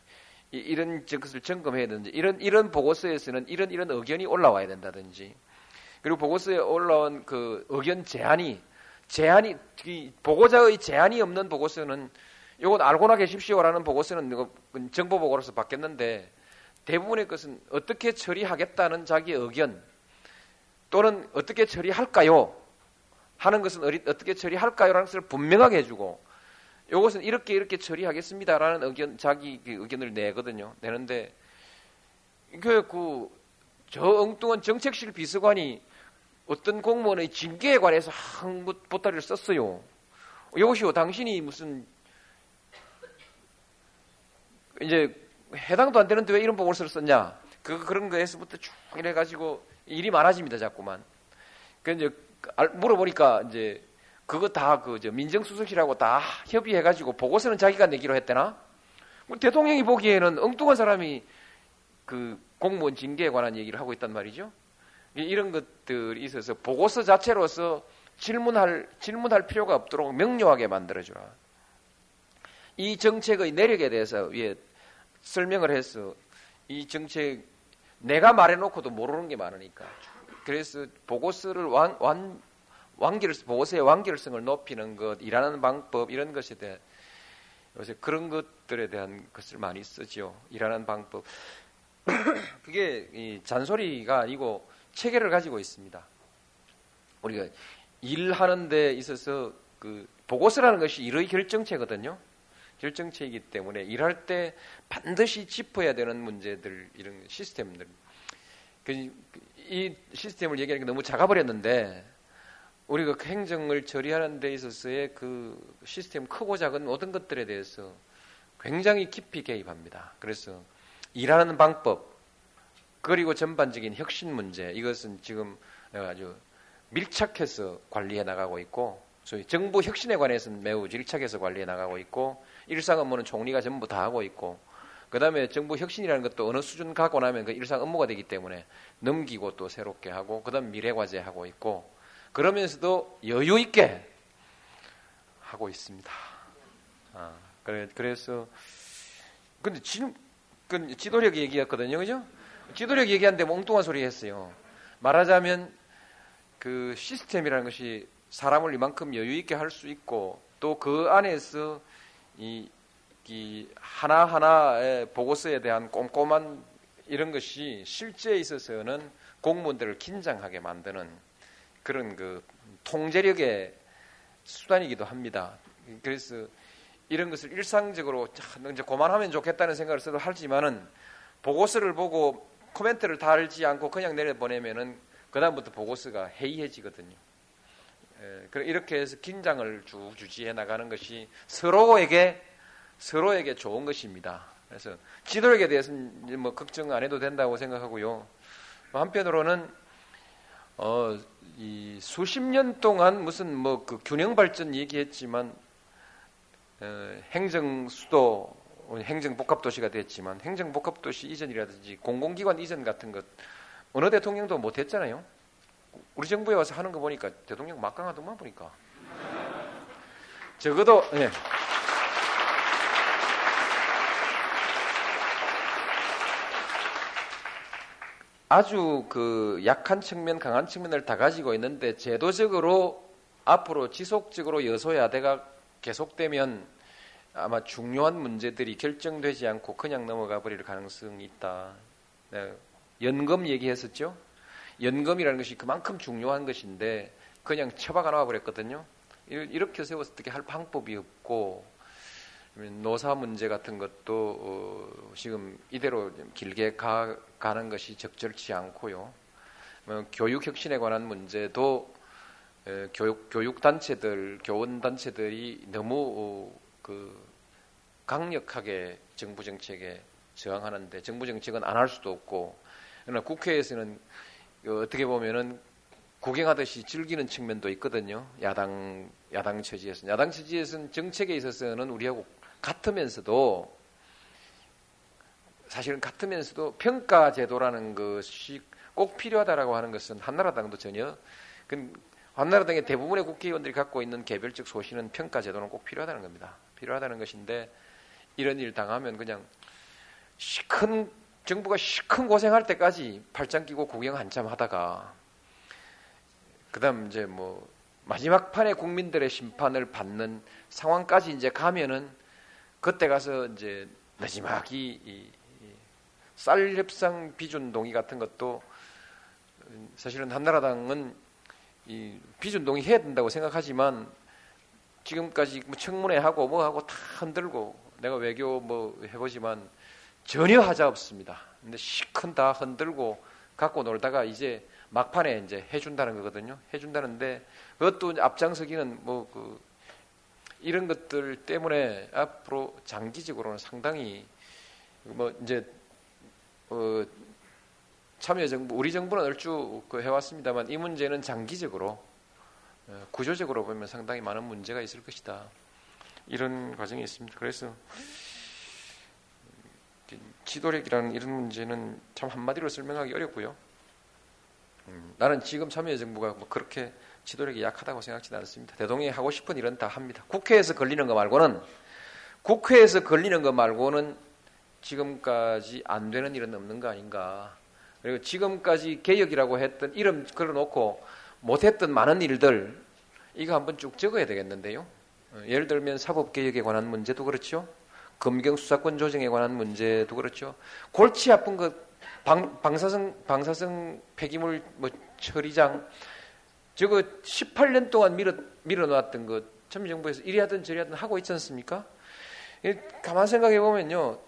이런 것을 점검해야 되는지 이런 이런 보고서에서는 이런 이런 의견이 올라와야 된다든지 그리고 보고서에 올라온 그 의견 제한이 제한이 보고자의 제한이 없는 보고서는 이건 알고나 계십시오라는 보고서는 정보 보고로서 바뀌었는데 대부분의 것은 어떻게 처리하겠다는 자기 의견 또는 어떻게 처리할까요? 하는 것은 어떻게 처리할까요라는 것을 분명하게 해주고 이것은 이렇게 이렇게 처리하겠습니다라는 의견 자기 그 의견을 내거든요. 내는데 그저 엉뚱한 정책실 비서관이 어떤 공무원의 징계에 관해서 한 보따리를 썼어요. 이것이요, 당신이 무슨 이제 해당도 안 되는데 왜 이런 보고서를 썼냐? 그 그런 거에서부터 쭉 이래 가지고 일이 많아집니다, 자꾸만. 그 이제 물어보니까 이제 그거 다그 민정수석실하고 다 협의해 가지고 보고서는 자기가 내기로 했대나? 뭐 대통령이 보기에는 엉뚱한 사람이 그 공무원 징계에 관한 얘기를 하고 있단 말이죠. 이런 것들이 있어서 보고서 자체로서 질문할 질문할 필요가 없도록 명료하게 만들어 주라. 이 정책의 내력에 대해서 위에 설명을 해서 이 정책 내가 말해놓고도 모르는 게 많으니까 그래서 보고서를 완, 완 완기를 보고서의 완결성을 높이는 것, 일하는 방법 이런 것에 대해 요새 그런 것들에 대한 것을 많이 쓰죠. 일하는 방법. <coughs> 그게 이 잔소리가 아니고 체계를 가지고 있습니다. 우리가 일하는 데 있어서 그 보고서라는 것이 일의 결정체거든요. 결정체이기 때문에 일할 때 반드시 짚어야 되는 문제들 이런 시스템들 그이 시스템을 얘기하는 게 너무 작아버렸는데 우리가 그 행정을 처리하는 데 있어서의 그 시스템 크고 작은 모든 것들에 대해서 굉장히 깊이 개입합니다. 그래서 일하는 방법 그리고 전반적인 혁신 문제 이것은 지금 아주 밀착해서 관리해 나가고 있고 소위 정부 혁신에 관해서는 매우 밀착해서 관리해 나가고 있고 일상 업무는 총리가 전부 다 하고 있고 그 다음에 정부 혁신이라는 것도 어느 수준 가고 나면 그 일상 업무가 되기 때문에 넘기고 또 새롭게 하고 그 다음 미래 과제 하고 있고 그러면서도 여유 있게 하고 있습니다. 아, 그래, 그래서 근데 지금 그 지도력 얘기였거든요, 그죠? 지도력 얘기하는데 엉뚱한 소리 했어요. 말하자면 그 시스템이라는 것이 사람을 이만큼 여유 있게 할 수 있고 또 그 안에서 이, 이 하나하나의 보고서에 대한 꼼꼼한 이런 것이 실제에 있어서는 공무원들을 긴장하게 만드는 그런 그 통제력의 수단이기도 합니다. 그래서 이런 것을 일상적으로 이제 그만하면 좋겠다는 생각을 써도 하지만은 보고서를 보고 코멘트를 달지 않고 그냥 내려보내면은 그다음부터 보고서가 해이해지거든요. 예, 이렇게 해서 긴장을 쭉 유지해 나가는 것이 서로에게 서로에게 좋은 것입니다. 그래서 지도력에 대해서는 뭐 걱정 안 해도 된다고 생각하고요. 한편으로는 어, 이 수십 년 동안 무슨 뭐 그 균형 발전 얘기했지만 어, 행정 수도 행정 복합 도시가 됐지만 행정 복합 도시 이전이라든지 공공기관 이전 같은 것 어느 대통령도 못 했잖아요. 우리 정부에 와서 하는 거 보니까 대통령 막강하더만 보니까 적어도 예. 아주 그 약한 측면, 강한 측면을 다 가지고 있는데 제도적으로 앞으로 지속적으로 여소야대가 계속되면 아마 중요한 문제들이 결정되지 않고 그냥 넘어가 버릴 가능성이 있다. 네. 연금 얘기했었죠. 연금이라는 것이 그만큼 중요한 것인데 그냥 처박아 놔 버렸거든요. 이렇게 세워서 어떻게 할 방법이 없고 노사 문제 같은 것도 어, 지금 이대로 길게 가, 가는 것이 적절치 않고요. 뭐, 교육 혁신에 관한 문제도 에, 교육 교육 단체들, 교원 단체들이 너무 어, 그 강력하게 정부 정책에 저항하는데 정부 정책은 안 할 수도 없고 그러나 국회에서는 어, 어떻게 보면은 구경하듯이 즐기는 측면도 있거든요. 야당 야당 처지에서 야당 처지에서는 정책에 있어서는 우리하고 같으면서도 사실은 같으면서도 평가 제도라는 것이 꼭 필요하다라고 하는 것은 한나라당도 전혀 그 한나라당의 대부분의 국회의원들이 갖고 있는 개별적 소신은 평가 제도는 꼭 필요하다는 겁니다. 필요하다는 것인데 이런 일 당하면 그냥 시큰 정부가 시큰 고생할 때까지 팔짱 끼고 구경 한참 하다가 그다음 이제 뭐 마지막 판에 국민들의 심판을 받는 상황까지 이제 가면은 그때 가서 이제 마지막이 쌀 협상 비준 동의 같은 것도 사실은 한나라당은 이 비준 동의 해야 된다고 생각하지만 지금까지 뭐 청문회 하고 뭐 하고 다 흔들고 내가 외교 뭐 해보지만 전혀 하자 없습니다. 근데 시큰 다 흔들고 갖고 놀다가 이제 막판에 이제 해준다는 거거든요. 해준다는데 그것도 앞장서기는 뭐 그 이런 것들 때문에 앞으로 장기적으로는 상당히 뭐 이제 어 참여정부 우리 정부는 얼추 그 해왔습니다만 이 문제는 장기적으로 어, 구조적으로 보면 상당히 많은 문제가 있을 것이다 이런 과정이 있습니다. 그래서 지도력이라는 이런 문제는 참 한마디로 설명하기 어렵고요. 음, 나는 지금 참여정부가 뭐 그렇게 지도력이 약하다고 생각지는 않습니다. 대통령이 하고 싶은 일은 다 합니다. 국회에서 걸리는 거 말고는 국회에서 걸리는 거 말고는 지금까지 안 되는 일은 없는 거 아닌가. 그리고 지금까지 개혁이라고 했던 이름 걸어놓고 못했던 많은 일들 이거 한번 쭉 적어야 되겠는데요. 어, 예를 들면 사법개혁에 관한 문제도 그렇죠. 검경 수사권 조정에 관한 문제도 그렇죠. 골치 아픈 것 방, 방사성 방사성 폐기물 뭐 처리장 저거 18년 동안 밀어 밀어놨던 것 참여정부에서 이리 하든 저리 하든 하고 있지 않습니까? 가만 생각해 보면요.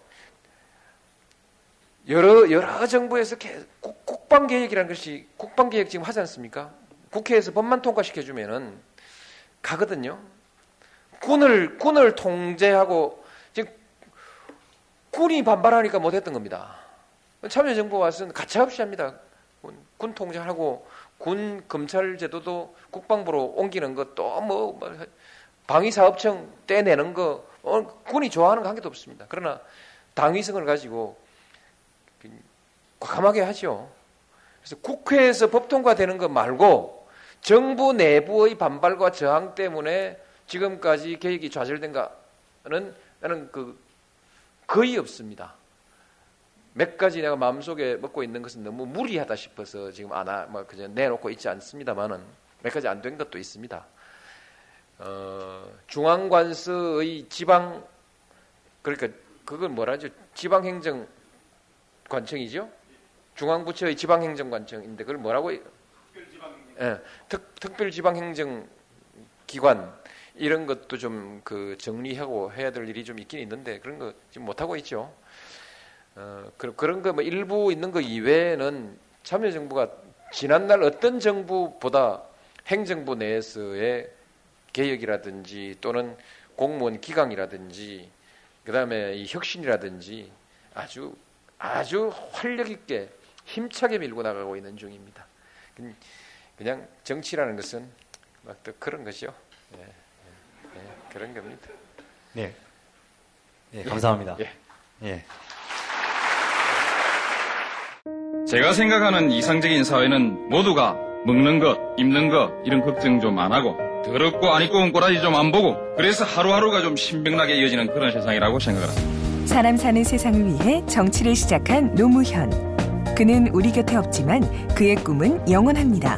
여러 여러 정부에서 국, 국방 계획이라는 것이 국방 계획 지금 하지 않습니까? 국회에서 법만 통과시켜 주면은 가거든요. 군을 군을 통제하고 지금 군이 반발하니까 못했던 겁니다. 참여정부 와서는 가차없이 합니다. 군, 군 통제하고 군 검찰 제도도 국방부로 옮기는 것또 뭐, 뭐 방위사업청 떼내는 거 어, 군이 좋아하는 거 한 개도 없습니다. 그러나 당위성을 가지고 과감하게 하죠. 그래서 국회에서 법 통과되는 것 말고 정부 내부의 반발과 저항 때문에 지금까지 계획이 좌절된가는 나는 그 거의 없습니다. 몇 가지 내가 마음속에 먹고 있는 것은 너무 무리하다 싶어서 지금 안아 뭐 그저 내놓고 있지 않습니다만은 몇 가지 안 된 것도 있습니다. 어, 중앙관서의 지방 그러니까 그걸 뭐라죠? 지방행정 관청이죠. 중앙부처의 지방행정관청인데 그걸 뭐라고? 예, 특, 특별지방행정 기관 이런 것도 좀 그 정리하고 해야 될 일이 좀 있긴 있는데 그런 거 지금 못 하고 있죠. 어, 그, 그런 거 뭐 일부 있는 거 이외에는 참여정부가 지난날 어떤 정부보다 행정부 내에서의 개혁이라든지 또는 공무원 기강이라든지 그다음에 이 혁신이라든지 아주 아주 활력 있게 힘차게 밀고 나가고 있는 중입니다. 그냥 정치라는 것은 막 또 그런 것이요. 네, 네, 그런 겁니다. 네, 네 감사합니다. 예. 예. 제가 생각하는 이상적인 사회는 모두가 먹는 것, 입는 것 이런 걱정 좀 안 하고 더럽고 안 입고 온 꼬라지 좀 안 보고 그래서 하루하루가 좀 신명나게 이어지는 그런 세상이라고 생각을 합니다. 사람 사는 세상을 위해 정치를 시작한 노무현. 그는 우리 곁에 없지만 그의 꿈은 영원합니다.